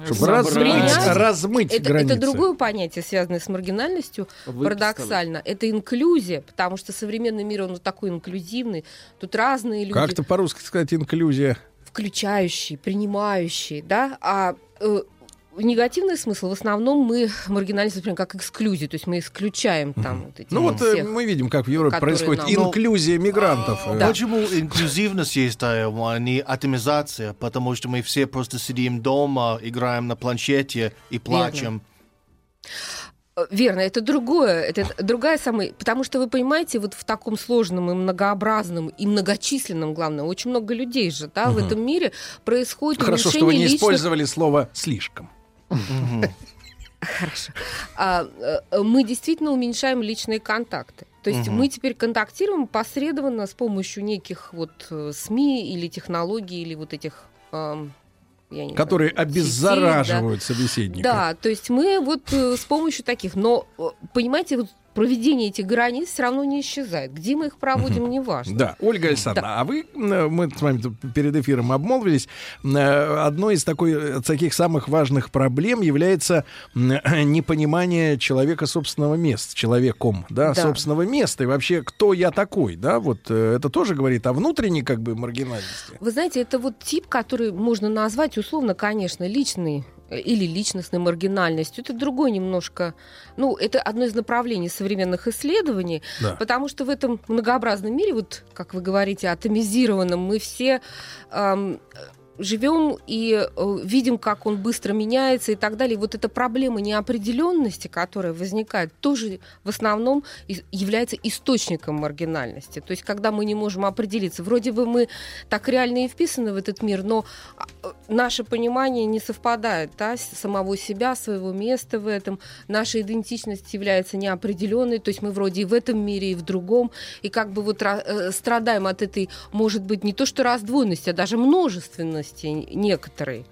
Чтобы размыть, размыть это, границы. это другое понятие, связанное с маргинальностью, Выписано. парадоксально. Это инклюзия, потому что современный мир, он вот такой инклюзивный. Тут разные люди, Как-то по-русски сказать инклюзия. включающие, принимающие, да, а э, негативный смысл в основном мы маргинальность воспринимаем как эксклюзию, то есть мы исключаем там вот эти Ну вот э, всех. мы видим, как в Европе происходит нам- инклюзия мигрантов. Э, Почему инклюзивность есть, а не атомизация? Потому что мы все просто сидим дома, играем на планшете и плачем. Э, Верно, это другое, это другая самая, потому что вы понимаете, вот в таком сложном и многообразном и многочисленном, главное, очень много людей же, да, в Мгм. этом мире происходит Хорошо, что вы не личных- использовали слово слишком. Хорошо. А, э, мы действительно уменьшаем личные контакты. То есть Мгм. мы теперь контактируем посредственно с помощью неких вот э, СМИ или технологий или вот этих я Которые знаю, сетей, обеззараживают да. собеседника. Да, то есть мы вот э, с помощью таких, но э, понимаете, вот проведение этих границ все равно не исчезает. Где мы их проводим, не важно. Да, Ольга Александровна, а вы, э, мы с вами перед эфиром обмолвились, э, одной из такой, э, таких самых важных проблем является непонимание человека собственного места, человеком, да, Да. собственного места, и вообще, кто я такой, да, вот это тоже говорит о внутренней как бы маргинальности. Вы знаете, это вот тип, который можно назвать условно, конечно, личный или личностной маргинальностью. Это другой немножко, ну, это одно из направлений современных исследований, Да. потому что в этом многообразном мире, вот, как вы говорите, атомизированном, мы все ам, живем и э, видим, как он быстро меняется и так далее. Вот эта проблема неопределенности, которая возникает, тоже в основном является источником маргинальности. То есть, когда мы не можем определиться, вроде бы мы так реально и вписаны в этот мир, но а, наше понимание не совпадает да, самого себя, своего места в этом. Наша идентичность является неопределенной, то есть мы вроде и в этом мире, и в другом, и как бы вот э, страдаем от этой, может быть, не то что раздвоенности, а даже множественности некоторой.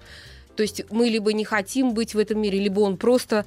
То есть мы либо не хотим быть в этом мире, либо он просто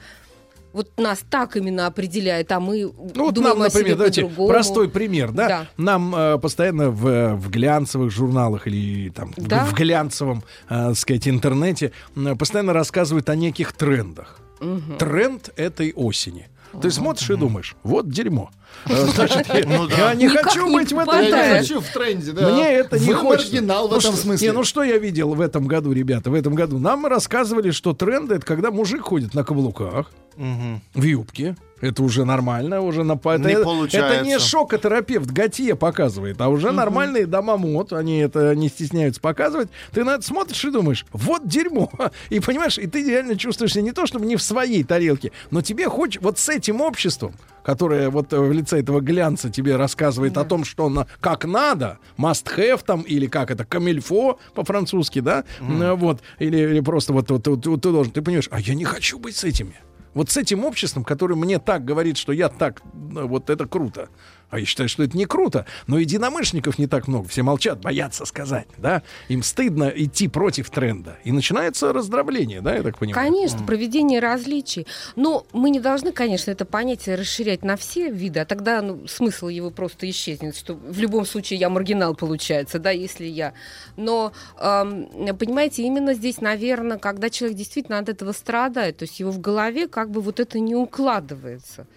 вот нас так именно определяет, а мы Ну вот думаем нам, о себе например, давайте простой пример, да? Да. Нам э, постоянно в, в глянцевых журналах или там в- Да. в, глянцевом, э, сказать, интернете э, постоянно рассказывают о неких трендах. Мгм. Тренд этой осени. Ты смотришь и думаешь, вот дерьмо. Э, Значит, я- Ну да. я не Никак хочу не быть в этом попадает. Я не тренде. хочу в тренде, да. Мне это не Вы хочется. маргинал в Ну этом что- смысле. Не, ну что я видел в этом году, ребята, в этом году? Нам рассказывали, что тренды это когда мужик ходит на каблуках, в юбке. Это уже нормально, уже на это, Не это получается. не шокотерапевт Готье показывает, а уже нормальные дома мод, они это не стесняются показывать. Ты на это смотришь и думаешь, вот дерьмо. <laughs> И понимаешь, и ты реально чувствуешь себя не то, чтобы не в своей тарелке, но тебе хочешь вот с этим обществом, которое вот э, в лице этого глянца тебе рассказывает о том, что на, как надо, must have там, или как это, камильфо по-французски, да, М, вот, или, или просто вот, вот, вот- вот ты должен, ты понимаешь, а я не хочу быть с этими. Вот с этим обществом, которое мне так говорит, что я так, ну, вот это круто. А я считаю, что это не круто. Но единомышленников не так много. Все молчат, боятся сказать, да. Им стыдно идти против тренда. И начинается раздробление, да, я так понимаю. Конечно, проведение различий. Но мы не должны, конечно, это понятие расширять на все виды, а тогда ну, смысл его просто исчезнет, что в любом случае я маргинал получается, да, если я. Но, эм, понимаете, именно здесь, наверное, когда человек действительно от этого страдает, то есть его в голове как бы вот это не укладывается.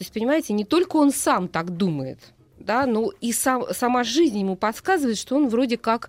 То есть, понимаете, не только он сам так думает, да, но и сам, сама жизнь ему подсказывает, что он вроде как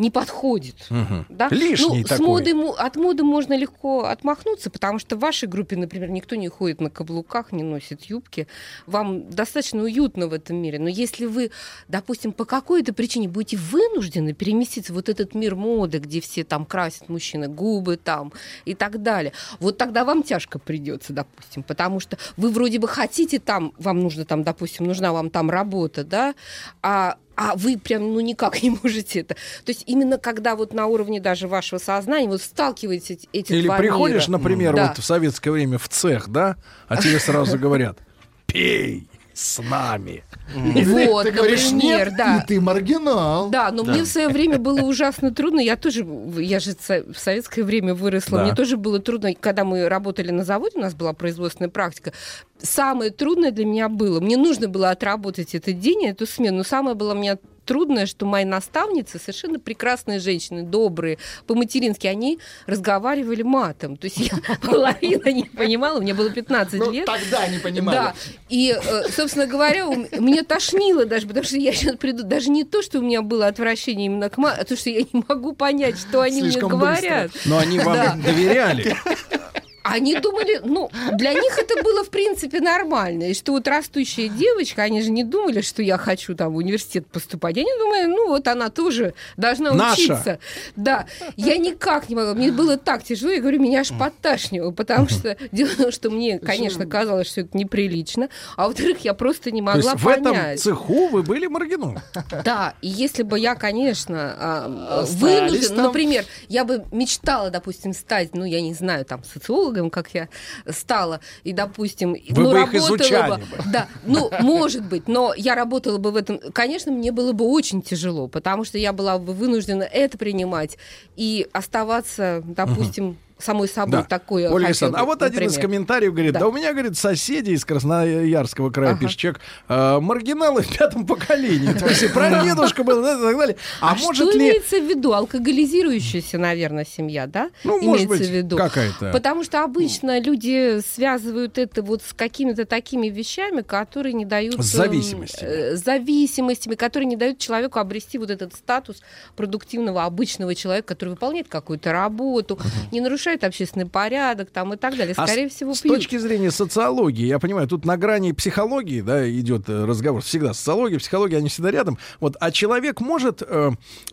не подходит. Мгм. Да? Лишний ну, с такой. моды, мо- от моды можно легко отмахнуться, потому что в вашей группе, например, никто не ходит на каблуках, не носит юбки. Вам достаточно уютно в этом мире. Но если вы, допустим, по какой-то причине будете вынуждены переместиться в вот этот мир моды, где все там красят мужчины губы там и так далее, вот тогда вам тяжко придется, допустим, потому что вы вроде бы хотите там, вам нужно там, допустим, нужна вам там работа, да, а а вы прям ну никак не можете это. То есть именно когда вот на уровне даже вашего сознания вот сталкиваетесь эти, эти Или два приходишь, мира. например, Да. вот в советское время в цех, да, а тебе сразу говорят, пей. С нами. Вот, Ты говоришь, например, нет, да. и ты маргинал. Да, но Да. мне в свое время было ужасно трудно. Я тоже, я же в советское время выросла. Да. Мне тоже было трудно, когда мы работали на заводе, у нас была производственная практика. Самое трудное для меня было, мне нужно было отработать этот день, эту смену. Но самое было мне трудное, что мои наставницы, совершенно прекрасные женщины, добрые, по-матерински, они разговаривали матом. То есть я <laughs> половина не понимала, мне было 15 Ну, лет. тогда не понимали. Да. И, э, собственно говоря, мне тошнило даже, потому что я сейчас приду, даже не то, что у меня было отвращение именно к мату, а то, что я не могу понять, что они мне говорят. Но они вам доверяли. <laughs> Они думали, ну, для них это было, в принципе, нормально. И что вот растущая девочка, они же не думали, что я хочу там в университет поступать. Они думали, ну, вот она тоже должна Наша. учиться. Да. Я никак не могла. Мне было так тяжело. Я говорю, меня аж подташнило, потому что дело в том, что мне, конечно, казалось, что это неприлично. А во-вторых, я просто не То есть могла в этом понять. цеху вы были маргином. Да, и если бы я, конечно, а, вынуждена, например, я бы мечтала, допустим, стать, ну, я не знаю, там, социологом, как я стала, и, допустим, Вы ну, бы их работала изучали бы, бы. да, ну, может быть, но я работала бы в этом, конечно, мне было бы очень тяжело, потому что я была бы вынуждена это принимать и оставаться, допустим, самой собой Да. такой. Ольга Александровна, а вот один из например. комментариев говорит, да. Да. у меня, говорит, соседи из Красноярского края, Ага. пишет человек, «э, маргиналы в пятом поколении. То есть и прадедушка был, и так далее. А, А, может что ли... имеется в виду? Алкоголизирующаяся, наверное, семья, да? Ну, имеется может быть, в виду. какая-то. Потому что обычно люди связывают это вот с какими-то такими вещами, которые не дают... С эм, зависимостями. э, зависимостями, которые не дают человеку обрести вот этот статус продуктивного обычного человека, который выполняет какую-то работу, не нарушает общественный порядок там и так далее. А Скорее с, всего, с пьют. точки зрения социологии, я понимаю, тут на грани психологии, да, идет э, разговор. Всегда социология, психология, они всегда рядом. Вот, а человек может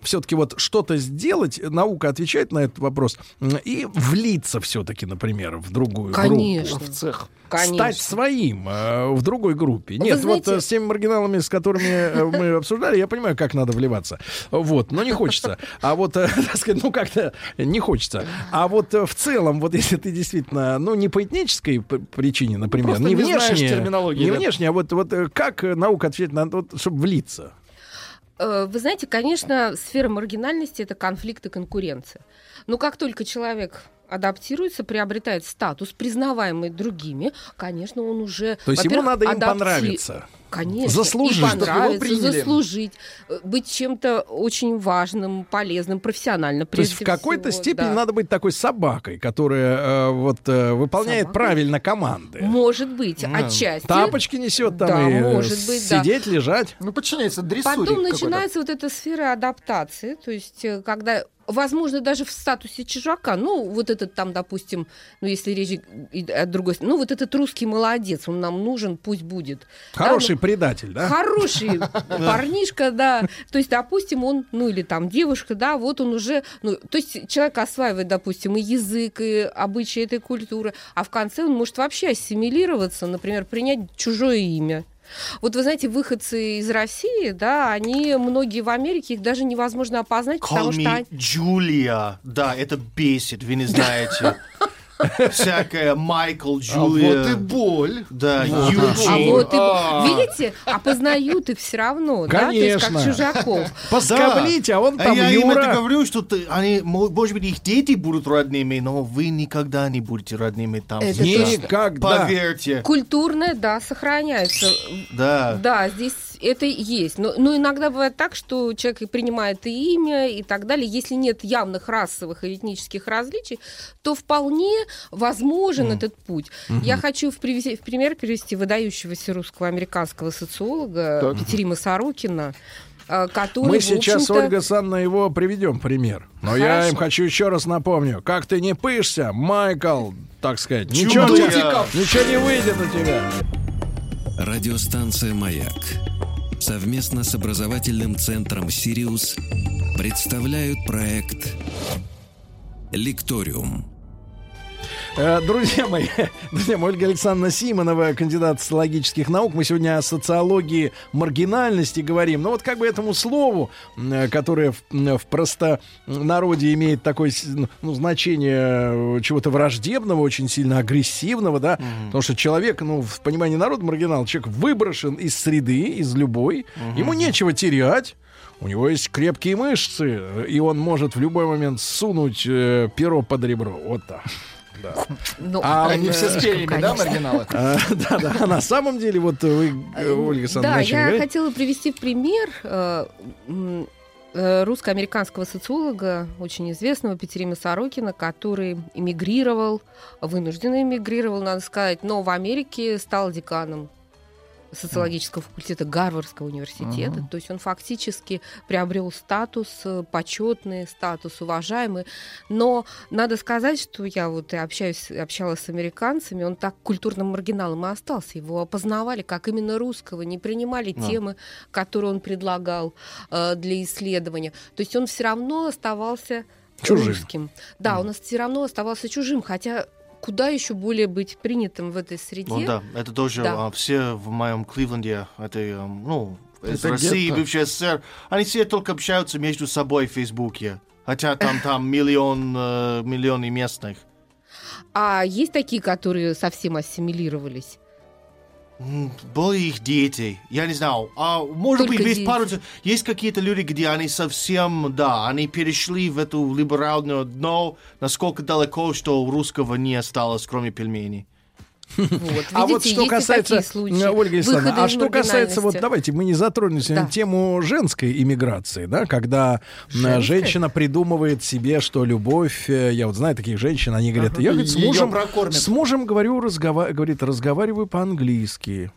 все-таки вот что-то сделать, наука отвечает на этот вопрос, и влиться все-таки, например, в другую Конечно. группу. В цех. Конечно. Стать своим э, в другой группе. Вы Нет, вот знаете- э, с теми маргиналами, с которыми э, мы <laughs> обсуждали, я понимаю, как надо вливаться. Вот, но не хочется. А вот, э, <laughs> так сказать, ну как-то не хочется. А вот э, в целом, вот если ты действительно, ну не по этнической причине, например, просто не внешне, терминологии, не да. внешне, а вот, вот как наука ответит на вот, чтобы влиться? Вы знаете, конечно, сфера маргинальности это конфликт и конкуренция. Но как только человек адаптируется, приобретает статус, признаваемый другими, конечно, он уже... То есть ему надо им адапти- понравиться. Конечно. Заслужить, и чтобы его понравиться, заслужить, э, быть чем-то очень важным, полезным, профессионально. То есть в какой-то всего, степени да. надо быть такой собакой, которая э, вот э, выполняет Собакой? правильно команды. Может быть, отчасти. Тапочки несет там Да, и может быть, да. сидеть, лежать. Ну, подчиняется дрессуре Потом какой-то. начинается вот эта сфера адаптации, то есть э, когда возможно, даже в статусе чужака, ну, вот этот там, допустим, ну, если речь о другой, стороне, ну, вот этот русский молодец, он нам нужен, пусть будет. Да, Хороший предатель, да? Хороший <laughs> парнишка, да. То есть, допустим, он, ну или там девушка, да, вот он уже, ну, то есть человек осваивает, допустим, и язык, и обычаи этой культуры, а в конце он может вообще ассимилироваться, например, принять чужое имя. Вот вы знаете, выходцы из России, да, они многие в Америке, их даже невозможно опознать, Call потому что me они- Джулия. Да, это бесит, вы не знаете. <laughs> <laughs> Всякая Майкл, А Джулия. вот и боль. Да, А Юджин. вот и- А. видите, опознают их все равно, да, то есть как Конечно. чужаков. <laughs> Поскоблите, а он А там я им это Юра. говорю, что ты- они, мо- может быть, их дети будут родными, но вы никогда не будете родными там. Это. Никогда. Поверьте. Культурное, да, сохраняется. Да. Да, здесь это есть. Но, но иногда бывает так, что человек и принимает и имя, и так далее. Если нет явных расовых и этнических различий, то вполне возможен этот путь. Я хочу в, привези- в пример привести выдающегося русского американского социолога Так. Петерима Сорокина, э, который, Мы сейчас, Ольга Санна, его приведем пример. Но я Хорошо. им хочу еще раз напомню. Как ты не пышься, Майкл, так сказать. Ничего, ничего не выйдет у тебя. Радиостанция «Маяк» совместно с образовательным центром «Сириус» представляют проект «Лекториум». Э, друзья мои, <laughs> друзья мои, Ольга Александровна Симонова, кандидат социологических наук. Мы сегодня о социологии маргинальности говорим. Но вот как бы этому слову, э, которое в, в простонародье имеет такое ну, значение чего-то враждебного, очень сильно агрессивного, да, mm-hmm. потому что человек, ну, в понимании народа маргинал, человек выброшен из среды, из любой, mm-hmm. ему нечего терять. У него есть крепкие мышцы, и он может в любой момент сунуть э, перо под ребро. Вот так. Да. Ну, а они все с перьями, да, маргиналы? А, да, да. А на самом деле, вот вы, э, Ольга Александровна, Да, я хотела привести пример э, э, русско-американского социолога, очень известного Петерима Сорокина, который эмигрировал, вынужденно эмигрировал, надо сказать, но в Америке стал деканом социологического факультета Гарвардского университета. Uh-huh. То есть он фактически приобрел статус э, почетный, статус уважаемый. Но надо сказать, что я вот и общаюсь, общалась с американцами, он так культурным маргиналом и остался. Его опознавали как именно русского, не принимали uh-huh. темы, которые он предлагал э, для исследования. То есть он все равно оставался чужим. русским. Да, mm. он все равно оставался чужим, хотя куда еще более быть принятым в этой среде. Ну да, это тоже да. а, все в моем Кливленде, это, ну, из это России, бывший СССР, они все только общаются между собой в Фейсбуке. Хотя там, <laughs> там миллион, э, миллионы местных. А есть такие, которые совсем ассимилировались? Были их дети, я не знаю. А может Только быть, есть пару... Есть какие-то люди, где они совсем, да, они перешли в эту либеральную дно, насколько далеко, что у русского не осталось, кроме пельменей. Вот, видите, а вот что касается, Ольга Александровна, а что касается, вот давайте мы не сегодня да. тему женской иммиграции, да, когда Женская? женщина придумывает себе, что любовь, э, я вот знаю таких женщин, они говорят, ага. я говорит, с мужем, с мужем говорю, разгова, говорит, разговариваю по-английски.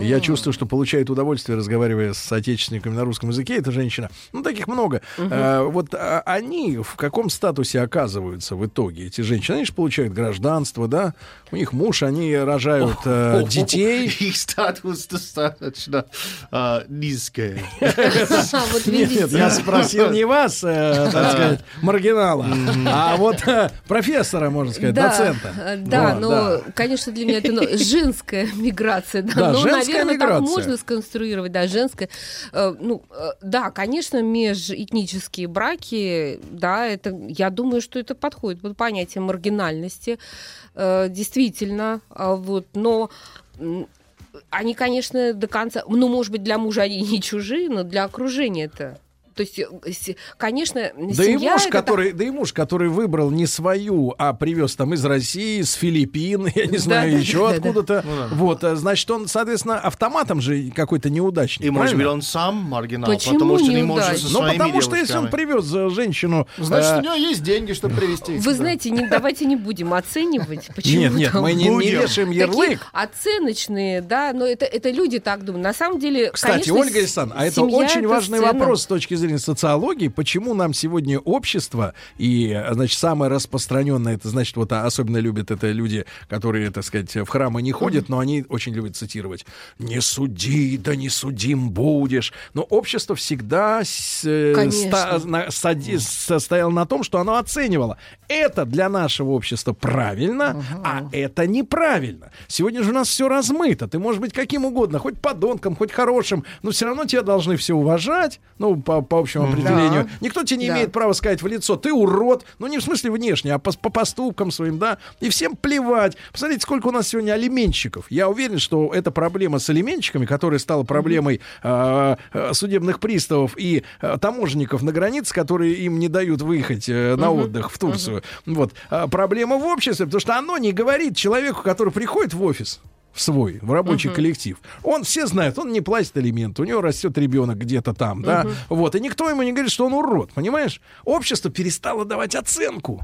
Я чувствую, что получает удовольствие, разговаривая с соотечественниками на русском языке. Эта женщина. Ну, таких много. Угу. А, вот а, они в каком статусе оказываются в итоге, эти женщины? Они же получают гражданство, да? У них муж, они рожают а, <laughs> детей. Их статус достаточно а, низкий. Нет, я спросил не вас, э, так сказать, маргинала, а вот э, профессора, можно сказать, доцента. Да, но, конечно, для меня это женская <laughs> миграция. Да, наверное, миграция. так можно сконструировать, да, женская. Э, ну, э, да, конечно, межэтнические браки, да, это, я думаю, что это подходит под понятие маргинальности, э, действительно, а вот, но они, конечно, до конца, ну, может быть, для мужа они не чужие, но для окружения это то есть, э, конечно, да и муж, который, да и муж, который выбрал не свою, а привез там из России, с Филиппин, <laughs> я не знаю, да, еще да, откуда-то. Да, да. Вот, э, значит, он, соответственно, автоматом же какой-то неудачник. И, может быть, он сам маргинал, Почему потому что не может со Ну, потому что если он привез э, женщину... Значит, у него есть деньги, чтобы привезти. Вы знаете, не, давайте не будем оценивать. <laughs> Почему нет, нет, мы не, не вешаем ярлык. оценочные, да, но это, это люди так думают. На самом деле, Кстати, Ольга Александровна, а это очень важный вопрос с точки зрения зрения социологии, почему нам сегодня общество, и, значит, самое распространенное, это, значит, вот особенно любят это люди, которые, так сказать, в храмы не ходят, но они очень любят цитировать «Не суди, да не судим будешь». Но общество всегда э, ста- на, сади- состояло на том, что оно оценивало. Это для нашего общества правильно, uh-huh. а это неправильно. Сегодня же у нас все размыто. Ты можешь быть каким угодно, хоть подонком, хоть хорошим, но все равно тебя должны все уважать, ну, по, по общему определению. Да. Никто тебе не да. имеет права сказать в лицо, ты урод. Ну, не в смысле внешне, а по, по поступкам своим, да. И всем плевать. Посмотрите, сколько у нас сегодня алименщиков. Я уверен, что эта проблема с алименщиками, которая стала проблемой э, судебных приставов и э, таможенников на границе, которые им не дают выехать э, на отдых в Турцию. Вот. Проблема в обществе, потому что оно не говорит человеку, который приходит в офис, в свой, в рабочий uh-huh. коллектив. Он все знают, он не платит алименты, у него растет ребенок где-то там, uh-huh. да, вот, и никто ему не говорит, что он урод, понимаешь? Общество перестало давать оценку.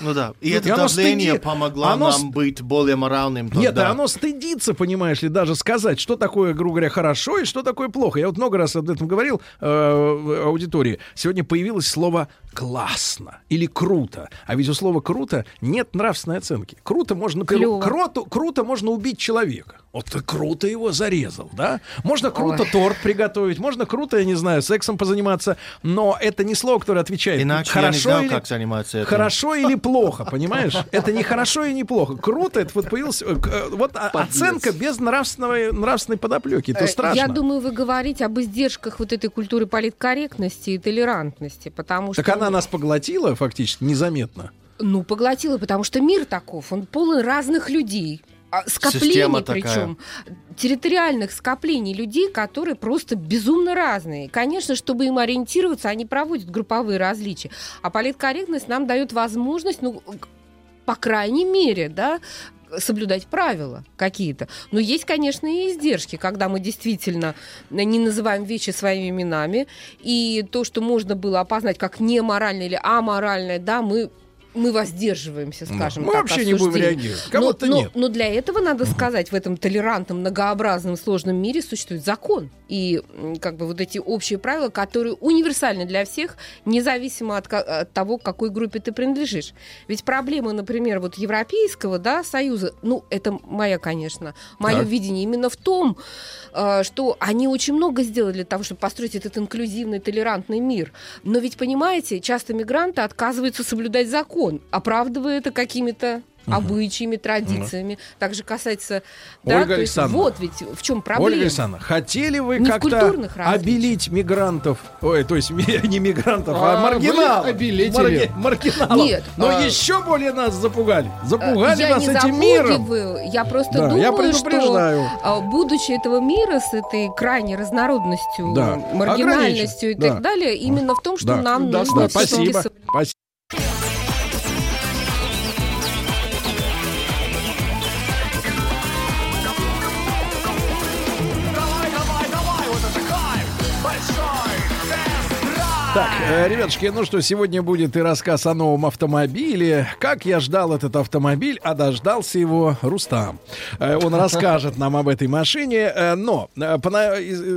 Ну да, и, и это давление стыди... помогло оно... нам быть более моральным. Тогда. Нет, да оно стыдится, понимаешь ли, даже сказать, что такое, грубо говоря, хорошо и что такое плохо. Я вот много раз об этом говорил э, в аудитории. Сегодня появилось слово классно или круто. А ведь у слова круто нет нравственной оценки. Круто можно, Клёво. круто, круто можно убить человека. Вот ты круто его зарезал, да? Можно круто торт приготовить, можно круто, я не знаю, сексом позаниматься, но это не слово, которое отвечает. Иначе хорошо я не знал, или, как заниматься этим. Хорошо или плохо, понимаешь? Это не хорошо и не плохо. Круто, это вот появился, э, э, вот о- оценка без нравственного, нравственной подоплеки. Это Э, страшно. Я думаю, вы говорите об издержках вот этой культуры политкорректности и толерантности, потому что... Она нас поглотила фактически незаметно. Ну, поглотила, потому что мир таков, он полон разных людей. А, Скоплений причем, территориальных скоплений людей, которые просто безумно разные. Конечно, чтобы им ориентироваться, они проводят групповые различия. А политкорректность нам дает возможность, ну, по крайней мере, да, соблюдать правила какие-то. Но есть, конечно, и издержки, когда мы действительно не называем вещи своими именами, и то, что можно было опознать как неморальное или аморальное, да, мы мы воздерживаемся, скажем Мы так, вообще не будем реагировать. Но- Кого-то но, нет. но для этого надо сказать, в этом толерантном, многообразном, сложном мире существует закон. И как бы вот эти общие правила, которые универсальны для всех, независимо от, от того, к какой группе ты принадлежишь. Ведь проблема, например, вот Европейского да, Союза, ну, это моя, конечно, мое Так. видение именно в том, э, что они очень много сделали для того, чтобы построить этот инклюзивный, толерантный мир. Но ведь, понимаете, часто мигранты отказываются соблюдать закон, оправдывая это какими-то обычаями, традициями. Также касается... да, Ольга то есть Александровна. вот ведь в чем проблема. Ольга Александровна, хотели вы как-то обелить мигрантов, ой, то есть <laughs> не мигрантов, а, А, маргиналов, вы обелители. Марги- маргиналов. Нет, но а- еще более нас запугали, запугали я нас не этим миром. я просто Да, думаю, я предупреждаю. что а, будучи этого мира с этой крайней разнородностью, Да, маргинальностью и ограничен, так да. далее, именно в том, что Да. нам Да, нужно Да, всё-таки спасибо, Так, э, ребятушки, ну что, сегодня будет и рассказ о новом автомобиле. Как я ждал этот автомобиль, а дождался его Рустам. Э, Он <laughs> расскажет нам об этой машине. Э, Но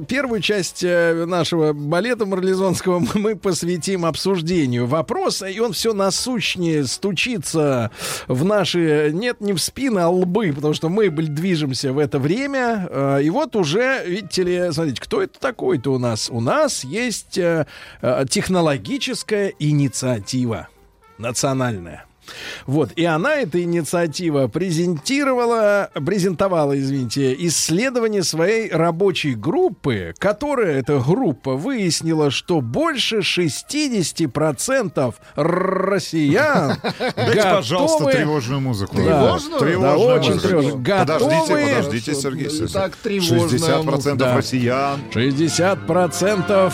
первую часть нашего балета марлезонского мы посвятим обсуждению вопроса, и он все насущнее стучится в наши, нет, не в спины, а лбы, потому что мы движемся в это время. И вот уже, видите ли, смотрите, кто это такой-то у нас? У нас есть технологическая инициатива национальная. Вот, и она, эта инициатива, презентировала, презентовала, извините, исследование своей рабочей группы, которая, эта группа, выяснила, что больше 60% россиян <laughs> Дайте, пожалуйста, тревожную музыку. Да, Тревожную? Тревожную музыку. Подождите, подождите, Сергей. Сергей. так тревожная 60% Да. россиян. 60%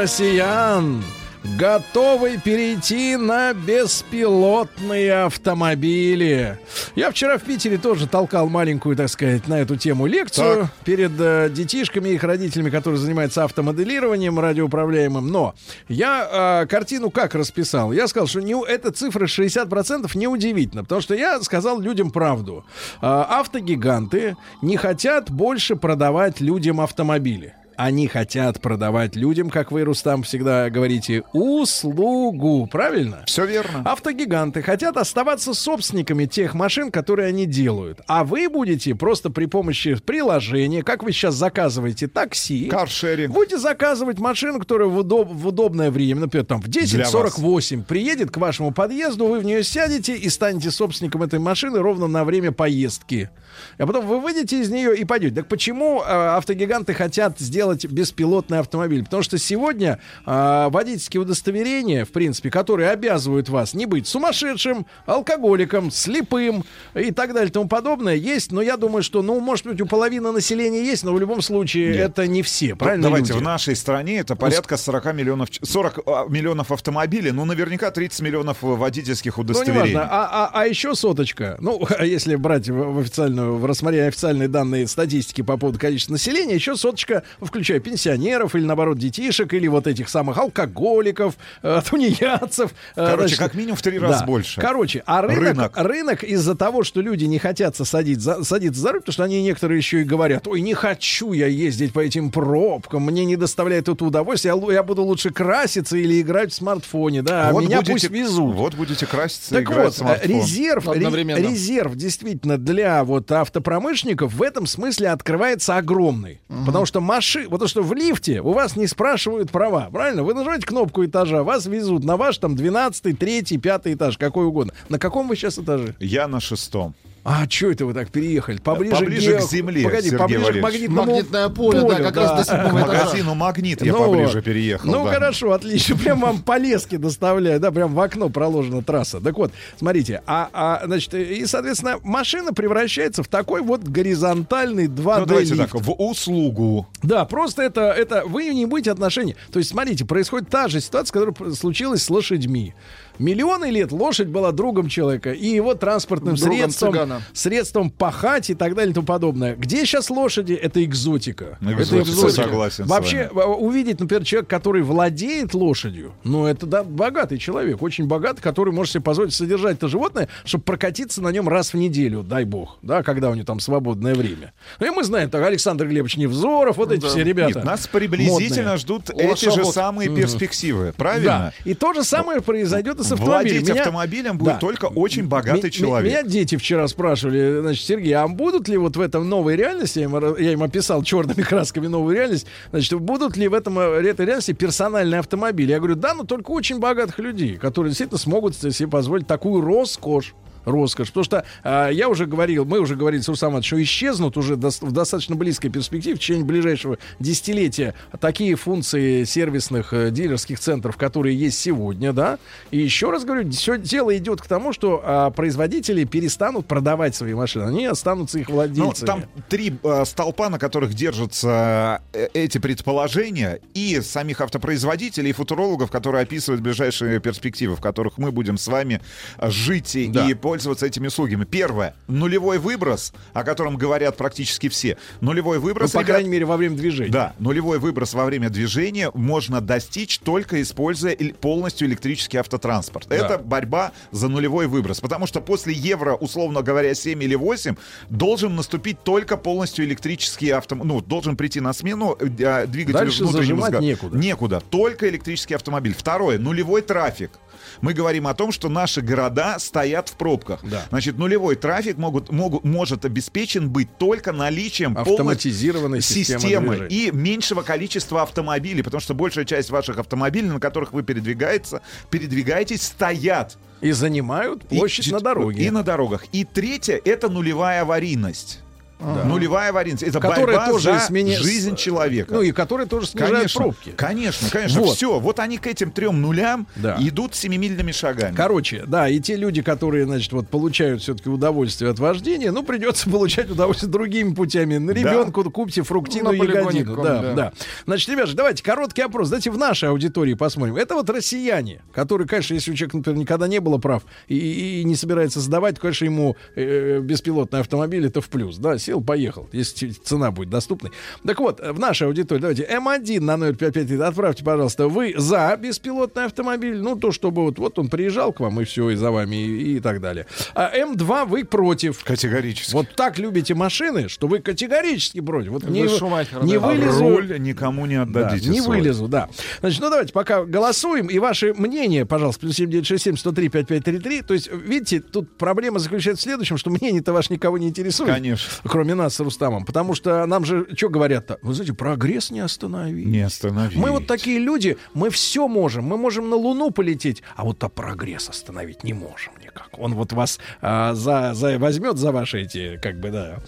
россиян готовы перейти на беспилотные автомобили. Я вчера в Питере тоже толкал маленькую, так сказать, на эту тему лекцию Так. перед э, детишками и их родителями, которые занимаются автомоделированием радиоуправляемым. Но я э, картину как расписал? Я сказал, что не, эта цифра 60% неудивительно, потому что я сказал людям правду. Э, автогиганты не хотят больше продавать людям автомобили. Они хотят продавать людям, как вы, Рустам, всегда говорите, услугу. Правильно? Все верно. Автогиганты хотят оставаться собственниками тех машин, которые они делают. А вы будете просто при помощи приложения, как вы сейчас заказываете такси, Каршеринг. будете заказывать машину, которая в, удоб- в удобное время, например, там в Для 10.48 приедет к вашему подъезду, вы в нее сядете и станете собственником этой машины ровно на время поездки. А потом вы выйдете из нее и пойдете. Так почему э, автогиганты хотят сделать беспилотный автомобиль? Потому что сегодня э, водительские удостоверения, в принципе, которые обязывают вас не быть сумасшедшим, алкоголиком, слепым и так далее и тому подобное, есть. Но я думаю, что, ну, может быть, у половины населения есть, но в любом случае Нет. это не все. Ну, Правильно? Давайте, люди? в нашей стране это порядка 40 миллионов, ч- 40 а, миллионов автомобилей, ну, наверняка 30 миллионов водительских Ну, удостоверений. неважно. А, а, а еще соточка. Ну, <laughs> если брать в, в официальную, в рассмотрение официальные данные статистики по поводу количества населения, еще соточка включая пенсионеров или, наоборот, детишек, или вот этих самых алкоголиков, э, тунеядцев. э, Короче, значит, как минимум в три раза да. больше. Короче, а рынок, Рынок. рынок. из-за того, что люди не хотят садить за, садиться за руль, потому что они некоторые еще и говорят, ой, не хочу я ездить по этим пробкам, мне не доставляет это удовольствие, я, я буду лучше краситься или играть в смартфоне, да, а Вот меня будете- пусть везут. Вот будете краситься, Так играть вот, в смартфон. резерв, резерв действительно для вот автопромышленников в этом смысле открывается огромный. Потому что маши, то, что в лифте у вас не спрашивают права, правильно? Вы нажимаете кнопку этажа, вас везут на ваш там 12 3 5 этаж, какой угодно. На каком вы сейчас этаже? Я на шестом. А что это вы так переехали? Поближе, Поближе ге- к земле, Погоди, Сергей поближе к Валерьевич. магнитному Магнитное поле, да, как раз до К седьмого этажа. магазину «Магнит» я Ну поближе переехал. Ну да. хорошо, отлично. <laughs> Прям вам по леске доставляют, да, прям в окно проложена трасса. Так вот, смотрите, а, а значит, и, соответственно, машина превращается в такой вот горизонтальный 2D Ну, давайте лифт. так, в услугу. Да, просто это, это вы не будете отношения. То есть, смотрите, происходит та же ситуация, которая случилась с лошадьми. Миллионы лет лошадь была другом человека и его транспортным Другом средством, цыгана. средством пахать и так далее и тому подобное. Где сейчас лошади? Это экзотика. Ну, это экзотика, согласен Вообще, э, увидеть, например, человек, который владеет лошадью, ну, это да, богатый человек, очень богатый, который может себе позволить содержать это животное, чтобы прокатиться на нем раз в неделю, дай бог, да, когда у него там свободное время. Ну, и мы знаем, так, Александр Глебович Невзоров, вот эти Да. все ребята. Нет, нас приблизительно модные. ждут эти же самые перспективы, правильно? Да. И то же самое произойдет и с автомобилем. Владеть Меня- автомобилем будет Да. только очень богатый человек. Меня дети вчера спрашивали, значит, Сергей, а будут ли вот в этом новой реальности, я им, я им описал черными <laughs> красками новую реальность, значит, будут ли в этом э, этой реальности персональные автомобили? Я говорю, да, но только очень богатых людей, которые действительно смогут себе позволить такую роскошь. Роскошь. Потому что а, я уже говорил, мы уже говорили с Русамат, что исчезнут уже дос- в достаточно близкой перспективе в течение ближайшего десятилетия такие функции сервисных э, дилерских центров, которые есть сегодня, да. И еще раз говорю, все дело идет к тому, что а, производители перестанут продавать свои машины, они останутся их Ну, владельцами. там три э, столпа, на которых держатся э, эти предположения, и самих автопроизводителей, и футурологов, которые описывают ближайшие перспективы, в которых мы будем с вами э, жить и, Да. и пользоваться этими услугами. Первое. Нулевой выброс, о котором говорят практически все. Нулевой Ну, выброс, по ребят, крайней мере, во время движения. Да, нулевой выброс во время движения можно достичь только используя полностью электрический автотранспорт. Да. Это борьба за нулевой выброс, потому что после евро, условно говоря, 7 или 8 должен наступить только полностью электрический автомобиль. Ну, должен прийти на смену э, э, двигателю Дальше внутреннего сга- некуда. Некуда. Только электрический автомобиль. Второе. Нулевой трафик. Мы говорим о том, что наши города стоят в пробках. Да. Значит, нулевой трафик могут, могут, может обеспечен быть только наличием Автоматизированной системы системы и меньшего количества автомобилей, потому что большая часть ваших автомобилей, на которых вы передвигаетесь, передвигаетесь, стоят. И занимают площадь И- на дороге. И на дорогах. И третье — это нулевая аварийность. Да. Нулевая аварийность. Это Которая борьба тоже за сменя- жизнь человека. Ну и которые тоже снижают Конечно, пробки. конечно, конечно. Вот. Все, вот они к этим трем нулям Да. идут семимильными шагами. Короче, да, и те люди, которые, значит, вот получают все-таки удовольствие от вождения, ну, придется <laughs> получать удовольствие другими путями. На ребенку купите фруктину полигоне ягодину. Да, да. да. Значит, ребята, давайте короткий опрос. Давайте в нашей аудитории посмотрим. Это вот россияне, которые, конечно, если у человека, например, никогда не было прав и, и не собирается сдавать, конечно, ему э, беспилотный автомобиль это в плюс. Да, сел, поехал, если цена будет доступной. Так вот, в нашей аудитории, давайте М1 на 055, отправьте, пожалуйста, вы за беспилотный автомобиль, ну, то, чтобы вот, вот он приезжал к вам, и все, и за вами, и, и так далее. А М2 вы против. Категорически. Вот так любите машины, что вы категорически против. Вот Вы не, Шумахер, не да. вылезу. Руль никому не Да, отдадите. не свой. вылезу, да. Значит, ну давайте пока голосуем. И ваше мнение, пожалуйста, плюс 7967 103 5533. То есть, видите, тут проблема заключается в следующем, что мнение-то ваше никого не интересует. Конечно. Кроме нас с Рустамом. Потому что нам же, что говорят-то? Вы знаете, прогресс не остановить. Не остановить. Мы вот такие люди, мы все можем. Мы можем на Луну полететь, а вот а прогресс остановить не можем никак. Он вот вас а, за, за, возьмет за ваши эти, как бы, да,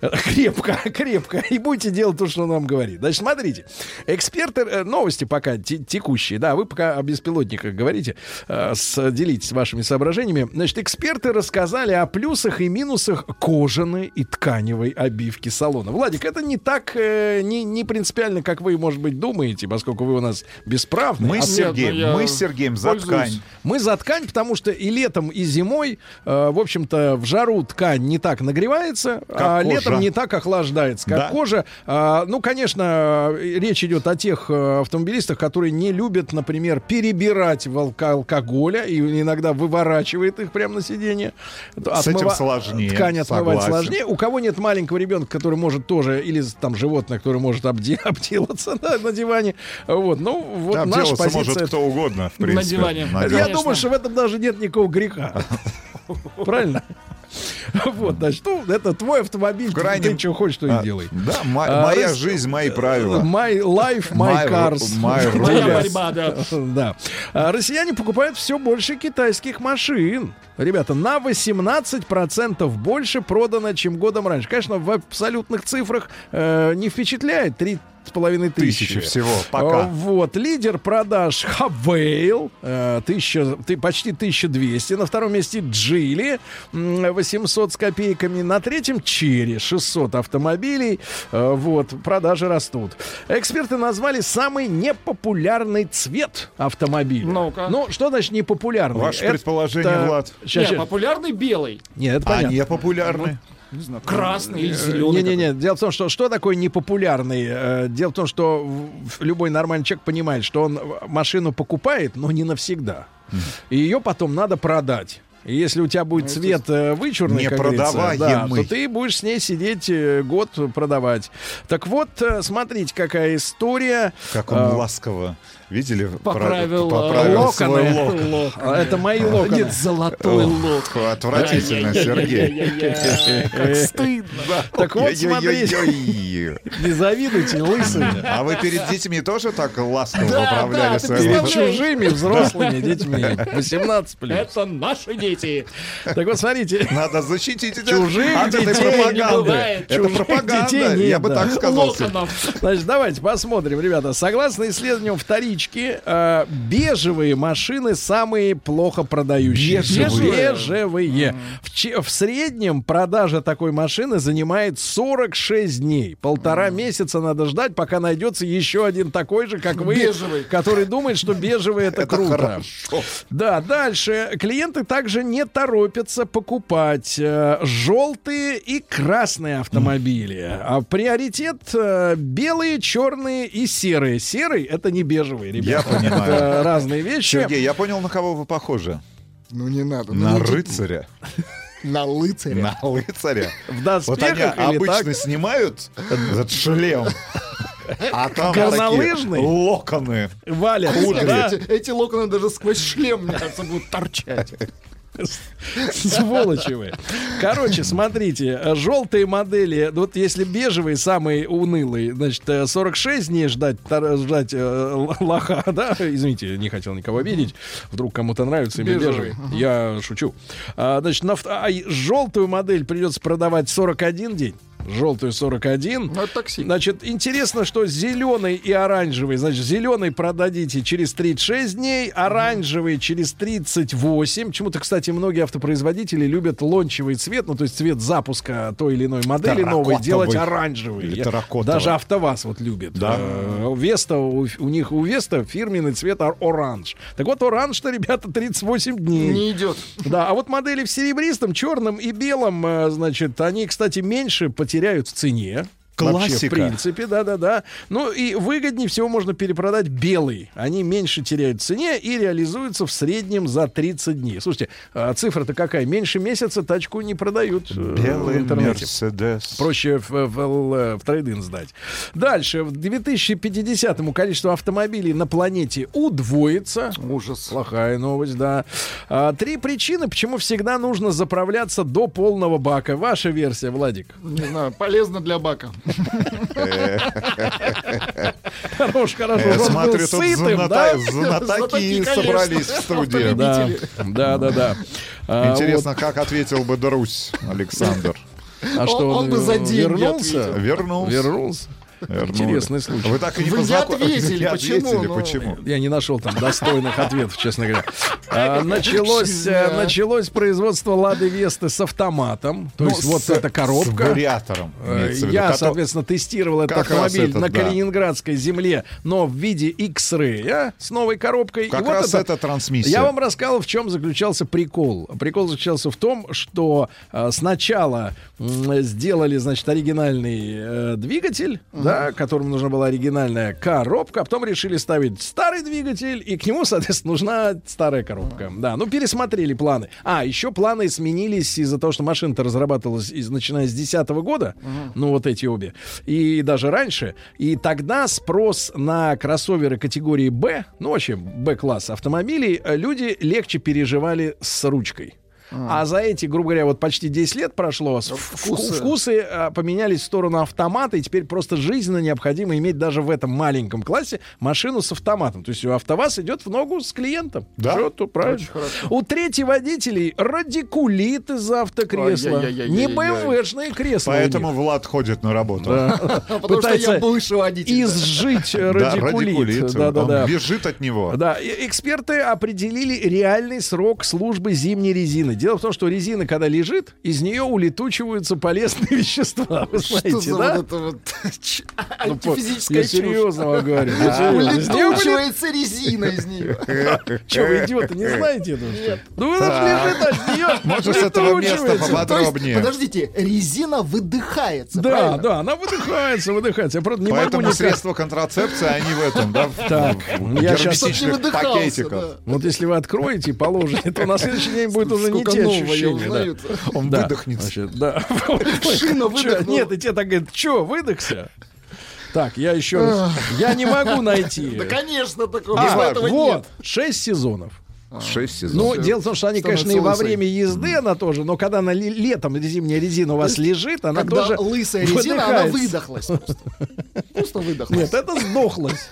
<laughs> крепко, крепко, и будете делать то, что он нам говорит. Значит, смотрите, эксперты, э, новости пока те- текущие, да, вы пока о беспилотниках говорите, э, с- делитесь вашими соображениями. Значит, эксперты рассказали о плюсах и минусах кожаной и тканевой обивки салона. Владик, это не так, э, не, не принципиально, как вы, может быть, думаете, поскольку вы у нас бесправны. Мы А с Сергеем, ну я мы с Сергеем за пользуюсь. ткань. мы за ткань, потому что и летом, и зимой, в общем-то, в жару ткань не так нагревается, а кожа. летом этом не так охлаждается, как Да. кожа. А, ну, конечно, речь идет о тех э, автомобилистах, которые не любят, например, перебирать в алко- алкоголя и иногда выворачивает их прямо на сиденье. С этим сложнее, Ткань отмывать согласен. сложнее. У кого нет маленького ребенка, который может тоже, или там животное, которое может обде- <laughs> обделаться да, на диване. Вот, ну, вот Да, наша позиция. может кто угодно, в На принципе. диване. На Я диване. думаю, что в этом даже нет никакого греха. <laughs> Правильно? <laughs> Вот, значит, ну, это твой автомобиль, крайнем- ты что хочешь, что и А, делай. Да, мо- А, моя жизнь, мои правила. My life, my, My cars. <laughs> Моя борьба, да. <laughs> Да. А, Россияне покупают все больше китайских машин. Ребята, на 18% больше продано, чем годом раньше. Конечно, в абсолютных цифрах э, не впечатляет. Три с половиной тысячи. Тысячи всего, пока. А, Вот, лидер продаж Хавейл, э, тысяча- ты- почти 1200. На втором месте Джили, м, 800 с копейками. На третьем Черри, 600 автомобилей. Э, Вот, продажи растут. Эксперты назвали самый непопулярный цвет автомобиля. Ну-ка. Ну, что значит непопулярный? Ваше Это- предположение, Влад? Щас, Не, щас. популярный белый. Нет, это А понятно. не популярны? Не знаю, красный или зеленый. Не-не-не, дело в том, что что такое непопулярный? Э, Дело в том, что любой нормальный человек понимает, что он машину покупает, но не навсегда. И ее потом надо продать. И если у тебя будет цвет э, вычурный, как говорится, да, то ты будешь с ней сидеть э, год продавать. Так вот, э, смотрите, какая история. Как он А, ласково. Видели? Поправил, поправил свой локоны. локон. А, Это мои локоны. Нет, золотой лук. Отвратительно, Сергей. Как стыдно. Так вот, смотрите, не завидуйте, лысые. А вы перед детьми тоже так ласково Да, поправляли да, ты свои Перед локоны? представляешь? чужими взрослыми детьми 18 плюс. Это наши дети. Так вот, смотрите. Надо защитить Чужих от этой детей не пропаганды. Это Чужих пропаганда, я бы так сказал. Значит, давайте посмотрим, ребята. Согласно исследованиям вторички, э, бежевые машины самые плохо продающиеся. Бежевые? Бежевые. В, че- в среднем продажа такой машины занимает 46 дней. Полтора месяца надо ждать, пока найдется еще один такой же, как вы, Бежевый. который думает, что бежевый это, Это круто. хорошо. Да, дальше. Клиенты также не торопятся покупать э, желтые и красные автомобили. А приоритет э, белые, черные и серые. Серый это не бежевый, ребята. Я понимаю. Это разные вещи. Сергей, я понял, на кого вы похожи. Ну не надо. ну, На не- рыцаря. На лыцаря. На рыцаря. В Вот они доспехах обычно так? снимают этот шлем, а там Горнолыжный? такие локоны. Валят. Эти, эти локоны даже сквозь шлем, мне кажется, будут торчать. Сволочи вы. Короче, смотрите, э, желтые модели, вот если бежевый самый унылый, значит, э, 46 дней ждать, ждать э, лоха, <laughs> да? Извините, не хотел никого видеть. Вдруг кому-то нравится именно Бежевый, бежевый. Я шучу. А, значит, на, желтую модель придется продавать 41 день. Желтую 41. Ну, это такси. Значит, интересно, что зеленый и оранжевый. Значит, зеленый продадите через 36 дней, оранжевый через 38. Почему-то, кстати, многие автопроизводители любят лончевый цвет, ну, то есть цвет запуска той или иной модели новой, делать оранжевый. Или Я-. Даже АвтоВАЗ вот любит. Да. Э, Веста, у, у них у Веста фирменный цвет ор- оранж. Так вот, оранж-то, ребята, 38 дней. Не идет. Да, а вот модели в серебристом, черном и белом, э, значит, они, кстати, меньше потеряют в цене. Вообще, Классика. в принципе, да-да-да. Ну и выгоднее всего можно перепродать белый. Они меньше теряют в цене и реализуются в среднем за 30 дней. Слушайте, а цифра-то какая? Меньше месяца тачку не продают э, в Белый интернете. Мерседес. Проще в, в, в, в трейдинг сдать. Дальше. В 2050-му количество автомобилей на планете удвоится. Ужас. Плохая новость, да. А, три причины, почему всегда нужно заправляться до полного бака. Ваша версия, Владик. Не знаю, полезно для бака. Хорош, хорошо. Я Он был смотрю, тут знатоки собрались в студии. Да, да, да. А, Интересно, как ответил бы Друсь Александр. А что, Он- он он, бы за э, вернулся? ответил. Вернулся. Вернулся. Вернули. Интересный случай. Вы так и не Вы не ответили, Не почему? ответили, Ну, почему? Я не нашел там достойных ответов, честно говоря. А, началось, э, началось производство Лады Весты с автоматом. То Ну, есть вот с- эта коробка. с вариатором, Э, Я, соответственно, тестировал этот автомобиль этот, на да. Калининградской земле, но в виде X-Ray а, с новой коробкой. Как И вот раз это трансмиссия. Я вам рассказал, в чем заключался прикол. Прикол заключался в том, что э, сначала сделали, значит, оригинальный э, двигатель, да, которому нужна была оригинальная коробка, а потом решили ставить старый двигатель, и к нему, соответственно, нужна старая коробка. Да, ну пересмотрели планы. А, еще планы сменились из-за того, что машина-то разрабатывалась из, начиная с 2010 года, ну вот эти обе, и даже раньше. И тогда спрос на кроссоверы категории Б, ну вообще Б-класс автомобилей, люди легче переживали с ручкой. А за эти, грубо говоря, вот почти 10 лет прошло, с- вкусы, вкусы а, поменялись в сторону автомата, и теперь просто жизненно необходимо иметь даже в этом маленьком классе машину с автоматом. То есть у АвтоВАЗ идет в ногу с клиентом. Да? Всё тут правильно. У трети водителей радикулит из-за автокресла. Не БМВшные кресла. Поэтому Влад ходит на работу. <laughs> Потому что я бывший водитель. изжить Да, радикулит. Да-да-да. Он бежит от него. Да, эксперты определили реальный срок службы зимней резины. Дело в том, что резина, когда лежит, из нее улетучиваются полезные <laughs> вещества. Вы Что знаете, за да? вот это вот <laughs> Ну, я чушь? серьезно вам говорю. нее Улетучивается резина из нее. <laughs> Че, вы идиоты, не знаете этого? ли? Ну, она лежит, а с нее Может, с этого места поподробнее. Подождите, резина выдыхается, Да, да, она выдыхается, выдыхается. Я просто не могу Поэтому никак... средства контрацепции, они в этом, да, Так, я не пакетиках. да. Вот если вы откроете и положите, то на следующий день будет уже не Нового я ощущения. да. Он Да, выдохнется. значит, да. <laughs> Шина выдохнула. Нет, и тебе так говорят, что, выдохся? Так, я еще раз. Я не могу найти. Да, конечно, такого А, этого вот, нет. шесть сезонов. Шесть Ну, сезонов. дело в том, что они, Становится конечно, и во лысой. время езды она тоже, но когда она летом зимняя резина у вас лежит, она Когда тоже лысая резина, она выдыхается. выдохлась просто. Просто выдохлась. Нет, это сдохлось.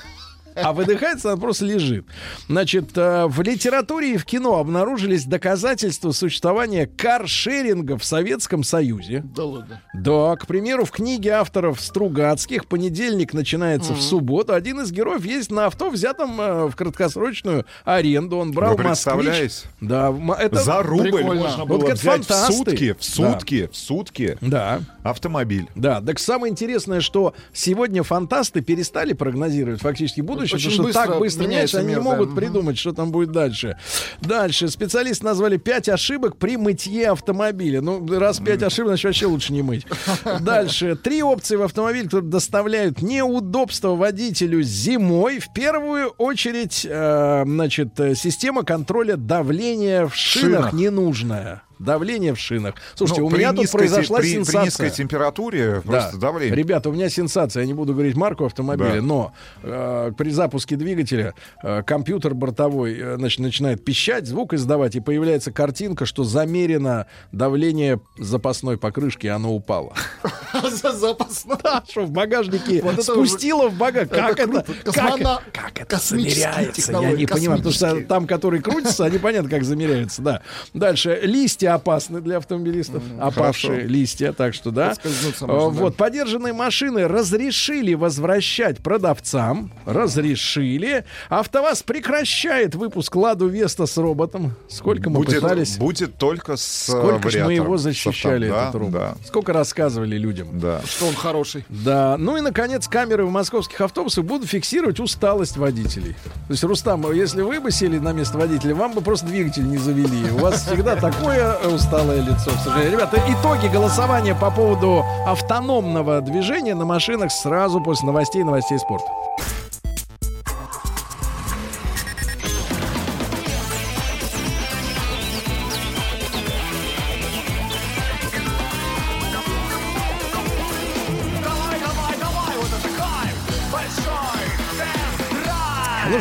А выдыхается она просто лежит. Значит, э, в литературе и в кино обнаружились доказательства существования каршеринга в Советском Союзе. Да ладно. Да, к примеру, в книге авторов Стругацких понедельник начинается в субботу. Один из героев есть на авто, взятом э, в краткосрочную аренду. Он брал Вы москвич. представляете? Да, это За рубль прикольно. можно Вот было как взять в фантасты. сутки, в сутки, в сутки Да. автомобиль. Да, так самое интересное, что сегодня фантасты перестали прогнозировать фактически будущее, Очень потому что быстро так быстро меняется они не мир, да. могут Мгм. придумать, что там будет дальше. Дальше. Специалисты назвали пять ошибок при мытье автомобиля. Ну, раз пять ошибок, значит, вообще лучше не мыть. <laughs> Дальше. Три опции в автомобиле, которые доставляют неудобства водителю зимой. В первую очередь, э, значит, э, система контроля давления в шинах Шинах. ненужная. Давление в шинах. Слушайте, Ну, у при меня тут произошла при- при сенсация. низкой температуре Да. просто давление. Ребята, у меня сенсация, я не буду говорить марку автомобиля, Да. но э, при запуске двигателя э, компьютер бортовой э, значит, начинает пищать, звук издавать, и появляется картинка, что замерено давление запасной покрышки, и оно упало. За запасно. Да, что в багажнике спустило в багаж. Как это? Как, это замеряется? Я не понимаю, потому что там, которые крутятся, они понятно, как замеряются, да. Дальше. Листья опасны для автомобилистов. Опавшие хорошо. листья, так что, да. Можно, да. Вот, подержанные машины разрешили возвращать продавцам. Разрешили. АвтоВАЗ прекращает выпуск Ладу Веста с роботом. Сколько мы будет, пытались. будет только с э, Сколько же мы его защищали, авто- этот да, робот. да, Сколько рассказывали людям. да. Что он хороший. Да, ну и, наконец, камеры в московских автобусах будут фиксировать усталость водителей. То есть, Рустам, если вы бы сели на место водителя, вам бы просто двигатель не завели. У вас всегда такое э, усталое лицо, к сожалению. Ребята, итоги голосования по поводу автономного движения на машинах сразу после новостей новостей спорта.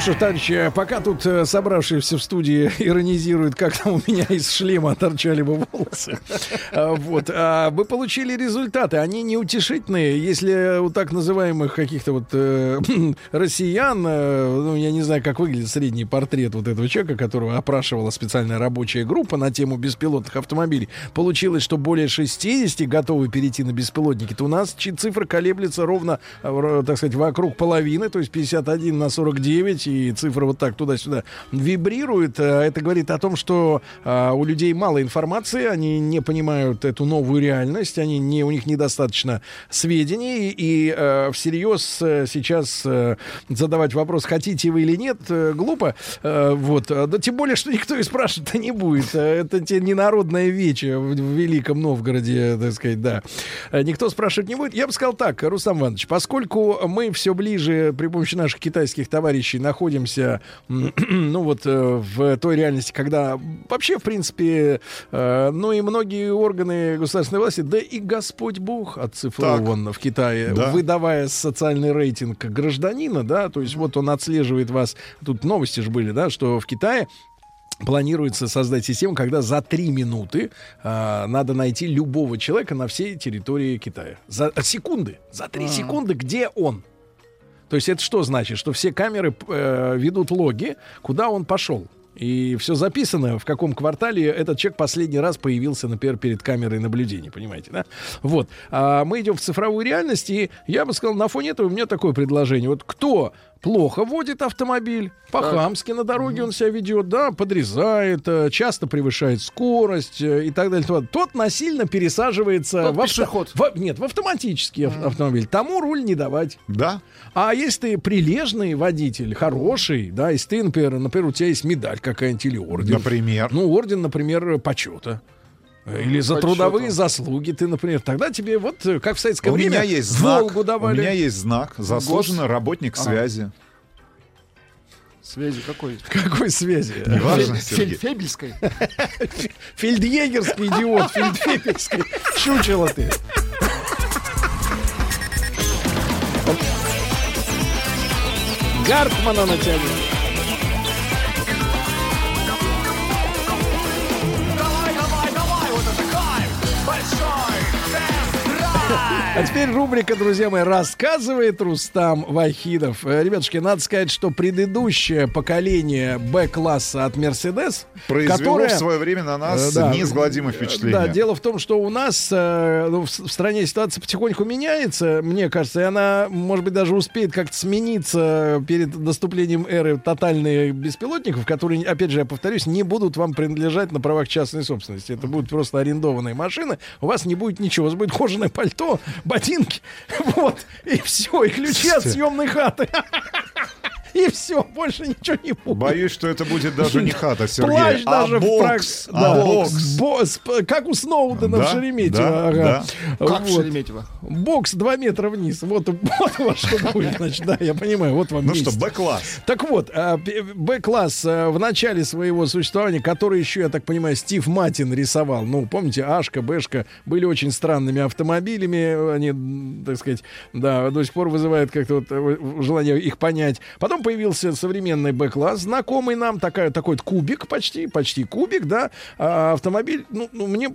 Ж, товарищи, пока тут э, собравшиеся в студии иронизируют, как там у меня из шлема торчали бы волосы, а, вот, а вы получили результаты. Они неутешительные. Если у так называемых каких-то вот э, <clears throat> россиян, э, ну, я не знаю, как выглядит средний портрет вот этого человека, которого опрашивала специальная рабочая группа на тему беспилотных автомобилей, получилось, что более 60 готовы перейти на беспилотники, то у нас цифра колеблется ровно, э, так сказать, вокруг половины, то есть 51 на 49 сидеть, и цифра вот так туда-сюда вибрирует. Э, это говорит о том, что э, у людей мало информации, они не понимают эту новую реальность, они не, у них недостаточно сведений, и э, всерьез сейчас задавать вопрос, хотите вы или нет, глупо. Вот. Да тем более, что никто и спрашивать-то не будет. Это те не народное вече в, Великом Новгороде, так сказать, да. Никто спрашивать не будет. Я бы сказал так, Рустам Иванович, поскольку мы все ближе при помощи наших китайских товарищей находимся, <clears throat> ну вот, э, в той реальности, когда вообще, в принципе, ну и многие органы государственной власти, да и Господь Бог оцифрован так. в Китае, да. выдавая социальный рейтинг гражданина, да, то есть вот он отслеживает вас, тут новости же были, да, что в Китае планируется создать систему, когда за три минуты э, надо найти любого человека на всей территории Китая. За секунды. За три а. секунды, где он? То есть это что значит? Что все камеры э, ведут логи, куда он пошел. И все записано, в каком квартале этот человек последний раз появился, например, перед камерой наблюдения, понимаете, да? Вот. А мы идем в цифровую реальность, и я бы сказал, на фоне этого у меня такое предложение. Вот кто плохо водит автомобиль, по-хамски на дороге он себя ведет, да, подрезает, э, часто превышает скорость э, и так далее. Тот насильно пересаживается Тот в, авто... в Нет, в автоматический mm. автомобиль. Тому руль не давать. Да. А если ты прилежный водитель, хороший, да, если ты, например, например у тебя есть медаль какая-нибудь или орден. Например? Ну, орден, например, почета. Или за трудовые заслуги ты, например. Тогда тебе вот, как в советское у время, меня есть знак, Волгу давали. У меня есть знак. Заслуженный Гос... работник а. связи. Связи какой? <laughs> Какой связи? <laughs> Неважно, Фель, Фельдфебельской. <laughs> Фельдъегерский идиот, фельдфебельский. Чучело ты. Гартмана натягивай. А теперь рубрика, друзья мои, рассказывает Рустам Вахидов. Э, ребятушки, надо сказать, что предыдущее поколение Б-класса от Мерседес, произвело которое, в свое время на нас да, неизгладимое впечатление. Да, дело в том, что у нас э, ну, в, в стране ситуация потихоньку меняется, мне кажется, и она, может быть, даже успеет как-то смениться перед наступлением эры тотальных беспилотников, которые, опять же, я повторюсь, не будут вам принадлежать на правах частной собственности. Это будут просто арендованные машины. У вас не будет ничего, у вас будет кожаное пальто, ботинки, <laughs> вот, и все, и ключи от съемной хаты. <laughs> <laughs> И все, больше ничего не будет. Боюсь, что это будет даже не хата, Сергей, Плащ а даже бокс. В прак... а да, бокс. бокс. Как у Сноудена да, в Шереметьево. Да, ага. да. Как вот. в Шереметьево? Бокс 2 метра вниз. Вот, вот во что будет. Значит, да, я понимаю. Вот вам Ну место. что, Б-класс. Так вот, а, Б-класс а, в начале своего существования, который еще, я так понимаю, Стив Матин рисовал. Ну, помните, Ашка, Бэшка были очень странными автомобилями. Они, так сказать, да, до сих пор вызывают как-то вот э, желание их понять. Потом появился современный Б-класс, знакомый нам, такая, такой кубик почти, почти кубик, да, а автомобиль, ну, ну, мне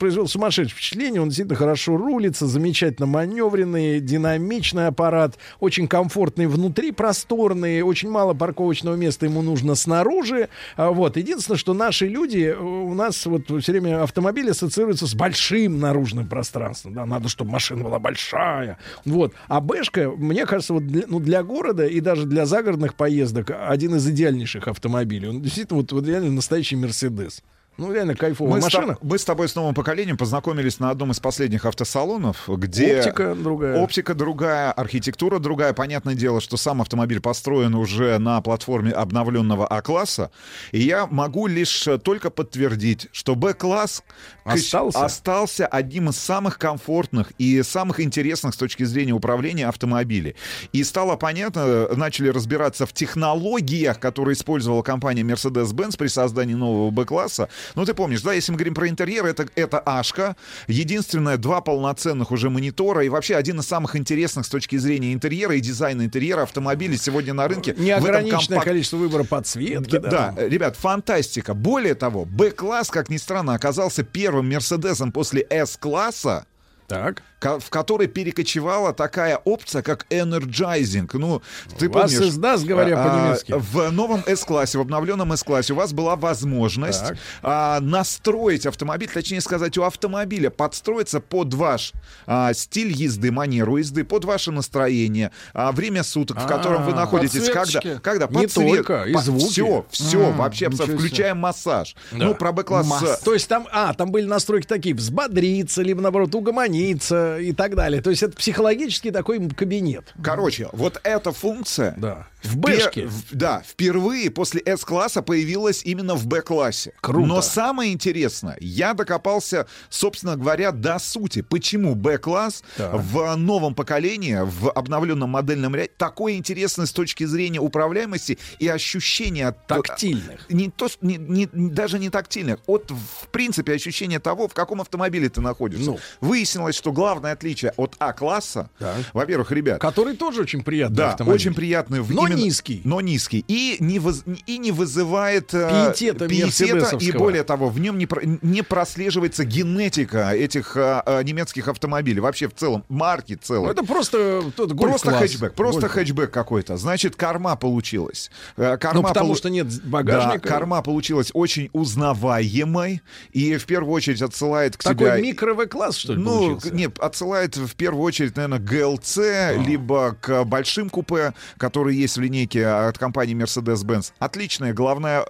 произвел сумасшедшее впечатление, он действительно хорошо рулится, замечательно маневренный, динамичный аппарат, очень комфортный внутри, просторный, очень мало парковочного места ему нужно снаружи, а, вот, единственное, что наши люди, у нас вот все время автомобили ассоциируются с большим наружным пространством, да, надо, чтобы машина была большая, вот, а Бэшка, мне кажется, вот для, ну, для города и даже для загородных поездок один из идеальнейших автомобилей. Он действительно вот, вот реально настоящий Мерседес. Ну, реально кайфовая мы машина. С, мы с тобой с новым поколением познакомились на одном из последних автосалонов, где... Оптика другая. Оптика другая, архитектура другая. Понятное дело, что сам автомобиль построен уже на платформе обновленного А-класса. И я могу лишь только подтвердить, что Б-класс остался? остался одним из самых комфортных и самых интересных с точки зрения управления автомобилей. И стало понятно, начали разбираться в технологиях, которые использовала компания Mercedes-Benz при создании нового Б-класса, ну, ты помнишь, да, если мы говорим про интерьер, это, это Ашка, единственное, два полноценных уже монитора, и вообще один из самых интересных с точки зрения интерьера и дизайна интерьера автомобилей сегодня на рынке. Неограниченное компак... количество выбора подсветки. Да, да, да, ребят, фантастика. Более того, Б-класс, как ни странно, оказался первым Мерседесом после С-класса, Так. ко- в которой перекочевала такая опция, как Energizing. Ну, ты Вас помнишь... издаст, говоря а, по-немецки. В новом S-классе, в обновленном S-классе у вас была возможность Так. а, настроить автомобиль, точнее сказать, у автомобиля подстроиться под ваш а, стиль езды, манеру езды, под ваше настроение, а, время суток, в котором вы А, находитесь, когда, когда Не только, и звуки. Все, все, М, вообще, включая массаж. Да. Ну, про Б-класс... Масс. То есть там, а, там были настройки такие, взбодриться, либо, наоборот, угомониться и так далее. То есть это психологический такой кабинет. Короче, вот эта функция Да. В Бэшке. в- Да, впервые после S-класса появилась именно в Б-классе. Круто. Но самое интересное, я докопался, собственно говоря, до сути. Почему Б-класс Так. в новом поколении, в обновленном модельном ряде, такой интересный с точки зрения управляемости и ощущения... от- Тактильных. Не то, не- не- даже не тактильных. От, в принципе, ощущения того, в каком автомобиле ты находишься. Ну. Выяснилось, что главное отличие от А-класса, Так. во-первых, ребят, Который тоже очень приятный да, автомобиль. очень приятный. Но именно- низкий. Но низкий. И не, воз- и не вызывает э, Пиетета и мерседесовского. более того, в нем не, не прослеживается генетика этих э, э, немецких автомобилей. Вообще в целом, марки целые. это просто тот Просто хэтчбэк, просто Гольф. хэтчбэк какой-то. Значит, корма получилась. Корма Ну, потому полу- что нет Да, багажника. корма получилась очень узнаваемой и в первую очередь отсылает к Такой тебя... микро-В-класс, что ли, Ну, к- нет, отсылает в первую очередь, наверное, к ГЛЦ, А. либо к большим купе, которые есть в линейке от компании Mercedes-Benz. Отличная головная,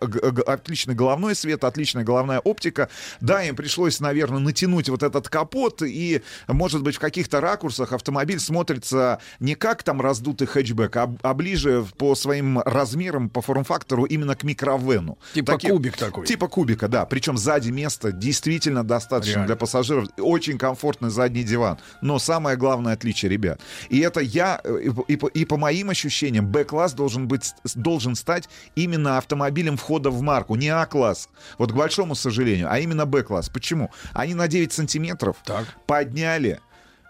отличный головной свет, отличная головная оптика. Да, им пришлось, наверное, натянуть вот этот капот, и, может быть, в каких-то ракурсах автомобиль смотрится не как там раздутый хэтчбэк, а, а ближе по своим размерам, по форм-фактору именно к микровену. Типа Таки- кубик такой. Типа кубика, да. Причем сзади места действительно достаточно Реально. для пассажиров. Очень комфортный задний диван. Но самое главное отличие, ребят. И это я, э, и, по- и и по моим ощущениям, Б-класс должен, быть, должен стать именно автомобилем входа в марку. Не А-класс. Вот к большому сожалению. А именно Б-класс. Почему? Они на 9 сантиметров подняли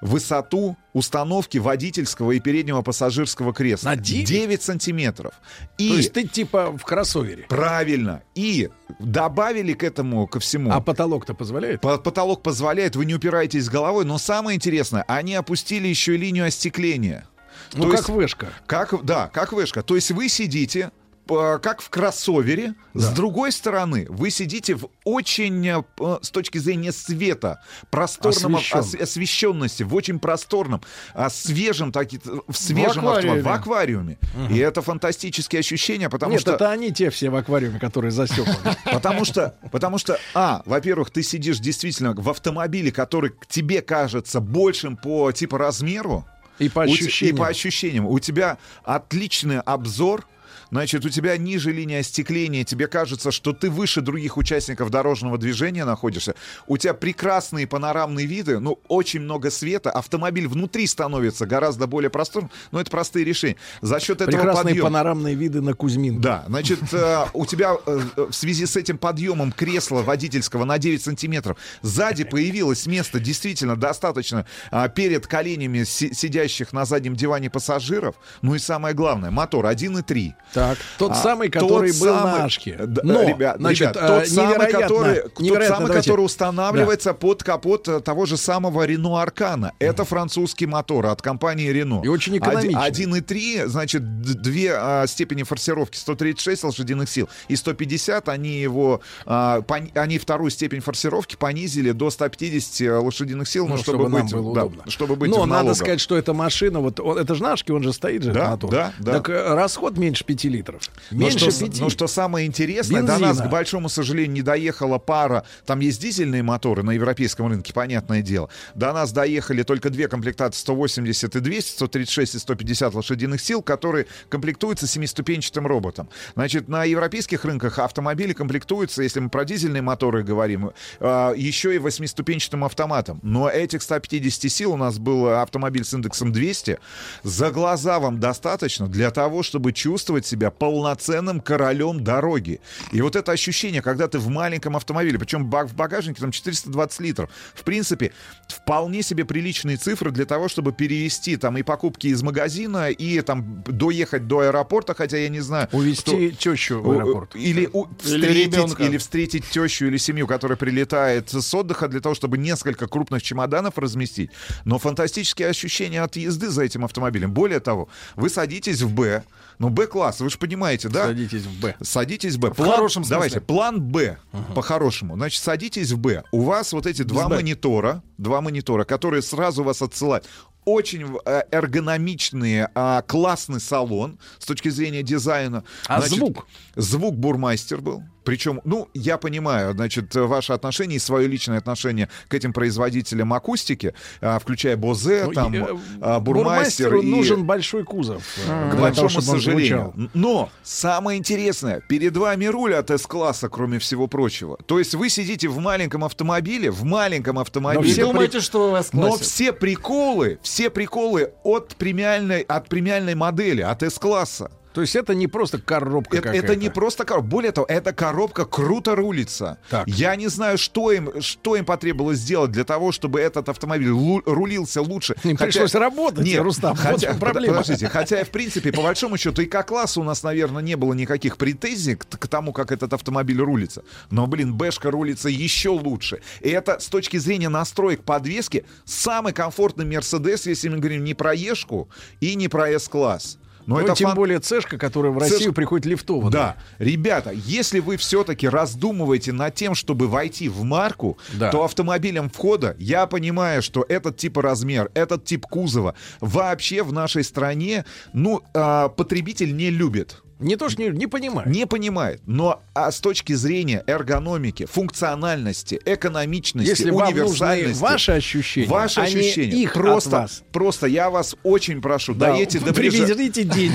высоту установки водительского и переднего пассажирского кресла. На 9? 9 сантиметров. И... То есть ты типа в кроссовере. Правильно. И добавили к этому, ко всему. А потолок-то позволяет? По- Потолок позволяет, вы не упираетесь головой, но самое интересное, они опустили еще и линию остекления. Ну, То как есть- вышка. Как, да, как вышка. То есть вы сидите как в кроссовере, с другой стороны, вы сидите в очень, э, с точки зрения света, просторном Освещен. ос- освещенности, в очень просторном, а, свежем, таки, в свежем аквариуме. автомобиле, в аквариуме. И это фантастические ощущения, потому Нет, что... это они те все в аквариуме, которые за стеклами. <laughs> Потому что, потому что, а, во-первых, ты сидишь действительно в автомобиле, который к тебе кажется большим по типа размеру. И по У ощущениям. И по ощущениям. У тебя отличный обзор. Значит, у тебя ниже линия остекления, тебе кажется, что ты выше других участников дорожного движения находишься. У тебя прекрасные панорамные виды, ну, очень много света, автомобиль внутри становится гораздо более просторным, но это простые решения. За счет этого Прекрасные подъема- панорамные виды на Кузьмин. да, значит, э, у тебя э, в связи с этим подъемом кресла водительского на 9 сантиметров сзади появилось место действительно достаточно а, перед коленями си- сидящих на заднем диване пассажиров. Ну и самое главное, мотор 1.3. Так, тот А, самый, тот который был самый- на Ашке. Да, Но, ребят, значит, ребят, тот э, самый, который, тот самый, который устанавливается под капот э, того же самого Renault Аркана. Это французский мотор от компании Renault. И очень экономичный. 1.3, значит, две а, степени форсировки, 136 лошадиных сил и 150, они его, а, пон- они вторую степень форсировки понизили до 150 лошадиных сил, ну, Ну, чтобы, чтобы нам быть, было да, удобно. чтобы быть Но надо сказать, что эта машина, вот он- это же Нашки, он же стоит же, Да, мотор. да, да. Так э, расход меньше 5 литров. Но Меньше что, 5. но что самое интересное, до Бензина. нас, к большому сожалению, не доехала пара. Там есть дизельные моторы на европейском рынке, понятное дело. До нас доехали только две комплектации 180 и 200, 136 и 150 лошадиных сил, которые комплектуются семиступенчатым роботом. Значит, на европейских рынках автомобили комплектуются, если мы про дизельные моторы говорим, э, еще и восьмиступенчатым автоматом. Но этих 150 сил у нас был автомобиль с индексом 200. За глаза вам достаточно для того, чтобы чувствовать чувствовать себя полноценным королем дороги. И вот это ощущение, когда ты в маленьком автомобиле, причем в багажнике там 420 литров, в принципе, вполне себе приличные цифры для того, чтобы перевести там и покупки из магазина, и там доехать до аэропорта, хотя я не знаю... Увезти кто... тещу в аэропорт. Или, у... или встретить, или встретить тещу или семью, которая прилетает с отдыха для того, чтобы несколько крупных чемоданов разместить. Но фантастические ощущения от езды за этим автомобилем. Более того, вы садитесь в Б, ну, Б-класс, вы же понимаете, да? Садитесь в Б. Садитесь в Б. В план, хорошем смысле. Давайте, план Б, uh-huh. по-хорошему. Значит, садитесь в Б. У вас вот эти два монитора, два монитора, которые сразу вас отсылают очень э, эргономичный, а, классный салон с точки зрения дизайна. А Значит, звук? Звук бурмастер был. Причем, ну, я понимаю, значит, ваше отношение и свое личное отношение к этим производителям акустики, а, включая Бозе, ну, там, и, а, Бурмастер. И... нужен большой кузов. А, к большому того, сожалению. Но самое интересное, перед вами руль от S-класса, кроме всего прочего. То есть вы сидите в маленьком автомобиле, в маленьком автомобиле. Но все думаете, что у вас Но все приколы, все приколы от премиальной, от премиальной модели, от S-класса. То есть это не просто коробка это, это не просто коробка. Более того, эта коробка круто рулится. Так. Я не знаю, что им, что им потребовалось сделать для того, чтобы этот автомобиль лу- рулился лучше. Им хотя... пришлось работать, Нет, Рустам. Хотя, вот проблема. Подождите, хотя, в принципе, по большому счету, и как классу у нас, наверное, не было никаких претензий к, к тому, как этот автомобиль рулится. Но, блин, Бэшка рулится еще лучше. И это с точки зрения настроек подвески самый комфортный Мерседес, если мы говорим не про Ешку и не про S-класс. Но ну, это тем фан... более цешка, которая в Россию Цеш... приходит лифтово. Да. Ребята, если вы все-таки раздумываете над тем, чтобы войти в марку, да. то автомобилем входа, я понимаю, что этот тип размер, этот тип кузова вообще в нашей стране, ну, э, потребитель не любит. Не то, что не, не понимает. Не понимает. Но а с точки зрения эргономики, функциональности, экономичности, Если универсальности... Вам ваши ощущения, ваши ощущения. их просто, вас. просто я вас очень прошу, да, доедьте до ближайшего...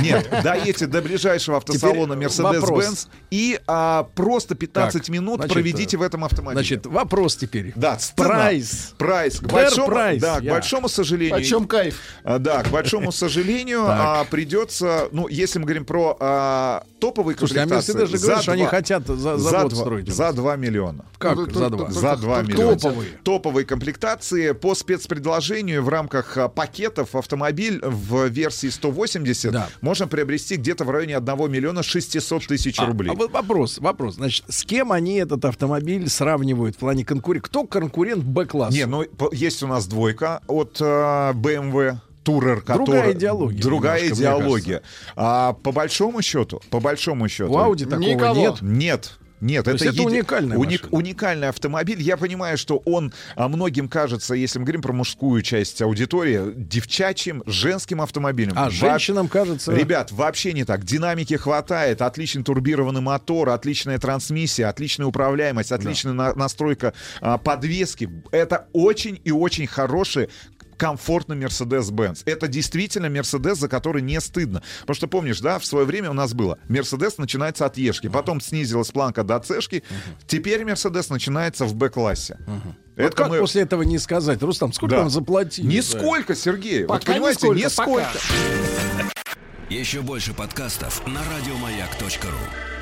Нет, доедьте до ближайшего автосалона Mercedes-Benz и а, просто 15 так, минут значит, проведите в этом автомобиле. Значит, вопрос теперь. Да, price. Price. К большому, price. Да, к большому сожалению... Почем кайф? А, да, к большому сожалению а, придется... Ну, если мы говорим про а, а, топовые Слушайте, комплектации... а Мерседес же говорит, что они хотят за, за, за строить. За 2 миллиона. Как ну, за 2? За 2 миллиона. Топовые. Топовые комплектации по спецпредложению в рамках а, пакетов автомобиль в версии 180 да. можно приобрести где-то в районе 1 миллиона 600 тысяч а, рублей. А, а вопрос, вопрос. Значит, с кем они этот автомобиль сравнивают в плане конкурента? Кто конкурент Б-класса? Не, ну, есть у нас двойка от э, BMW Турер, который... Другая идеология. Другая идеология. А по большому счету, по большому счету... У Ауди такого Никого. нет? Нет. Нет, То это, это еди... уникальный, уник... уникальный автомобиль. Я понимаю, что он а многим кажется, если мы говорим про мужскую часть аудитории, девчачьим, женским автомобилем. А Во... женщинам кажется... Ребят, вообще не так. Динамики хватает, отличный турбированный мотор, отличная трансмиссия, отличная управляемость, отличная да. на... настройка а, подвески. Это очень и очень хороший комфортный Mercedes-Benz. Это действительно Mercedes, за который не стыдно. Потому что помнишь, да, в свое время у нас было Mercedes начинается от Ешки, потом снизилась планка до Цешки, теперь Mercedes начинается в Б-классе. Это вот как мы... после этого не сказать? Рустам, сколько да. вам заплатили? Нисколько, Сергей. Пока вот понимаете, нисколько. нисколько. Еще больше подкастов на радиомаяк.ру